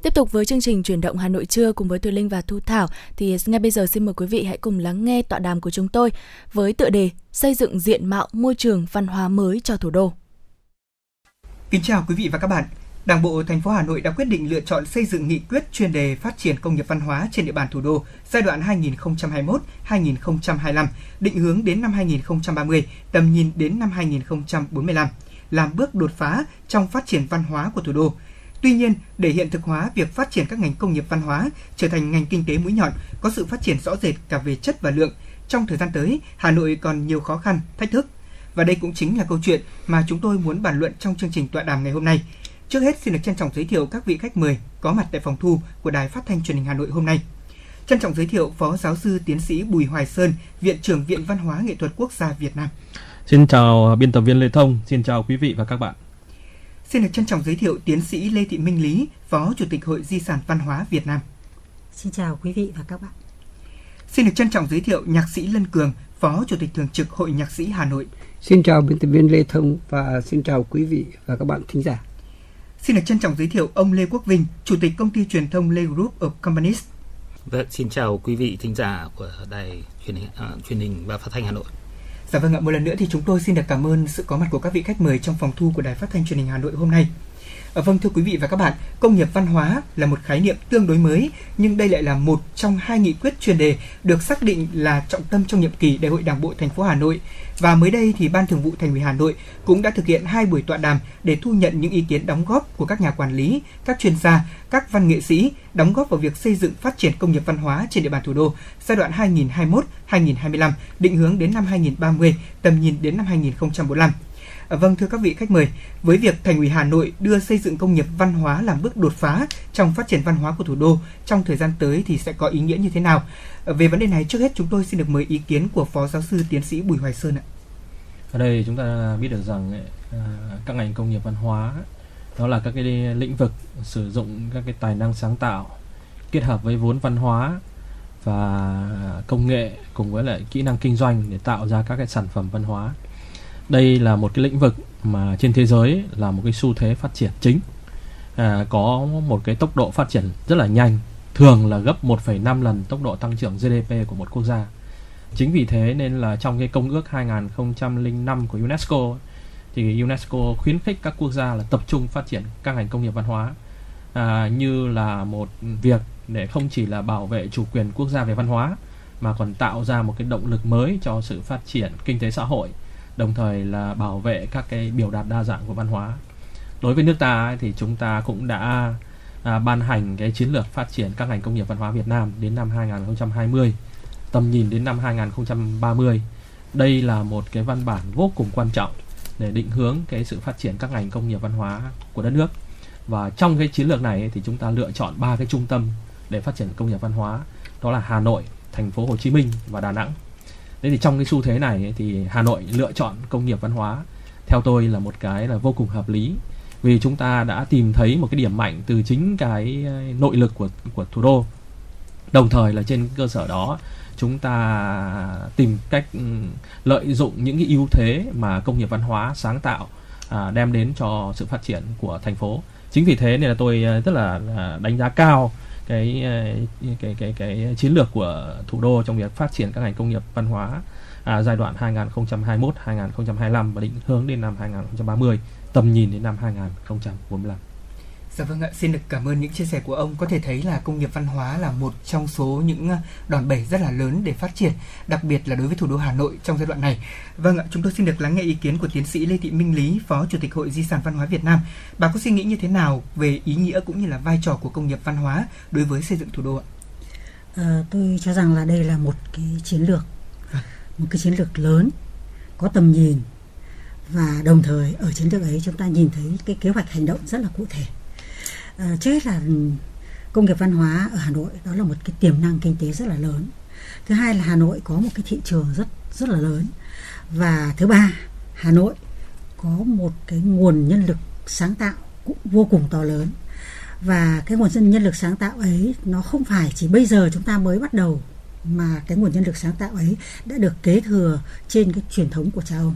S1: Tiếp tục với chương trình chuyển động Hà Nội trưa cùng với Thùy Linh và Thu Thảo thì ngay bây giờ xin mời quý vị hãy cùng lắng nghe tọa đàm của chúng tôi với tựa đề Xây dựng diện mạo môi trường văn hóa mới cho thủ đô.
S5: Kính chào quý vị và các bạn. Đảng bộ thành phố Hà Nội đã quyết định lựa chọn xây dựng nghị quyết chuyên đề phát triển công nghiệp văn hóa trên địa bàn thủ đô giai đoạn 2021-2025, định hướng đến năm 2030, tầm nhìn đến năm 2045, làm bước đột phá trong phát triển văn hóa của thủ đô. Tuy nhiên, để hiện thực hóa việc phát triển các ngành công nghiệp văn hóa trở thành ngành kinh tế mũi nhọn, có sự phát triển rõ rệt cả về chất và lượng, trong thời gian tới, Hà Nội còn nhiều khó khăn, thách thức. Và đây cũng chính là câu chuyện mà chúng tôi muốn bàn luận trong chương trình tọa đàm ngày hôm nay. Trước hết xin được trân trọng giới thiệu các vị khách mời có mặt tại phòng thu của Đài Phát thanh Truyền hình Hà Nội hôm nay. Trân trọng giới thiệu Phó Giáo sư Tiến sĩ Bùi Hoài Sơn, Viện trưởng Viện Văn hóa Nghệ thuật Quốc gia Việt Nam.
S10: Xin chào biên tập viên Lê Thông, xin chào quý vị và các bạn.
S5: Xin được trân trọng giới thiệu Tiến sĩ Lê Thị Minh Lý, Phó Chủ tịch Hội Di sản Văn hóa Việt Nam.
S11: Xin chào quý vị và các bạn.
S5: Xin được trân trọng giới thiệu Nhạc sĩ Lân Cường, Phó Chủ tịch Thường trực Hội Nhạc sĩ Hà Nội.
S12: Xin chào biên tập viên Lê Thông và xin chào quý vị và các bạn thính giả.
S5: Xin được trân trọng giới thiệu ông Lê Quốc Vinh, Chủ tịch Công ty Truyền thông Lê Group of Companies.
S13: Vâng, xin chào quý vị thính giả của đài truyền hình, uh, truyền hình và phát thanh Hà Nội.
S5: Dạ vâng ạ, một lần nữa thì chúng tôi xin được cảm ơn sự có mặt của các vị khách mời trong phòng thu của Đài Phát thanh Truyền hình Hà Nội hôm nay. À, vâng thưa quý vị và các bạn, công nghiệp văn hóa là một khái niệm tương đối mới, nhưng đây lại là một trong hai nghị quyết chuyên đề được xác định là trọng tâm trong nhiệm kỳ Đại hội Đảng bộ thành phố Hà Nội. Và mới đây thì Ban Thường vụ Thành ủy Hà Nội cũng đã thực hiện hai buổi tọa đàm để thu nhận những ý kiến đóng góp của các nhà quản lý, các chuyên gia, các văn nghệ sĩ đóng góp vào việc xây dựng phát triển công nghiệp văn hóa trên địa bàn thủ đô giai đoạn 2021-2025, định hướng đến năm 2030, tầm nhìn đến năm 2045. À, vâng thưa các vị khách mời, với việc Thành ủy Hà Nội đưa xây dựng công nghiệp văn hóa làm bước đột phá trong phát triển văn hóa của thủ đô trong thời gian tới thì sẽ có ý nghĩa như thế nào? À, về vấn đề này trước hết chúng tôi xin được mời ý kiến của Phó Giáo sư Tiến sĩ Bùi Hoài Sơn ạ.
S10: Ở đây chúng ta biết được rằng à, các ngành công nghiệp văn hóa đó là các cái lĩnh vực sử dụng các cái tài năng sáng tạo kết hợp với vốn văn hóa và công nghệ cùng với lại kỹ năng kinh doanh để tạo ra các cái sản phẩm văn hóa đây là một cái lĩnh vực mà trên thế giới là một cái xu thế phát triển chính. À, có một cái tốc độ phát triển rất là nhanh thường là gấp 1,5 lần tốc độ tăng trưởng GDP của một quốc gia. Chính vì thế nên là trong cái công ước 2005 của UNESCO thì UNESCO khuyến khích các quốc gia là tập trung phát triển các ngành công nghiệp văn hóa à, như là một việc để không chỉ là bảo vệ chủ quyền quốc gia về văn hóa mà còn tạo ra một cái động lực mới cho sự phát triển kinh tế xã hội đồng thời là bảo vệ các cái biểu đạt đa dạng của văn hóa. Đối với nước ta thì chúng ta cũng đã à, ban hành cái chiến lược phát triển các ngành công nghiệp văn hóa Việt Nam đến năm 2020 tầm nhìn đến năm 2030 đây là một cái văn bản vô cùng quan trọng để định hướng cái sự phát triển các ngành công nghiệp văn hóa của đất nước. Và trong cái chiến lược này thì chúng ta lựa chọn ba cái trung tâm để phát triển công nghiệp văn hóa đó là Hà Nội, thành phố Hồ Chí Minh và Đà Nẵng thế thì trong cái xu thế này thì Hà Nội lựa chọn công nghiệp văn hóa. Theo tôi là một cái là vô cùng hợp lý vì chúng ta đã tìm thấy một cái điểm mạnh từ chính cái ờ, nội lực của của thủ đô. Đồng thời là trên cơ sở đó chúng ta tìm cách ừ, lợi dụng những cái ưu thế mà công nghiệp văn hóa sáng tạo à, đem đến cho sự phát triển của thành phố. Chính vì thế nên là tôi ờ, rất là ờ, đánh giá cao cái ờ, cái cái cái chiến lược của thủ đô trong việc phát triển các ngành công nghiệp văn hóa à, giai đoạn 2021 2025 và định hướng đến năm 2030 tầm nhìn đến năm 2045.
S5: Dạ vâng ạ, xin được cảm ơn những chia sẻ của ông. Có thể thấy là công nghiệp văn hóa là một trong số những ờ, đòn bẩy rất là lớn để phát triển, đặc biệt là đối với thủ đô Hà Nội trong giai đoạn này. Vâng ạ, chúng tôi xin được lắng nghe ý kiến của tiến sĩ Lê Thị Minh Lý, Phó Chủ tịch Hội Di sản Văn hóa Việt Nam. Bà có suy nghĩ như thế nào về ý nghĩa cũng như là vai trò của công nghiệp văn hóa đối với xây dựng thủ đô ạ?
S11: À, tôi cho rằng là đây là một cái chiến lược, vâng. một cái chiến lược lớn, có tầm nhìn và đồng thời ở chiến lược ấy chúng ta nhìn thấy cái kế hoạch hành động rất là cụ thể à, trước hết là công nghiệp văn hóa ở Hà Nội đó là một cái tiềm năng kinh tế rất là lớn. Thứ hai là Hà Nội có một cái thị trường rất rất là lớn. Và thứ ba Hà Nội có một cái nguồn nhân lực sáng tạo cũng vô cùng to lớn. Và cái nguồn nhân nhân lực sáng tạo ấy nó không phải chỉ bây giờ chúng ta mới bắt đầu mà cái nguồn nhân lực sáng tạo ấy đã được kế thừa trên cái truyền thống của cha ông.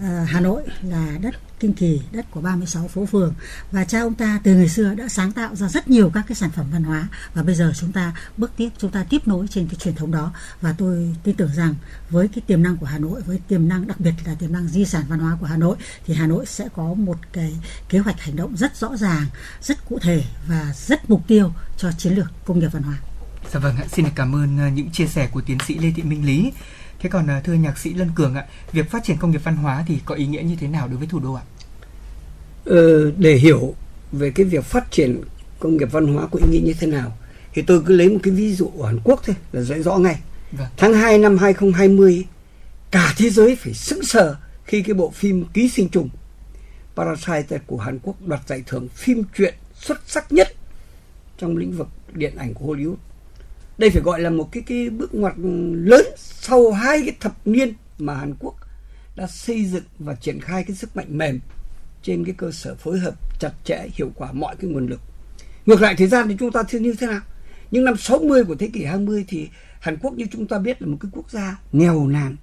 S11: À, Hà Nội là đất kinh kỳ, đất của 36 phố phường và cha ông ta từ ngày xưa đã sáng tạo ra rất nhiều các cái sản phẩm văn hóa và bây giờ chúng ta bước tiếp chúng ta tiếp nối trên cái truyền thống đó và tôi tin tưởng rằng với cái tiềm năng của Hà Nội với tiềm năng đặc biệt là tiềm năng di sản văn hóa của Hà Nội thì Hà Nội sẽ có một cái kế hoạch hành động rất rõ ràng, rất cụ thể và rất mục tiêu cho chiến lược công nghiệp văn hóa.
S5: Dạ vâng ạ, xin cảm ơn à, những chia sẻ của tiến sĩ Lê Thị Minh Lý. Thế còn à, thưa nhạc sĩ Lân Cường ạ, việc phát triển công nghiệp văn hóa thì có ý nghĩa như thế nào đối với thủ đô ạ?
S12: Ờ, để hiểu về cái việc phát triển công nghiệp văn hóa có ý nghĩa như thế nào thì tôi cứ lấy một cái ví dụ ở Hàn Quốc thôi là dễ rõ ngay.
S5: Vâng.
S12: Tháng 2 năm 2020 cả thế giới phải sững sờ khi cái bộ phim Ký sinh trùng Parasite của Hàn Quốc đoạt giải thưởng phim truyện xuất sắc nhất trong lĩnh vực điện ảnh của Hollywood. Đây phải gọi là một cái cái bước ngoặt lớn sau hai cái thập niên mà Hàn Quốc đã xây dựng và triển khai cái sức mạnh mềm trên cái cơ sở phối hợp chặt chẽ hiệu quả mọi cái nguồn lực. Ngược lại thời gian thì chúng ta thấy như thế nào? Nhưng năm 60 của thế kỷ 20 thì Hàn Quốc như chúng ta biết là một cái quốc gia nghèo nàn,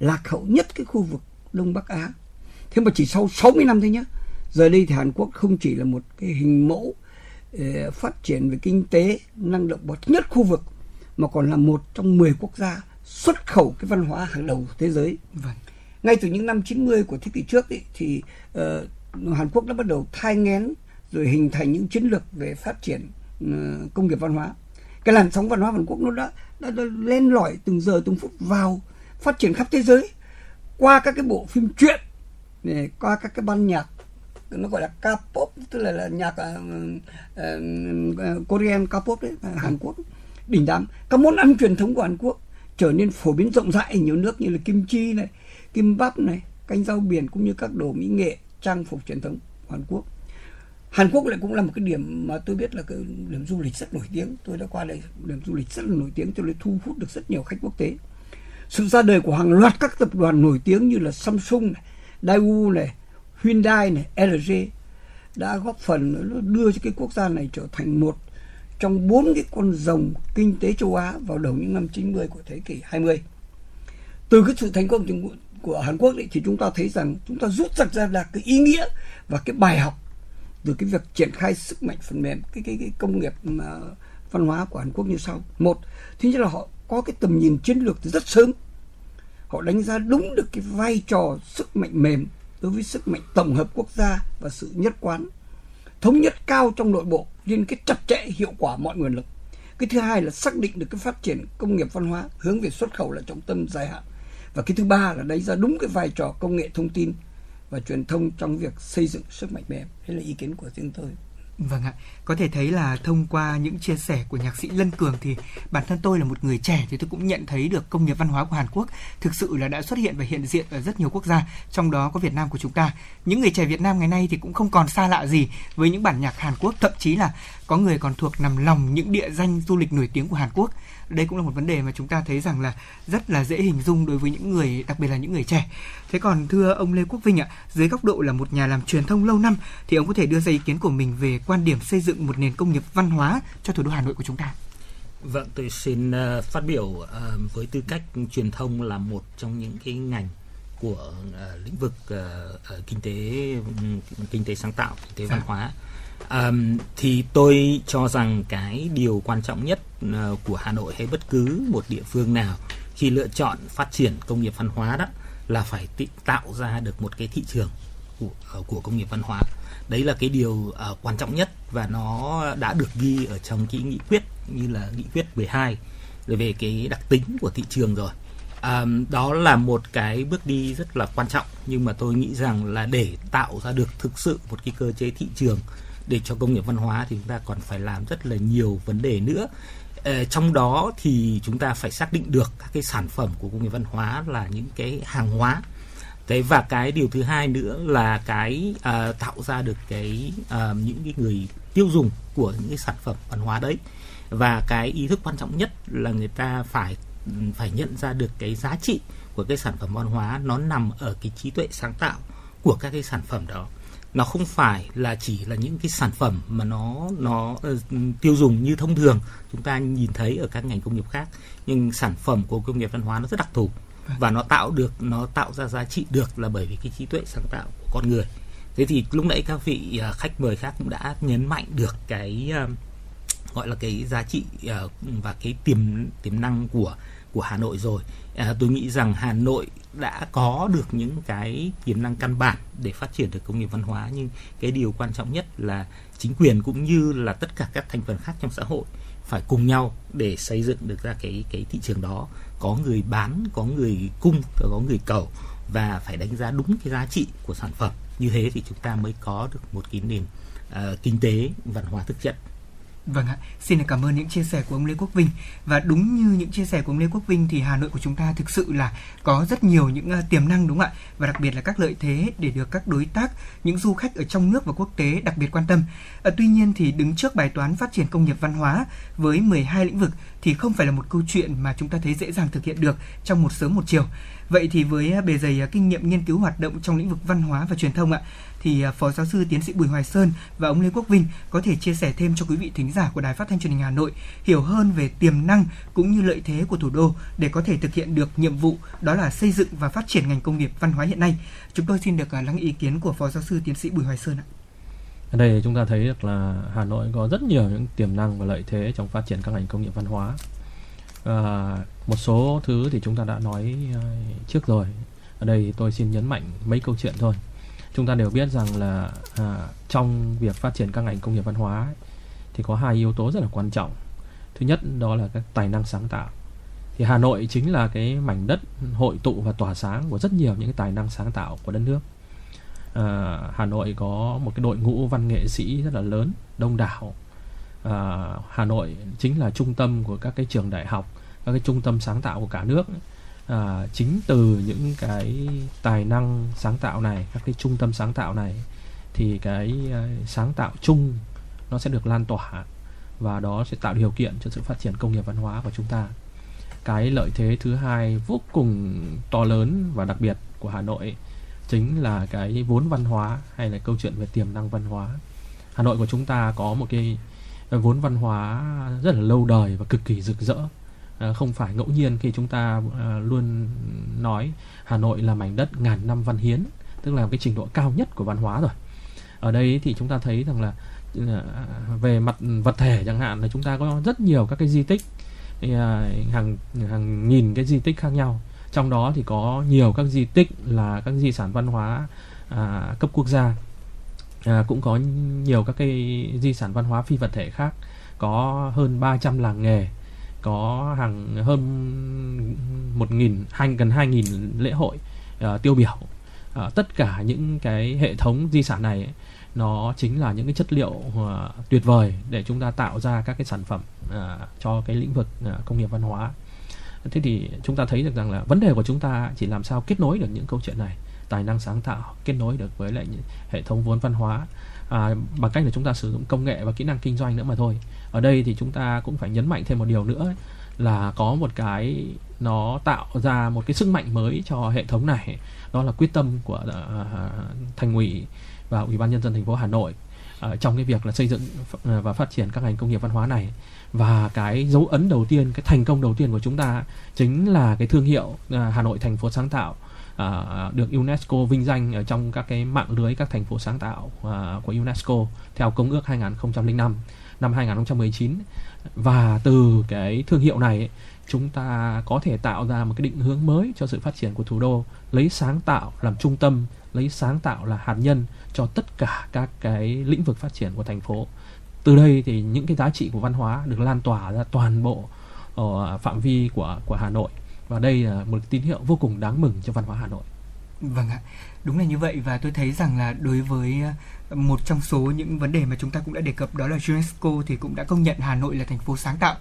S12: lạc hậu nhất cái khu vực Đông Bắc Á. Thế mà chỉ sau 60 năm thôi nhé. Giờ đây thì Hàn Quốc không chỉ là một cái hình mẫu uh, phát triển về kinh tế năng động bậc nhất khu vực mà còn là một trong 10 quốc gia xuất khẩu cái văn hóa hàng đầu thế giới.
S5: Vâng.
S12: Ngay từ những năm 90 của thế kỷ trước ý, thì uh, Hàn Quốc đã bắt đầu thai nghén rồi hình thành những chiến lược về phát triển ờ, công nghiệp văn hóa. Cái làn sóng văn hóa Hàn Quốc nó đã, đã, đã len lỏi từng giờ từng phút vào phát triển khắp thế giới. Qua các cái bộ phim truyện này, qua các cái ban nhạc nó gọi là K-pop tức là, là nhạc uh, uh, Korean K-pop đấy Hàn Quốc. Đỉnh đám các món ăn truyền thống của Hàn Quốc trở nên phổ biến rộng rãi ở nhiều nước như là kim chi này kim bắp này canh rau biển cũng như các đồ mỹ nghệ trang phục truyền thống của Hàn Quốc. Hàn Quốc lại cũng là một cái điểm mà tôi biết là cái điểm du lịch rất nổi tiếng. Tôi đã qua đây điểm du lịch rất là nổi tiếng cho nên thu hút được rất nhiều khách quốc tế. Sự ra đời của hàng loạt các tập đoàn nổi tiếng như là Samsung này, Daewoo này, Hyundai này, LG đã góp phần đưa cho cái quốc gia này trở thành một trong bốn cái con rồng kinh tế châu Á vào đầu những năm 90 của thế kỷ 20. Từ cái sự thành công của Hàn Quốc đấy thì chúng ta thấy rằng chúng ta rút ra là cái ý nghĩa và cái bài học từ cái việc triển khai sức mạnh phần mềm cái cái, cái công nghiệp mà văn hóa của Hàn Quốc như sau. Một, thứ nhất là họ có cái tầm nhìn chiến lược từ rất sớm. Họ đánh giá đúng được cái vai trò sức mạnh mềm đối với sức mạnh tổng hợp quốc gia và sự nhất quán thống nhất cao trong nội bộ liên kết chặt chẽ hiệu quả mọi nguồn lực cái thứ hai là xác định được cái phát triển công nghiệp văn hóa hướng về xuất khẩu là trọng tâm dài hạn và cái thứ ba là đánh giá đúng cái vai trò công nghệ thông tin và truyền thông trong việc xây dựng sức mạnh mềm đây là ý kiến của riêng tôi.
S5: Vâng ạ, có thể thấy là thông qua những chia sẻ của nhạc sĩ Lân Cường thì bản thân tôi là một người trẻ thì tôi cũng nhận thấy được công nghiệp văn hóa của Hàn Quốc thực sự là đã xuất hiện và hiện diện ở rất nhiều quốc gia, trong đó có Việt Nam của chúng ta. Những người trẻ Việt Nam ngày nay thì cũng không còn xa lạ gì với những bản nhạc Hàn Quốc, thậm chí là có người còn thuộc nằm lòng những địa danh du lịch nổi tiếng của Hàn Quốc. Đây cũng là một vấn đề mà chúng ta thấy rằng là rất là dễ hình dung đối với những người đặc biệt là những người trẻ. Thế còn thưa ông lê quốc vinh ạ dưới góc độ là một nhà làm truyền thông lâu năm thì ông có thể đưa ra ý kiến của mình về quan điểm xây dựng một nền công nghiệp văn hóa cho thủ đô hà nội của chúng ta?
S13: Vâng, tôi xin uh, phát biểu uh, với tư cách truyền thông là một trong những cái ngành của uh, lĩnh vực uh, kinh tế kinh tế sáng tạo, kinh tế văn hóa Um, thì tôi cho rằng cái điều quan trọng nhất uh, của Hà Nội hay bất cứ một địa phương nào khi lựa chọn phát triển công nghiệp văn hóa đó là phải t- tạo ra được một cái thị trường của, uh, của công nghiệp văn hóa. Đấy là cái điều uh, quan trọng nhất và nó đã được ghi ở trong cái nghị quyết như là nghị quyết 12 về cái đặc tính của thị trường rồi. Um, đó là một cái bước đi rất là quan trọng nhưng mà tôi nghĩ rằng là để tạo ra được thực sự một cái cơ chế thị trường để cho công nghiệp văn hóa thì chúng ta còn phải làm rất là nhiều vấn đề nữa. Ờ, trong đó thì chúng ta phải xác định được các cái sản phẩm của công nghiệp văn hóa là những cái hàng hóa. Thế và cái điều thứ hai nữa là cái uh, tạo ra được cái uh, những cái người tiêu dùng của những cái sản phẩm văn hóa đấy. Và cái ý thức quan trọng nhất là người ta phải phải nhận ra được cái giá trị của cái sản phẩm văn hóa nó nằm ở cái trí tuệ sáng tạo của các cái sản phẩm đó nó không phải là chỉ là những cái sản phẩm mà nó nó uh, tiêu dùng như thông thường chúng ta nhìn thấy ở các ngành công nghiệp khác nhưng sản phẩm của công nghiệp văn hóa nó rất đặc thù và nó tạo được nó tạo ra giá trị được là bởi vì cái trí tuệ sáng tạo của con người thế thì lúc nãy các vị uh, khách mời khác cũng đã nhấn mạnh được cái uh, gọi là cái giá trị uh, và cái tiềm tiềm năng của của Hà Nội rồi. À, tôi nghĩ rằng Hà Nội đã có được những cái tiềm năng căn bản để phát triển được công nghiệp văn hóa nhưng cái điều quan trọng nhất là chính quyền cũng như là tất cả các thành phần khác trong xã hội phải cùng nhau để xây dựng được ra cái cái thị trường đó. Có người bán có người cung có người cầu và phải đánh giá đúng cái giá trị của sản phẩm. Như thế thì chúng ta mới có được một cái nền uh, kinh tế văn hóa thực chất.
S5: Vâng ạ, xin cảm ơn những chia sẻ của ông Lê Quốc Vinh và đúng như những chia sẻ của ông Lê Quốc Vinh thì Hà Nội của chúng ta thực sự là có rất nhiều những uh, tiềm năng đúng không ạ và đặc biệt là các lợi thế để được các đối tác, những du khách ở trong nước và quốc tế đặc biệt quan tâm. À, tuy nhiên thì đứng trước bài toán phát triển công nghiệp văn hóa với 12 lĩnh vực thì không phải là một câu chuyện mà chúng ta thấy dễ dàng thực hiện được trong một sớm một chiều. Vậy thì với ờ, bề dày kinh nghiệm nghiên cứu hoạt động trong lĩnh vực văn hóa và truyền thông ạ, thì à, Phó giáo sư tiến sĩ Bùi Hoài Sơn và ông Lê Quốc Vinh có thể chia sẻ thêm cho quý vị thính giả của Đài Phát thanh Truyền hình Hà Nội hiểu hơn về tiềm năng cũng như lợi thế của thủ đô để có thể thực hiện được nhiệm vụ đó là xây dựng và phát triển ngành công nghiệp văn hóa hiện nay. Chúng tôi xin được à, lắng ý kiến của Phó giáo sư tiến sĩ Bùi Hoài Sơn ạ.
S10: Ở đây chúng ta thấy được là Hà Nội có rất nhiều những tiềm năng và lợi thế trong phát triển các ngành công nghiệp văn hóa. À, một số thứ thì chúng ta đã nói à, trước rồi. Ở đây tôi xin nhấn mạnh mấy câu chuyện thôi chúng ta đều biết rằng là à, trong việc phát triển các ngành công nghiệp văn hóa ấy, thì có hai yếu tố rất là quan trọng. Thứ nhất đó là các tài năng sáng tạo. Thì Hà Nội chính là cái mảnh đất hội tụ và tỏa sáng của rất nhiều những cái tài năng sáng tạo của đất nước. À, Hà Nội có một cái đội ngũ văn nghệ sĩ rất là lớn đông đảo. À, Hà Nội chính là trung tâm của các cái trường đại học các cái trung tâm sáng tạo của cả nước à, chính từ những cái tài năng sáng tạo này các cái trung tâm sáng tạo này thì cái ờ, sáng tạo chung nó sẽ được lan tỏa và đó sẽ tạo điều kiện cho sự phát triển công nghiệp văn hóa của chúng ta. Cái lợi thế thứ hai vô cùng to lớn và đặc biệt của Hà Nội chính là cái vốn văn hóa hay là câu chuyện về tiềm năng văn hóa. Hà Nội của chúng ta có một cái vốn văn hóa rất là lâu đời và cực kỳ rực rỡ. Ờ, không phải ngẫu nhiên khi chúng ta ờ, luôn nói Hà Nội là mảnh đất ngàn năm văn hiến tức là cái trình độ cao nhất của văn hóa rồi. Ở đây thì chúng ta thấy rằng là ờ, về mặt vật thể chẳng hạn là chúng ta có rất nhiều các cái di tích hàng hàng nghìn cái di tích khác nhau. Trong đó thì có nhiều các di tích là các di sản văn hóa à, cấp quốc gia à, cũng có nhiều các cái di sản văn hóa phi vật thể khác có hơn 300 làng nghề có hàng hơn một nghìn hai gần hai nghìn lễ hội uh, tiêu biểu. Uh, tất cả những cái hệ thống di sản này ấy, nó chính là những cái chất liệu uh, tuyệt vời để chúng ta tạo ra các cái sản phẩm uh, cho cái lĩnh vực uh, công nghiệp văn hóa. Thế thì chúng ta thấy được rằng là vấn đề của chúng ta chỉ làm sao kết nối được những câu chuyện này tài năng sáng tạo kết nối được với lại những hệ thống vốn văn hóa à, bằng cách là chúng ta sử dụng công nghệ và kỹ năng kinh doanh nữa mà thôi. Ở đây thì chúng ta cũng phải nhấn mạnh thêm một điều nữa ấy, là có một cái nó tạo ra một cái sức mạnh mới cho hệ thống này. Đó là quyết tâm của uh, thành ủy và ủy ban nhân dân thành phố Hà Nội uh, trong cái việc là xây dựng ờ, và phát triển các ngành công nghiệp văn hóa này. Và cái dấu ấn đầu tiên cái thành công đầu tiên của chúng ta chính là cái thương hiệu uh, Hà Nội thành phố sáng tạo uh, được UNESCO vinh danh ở trong các cái mạng lưới các thành phố sáng tạo uh, của UNESCO theo công ước 2005 năm 2019 và từ cái thương hiệu này chúng ta có thể tạo ra một cái định hướng mới cho sự phát triển của thủ đô lấy sáng tạo làm trung tâm lấy sáng tạo là hạt nhân cho tất cả các cái lĩnh vực phát triển của thành phố. Từ đây thì những cái giá trị của văn hóa được lan tỏa ra toàn bộ ở phạm vi của của Hà Nội và đây là một tín hiệu vô cùng đáng mừng cho văn hóa Hà Nội.
S5: Vâng ạ, đúng là như vậy và tôi thấy rằng là đối với ờ, một trong số những vấn đề mà chúng ta cũng đã đề cập đó là UNESCO thì cũng đã công nhận Hà Nội là thành phố sáng tạo.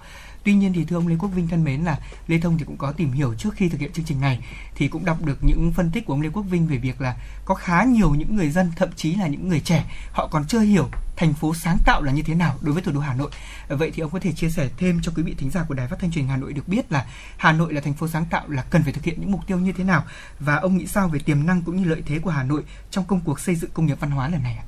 S5: Tuy nhiên thì thưa ông Lê Quốc Vinh thân mến là Lê Thông thì cũng có tìm hiểu trước khi thực hiện chương trình này, thì cũng đọc được những phân tích của ông Lê Quốc Vinh về việc là có khá nhiều những người dân, thậm chí là những người trẻ, họ còn chưa hiểu thành phố sáng tạo là như thế nào đối với thủ đô Hà Nội. Vậy thì ông có thể chia sẻ thêm cho quý vị thính giả của Đài Phát thanh truyền Hà Nội được biết là Hà Nội là thành phố sáng tạo là cần phải thực hiện những mục tiêu như thế nào, và ông nghĩ sao về tiềm năng cũng như lợi thế của Hà Nội trong công cuộc xây dựng công nghiệp văn hóa lần này ạ?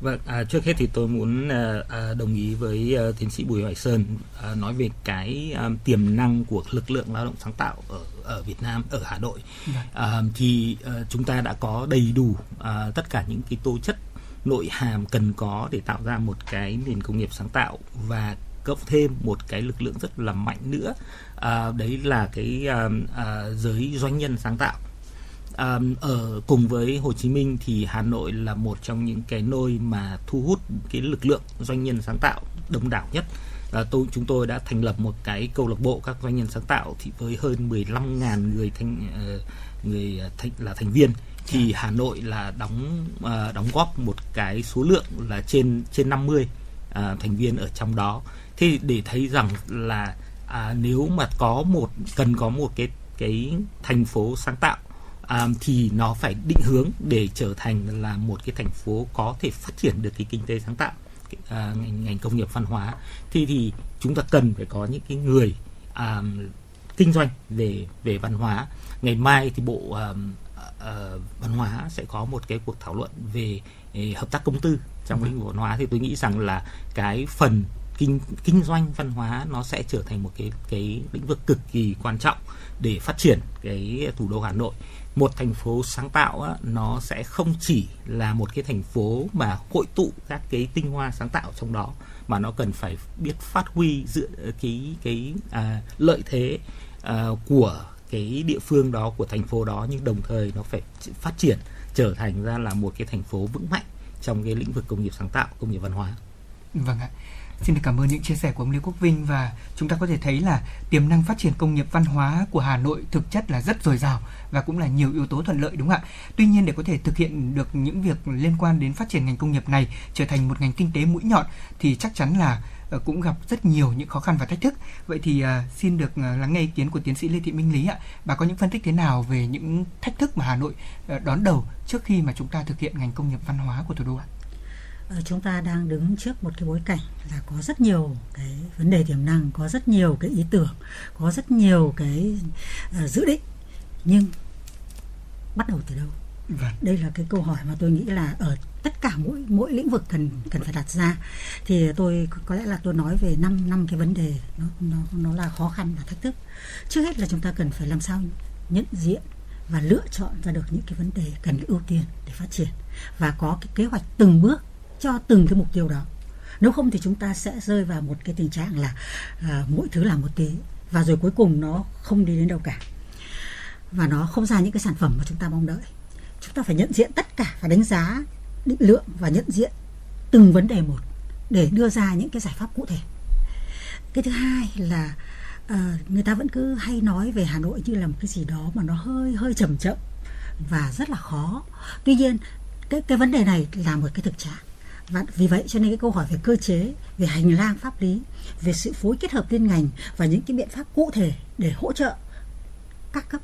S13: Vâng, à, trước hết thì tôi muốn à, à, đồng ý với à, tiến sĩ Bùi Hoài Sơn à, nói về cái à, tiềm năng của lực lượng lao động sáng tạo ở ở Việt Nam ở Hà Nội. À, thì à, chúng ta đã có đầy đủ à, tất cả những cái tố chất nội hàm cần có để tạo ra một cái nền công nghiệp sáng tạo và cộng thêm một cái lực lượng rất là mạnh nữa. À, đấy là cái à, à, giới doanh nhân sáng tạo à, ở cùng với Hồ Chí Minh thì Hà Nội là một trong những cái nơi mà thu hút cái lực lượng doanh nhân sáng tạo đông đảo nhất. À, tôi chúng tôi đã thành lập một cái câu lạc bộ các doanh nhân sáng tạo thì với hơn 15.000 người thành uh, người thành là thành viên thì Hà Nội là đóng uh, đóng góp một cái số lượng là trên trên 50 uh, thành viên ở trong đó. Thì để thấy rằng là à, nếu mà có một cần có một cái cái thành phố sáng tạo à, thì nó phải định hướng để trở thành là một cái thành phố có thể phát triển được cái kinh tế sáng tạo à, ngành, ngành công nghiệp văn hóa. Thì thì chúng ta cần phải có những cái người à, kinh doanh về về văn hóa. Ngày mai thì bộ à, à, văn hóa sẽ có một cái cuộc thảo luận về ờ, hợp tác công tư trong lĩnh vực văn hóa. Thì tôi nghĩ rằng là cái phần kinh kinh doanh văn hóa nó sẽ trở thành một cái cái lĩnh vực cực kỳ quan trọng để phát triển cái thủ đô Hà Nội một thành phố sáng tạo á, nó sẽ không chỉ là một cái thành phố mà hội tụ các cái tinh hoa sáng tạo trong đó mà nó cần phải biết phát huy dựa cái cái à, lợi thế à, của cái địa phương đó của thành phố đó nhưng đồng thời nó phải phát triển trở thành ra là một cái thành phố vững mạnh trong cái lĩnh vực công nghiệp sáng tạo công nghiệp văn hóa.
S5: Vâng ạ. Xin được cảm ơn những chia sẻ của ông Lê Quốc Vinh và chúng ta có thể thấy là tiềm năng phát triển công nghiệp văn hóa của Hà Nội thực chất là rất dồi dào và cũng là nhiều yếu tố thuận lợi, đúng không ạ? Tuy nhiên, để có thể thực hiện được những việc liên quan đến phát triển ngành công nghiệp này trở thành một ngành kinh tế mũi nhọn thì chắc chắn là ờ, cũng gặp rất nhiều những khó khăn và thách thức. Vậy thì ờ, xin được ờ, lắng nghe ý kiến của tiến sĩ Lê Thị Minh Lý ạ. Bà có những phân tích thế nào về những thách thức mà Hà Nội đón đầu trước khi mà chúng ta thực hiện ngành công nghiệp văn hóa của thủ đô ạ?
S11: Ờ, chúng ta đang đứng trước một cái bối cảnh là có rất nhiều cái vấn đề tiềm năng có rất nhiều cái ý tưởng có rất nhiều cái uh, dự định. Nhưng bắt đầu từ đâu?
S5: Vâng.
S11: đây là cái câu hỏi mà tôi nghĩ là ở tất cả mỗi mỗi lĩnh vực cần cần phải đặt ra. Thì tôi có lẽ là tôi nói về năm năm cái vấn đề nó nó nó là khó khăn và thách thức. Trước hết là chúng ta cần phải làm sao nhận diện và lựa chọn ra được những cái vấn đề cần ưu tiên để phát triển. Và có cái kế hoạch từng bước cho từng cái mục tiêu đó. Nếu không thì chúng ta sẽ rơi vào một cái tình trạng là à, mỗi thứ làm một tí và rồi cuối cùng nó không đi đến đâu cả. Và nó không ra những cái sản phẩm mà chúng ta mong đợi. Chúng ta phải nhận diện tất cả và đánh giá định lượng và nhận diện từng vấn đề một để đưa ra những cái giải pháp cụ thể. Cái thứ hai là à, người ta vẫn cứ hay nói về Hà Nội như là một cái gì đó mà nó hơi hơi chậm chậm và rất là khó. Tuy nhiên cái cái vấn đề này là một cái thực trạng và vì vậy cho nên cái câu hỏi về cơ chế, về hành lang pháp lý, về sự phối kết hợp liên ngành và những cái biện pháp cụ thể để hỗ trợ các cấp,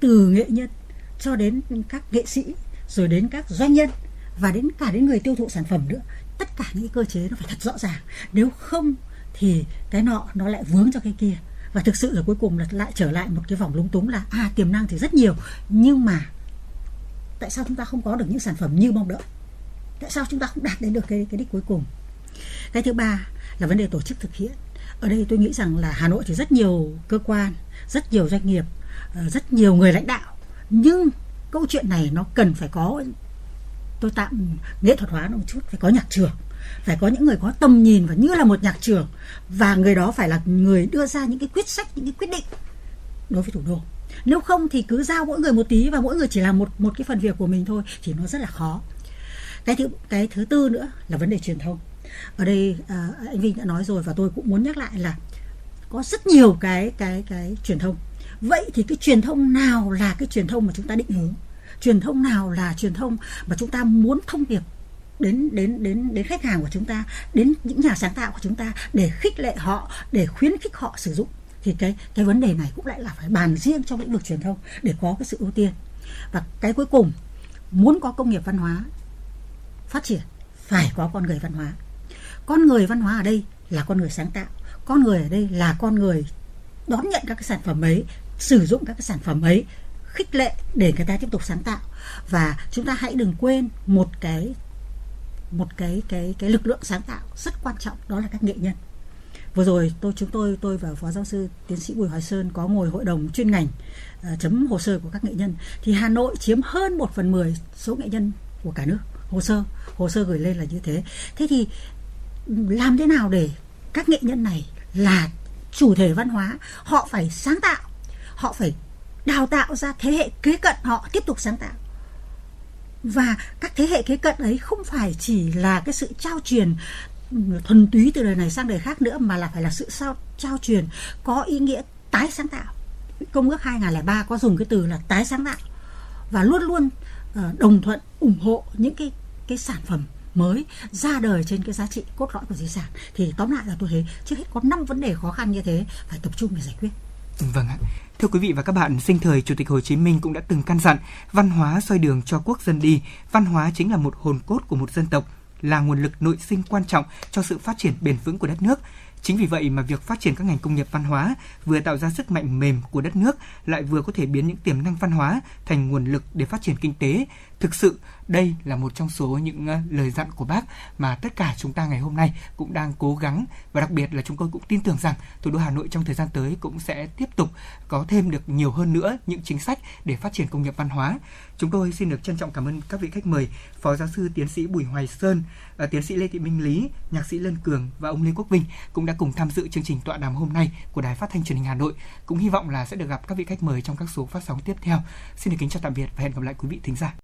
S11: từ nghệ nhân cho đến các nghệ sĩ, rồi đến các doanh nhân và đến cả đến người tiêu thụ sản phẩm nữa, tất cả những cơ chế nó phải thật rõ ràng. Nếu không thì cái nọ nó lại vướng cho cái kia. Và thực sự là cuối cùng là lại trở lại một cái vòng lúng túng là à tiềm năng thì rất nhiều, nhưng mà tại sao chúng ta không có được những sản phẩm như mong đợi? Tại sao chúng ta không đạt đến được cái cái đích cuối cùng? Cái thứ ba là vấn đề tổ chức thực hiện. Ở đây tôi nghĩ rằng là Hà Nội thì rất nhiều cơ quan, rất nhiều doanh nghiệp ờ, rất nhiều người lãnh đạo. Nhưng câu chuyện này nó cần phải có, tôi tạm nghệ thuật hóa nó một chút, phải có nhạc trường, phải có những người có tầm nhìn và như là một nhạc trường, và người đó phải là người đưa ra những cái quyết sách, những cái quyết định đối với thủ đô. Nếu không thì cứ giao mỗi người một tí và mỗi người chỉ làm một một cái phần việc của mình thôi, thì nó rất là khó cái thứ cái thứ tư nữa là vấn đề truyền thông. Ở đây à, anh Vinh đã nói rồi và tôi cũng muốn nhắc lại là có rất nhiều cái cái cái truyền thông. Vậy thì cái truyền thông nào là cái truyền thông mà chúng ta định hướng? Truyền thông nào là truyền thông mà chúng ta muốn thông điệp đến đến đến đến khách hàng của chúng ta đến những nhà sáng tạo của chúng ta để khích lệ họ để khuyến khích họ sử dụng? Thì cái cái vấn đề này cũng lại là phải bàn riêng trong lĩnh vực truyền thông để có cái sự ưu tiên. Và cái cuối cùng muốn có công nghiệp văn hóa phát triển phải có con người văn hóa. Con người văn hóa ở đây là con người sáng tạo con người ở đây là con người đón nhận các cái sản phẩm ấy sử dụng các cái sản phẩm ấy khích lệ để người ta tiếp tục sáng tạo. Và chúng ta hãy đừng quên một cái một cái cái cái lực lượng sáng tạo rất quan trọng đó là các nghệ nhân. Vừa rồi tôi chúng tôi tôi và phó giáo sư tiến sĩ bùi hoài sơn có ngồi hội đồng chuyên ngành uh, chấm hồ sơ của các nghệ nhân. Thì hà nội chiếm hơn một phần mười số nghệ nhân của cả nước hồ sơ hồ sơ gửi lên là như thế. Thế thì làm thế nào để các nghệ nhân này là chủ thể văn hóa? Họ phải sáng tạo, họ phải đào tạo ra thế hệ kế cận họ tiếp tục sáng tạo. Và các thế hệ kế cận ấy không phải chỉ là cái sự trao truyền thuần túy từ đời này sang đời khác nữa, mà là phải là sự sao, trao truyền, có ý nghĩa tái sáng tạo. Công ước 2003 có dùng cái từ là tái sáng tạo. Và luôn luôn Ờ, đồng thuận ủng hộ những cái cái sản phẩm mới ra đời trên cái giá trị cốt lõi của di sản thì tóm lại là tôi thấy trước hết có năm vấn đề khó khăn như thế phải tập trung để giải quyết
S5: Vâng ạ. Thưa quý vị và các bạn, sinh thời Chủ tịch Hồ Chí Minh cũng đã từng căn dặn văn hóa soi đường cho quốc dân đi. Văn hóa chính là một hồn cốt của một dân tộc, là nguồn lực nội sinh quan trọng cho sự phát triển bền vững của đất nước. Chính vì vậy mà việc phát triển các ngành công nghiệp văn hóa vừa tạo ra sức mạnh mềm của đất nước, lại vừa có thể biến những tiềm năng văn hóa thành nguồn lực để phát triển kinh tế. Thực sự, đây là một trong số những ờ, lời dặn của bác mà tất cả chúng ta ngày hôm nay cũng đang cố gắng và đặc biệt là chúng tôi cũng tin tưởng rằng thủ đô Hà Nội trong thời gian tới cũng sẽ tiếp tục có thêm được nhiều hơn nữa những chính sách để phát triển công nghiệp văn hóa. Chúng tôi xin được trân trọng cảm ơn các vị khách mời, Phó giáo sư tiến sĩ Bùi Hoài Sơn, ờ, tiến sĩ Lê Thị Minh Lý, nhạc sĩ Lân Cường và ông Lê Quốc Vinh cũng đã cùng tham dự chương trình tọa đàm hôm nay của Đài Phát thanh Truyền hình Hà Nội. Cũng hy vọng là sẽ được gặp các vị khách mời trong các số phát sóng tiếp theo. Xin được kính chào tạm biệt và hẹn gặp lại quý vị thính giả.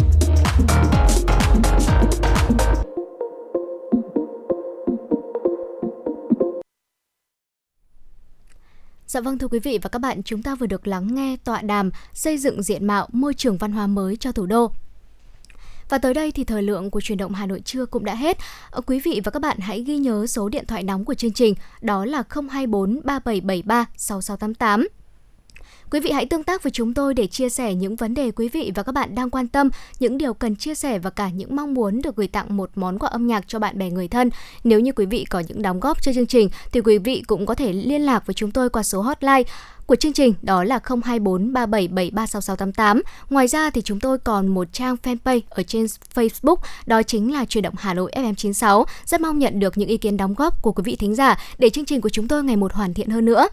S2: Dạ vâng thưa quý vị và các bạn, chúng ta vừa được lắng nghe tọa đàm xây dựng diện mạo môi trường văn hóa mới cho thủ đô. Và tới đây thì thời lượng của truyền động Hà Nội trưa cũng đã hết. Ờ, quý vị và các bạn hãy ghi nhớ số điện thoại nóng của chương trình đó là 024 3773 6688. Quý vị hãy tương tác với chúng tôi để chia sẻ những vấn đề quý vị và các bạn đang quan tâm, những điều cần chia sẻ và cả những mong muốn được gửi tặng một món quà âm nhạc cho bạn bè người thân. Nếu như quý vị có những đóng góp cho chương trình thì quý vị cũng có thể liên lạc với chúng tôi qua số hotline của chương trình đó là 024 37736688. Ngoài ra thì chúng tôi còn một trang fanpage ở trên Facebook đó chính là truyền động Hà Nội FM96. Rất mong nhận được những ý kiến đóng góp của quý vị thính giả để chương trình của chúng tôi ngày một hoàn thiện hơn nữa.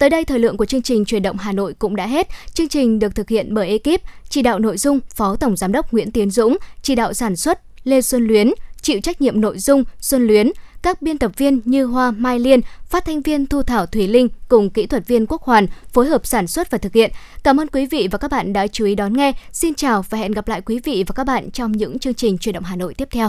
S2: Tới đây thời lượng của chương trình Truyền động Hà Nội cũng đã hết. Chương trình được thực hiện bởi ekip chỉ đạo nội dung Phó Tổng Giám đốc Nguyễn Tiến Dũng, chỉ đạo sản xuất Lê Xuân Luyến, chịu trách nhiệm nội dung Xuân Luyến, các biên tập viên như Hoa Mai Liên, phát thanh viên Thu Thảo Thủy Linh cùng kỹ thuật viên Quốc Hoàn phối hợp sản xuất và thực hiện. Cảm ơn quý vị và các bạn đã chú ý đón nghe. Xin chào và hẹn gặp lại quý vị và các bạn trong những chương trình Truyền động Hà Nội tiếp theo.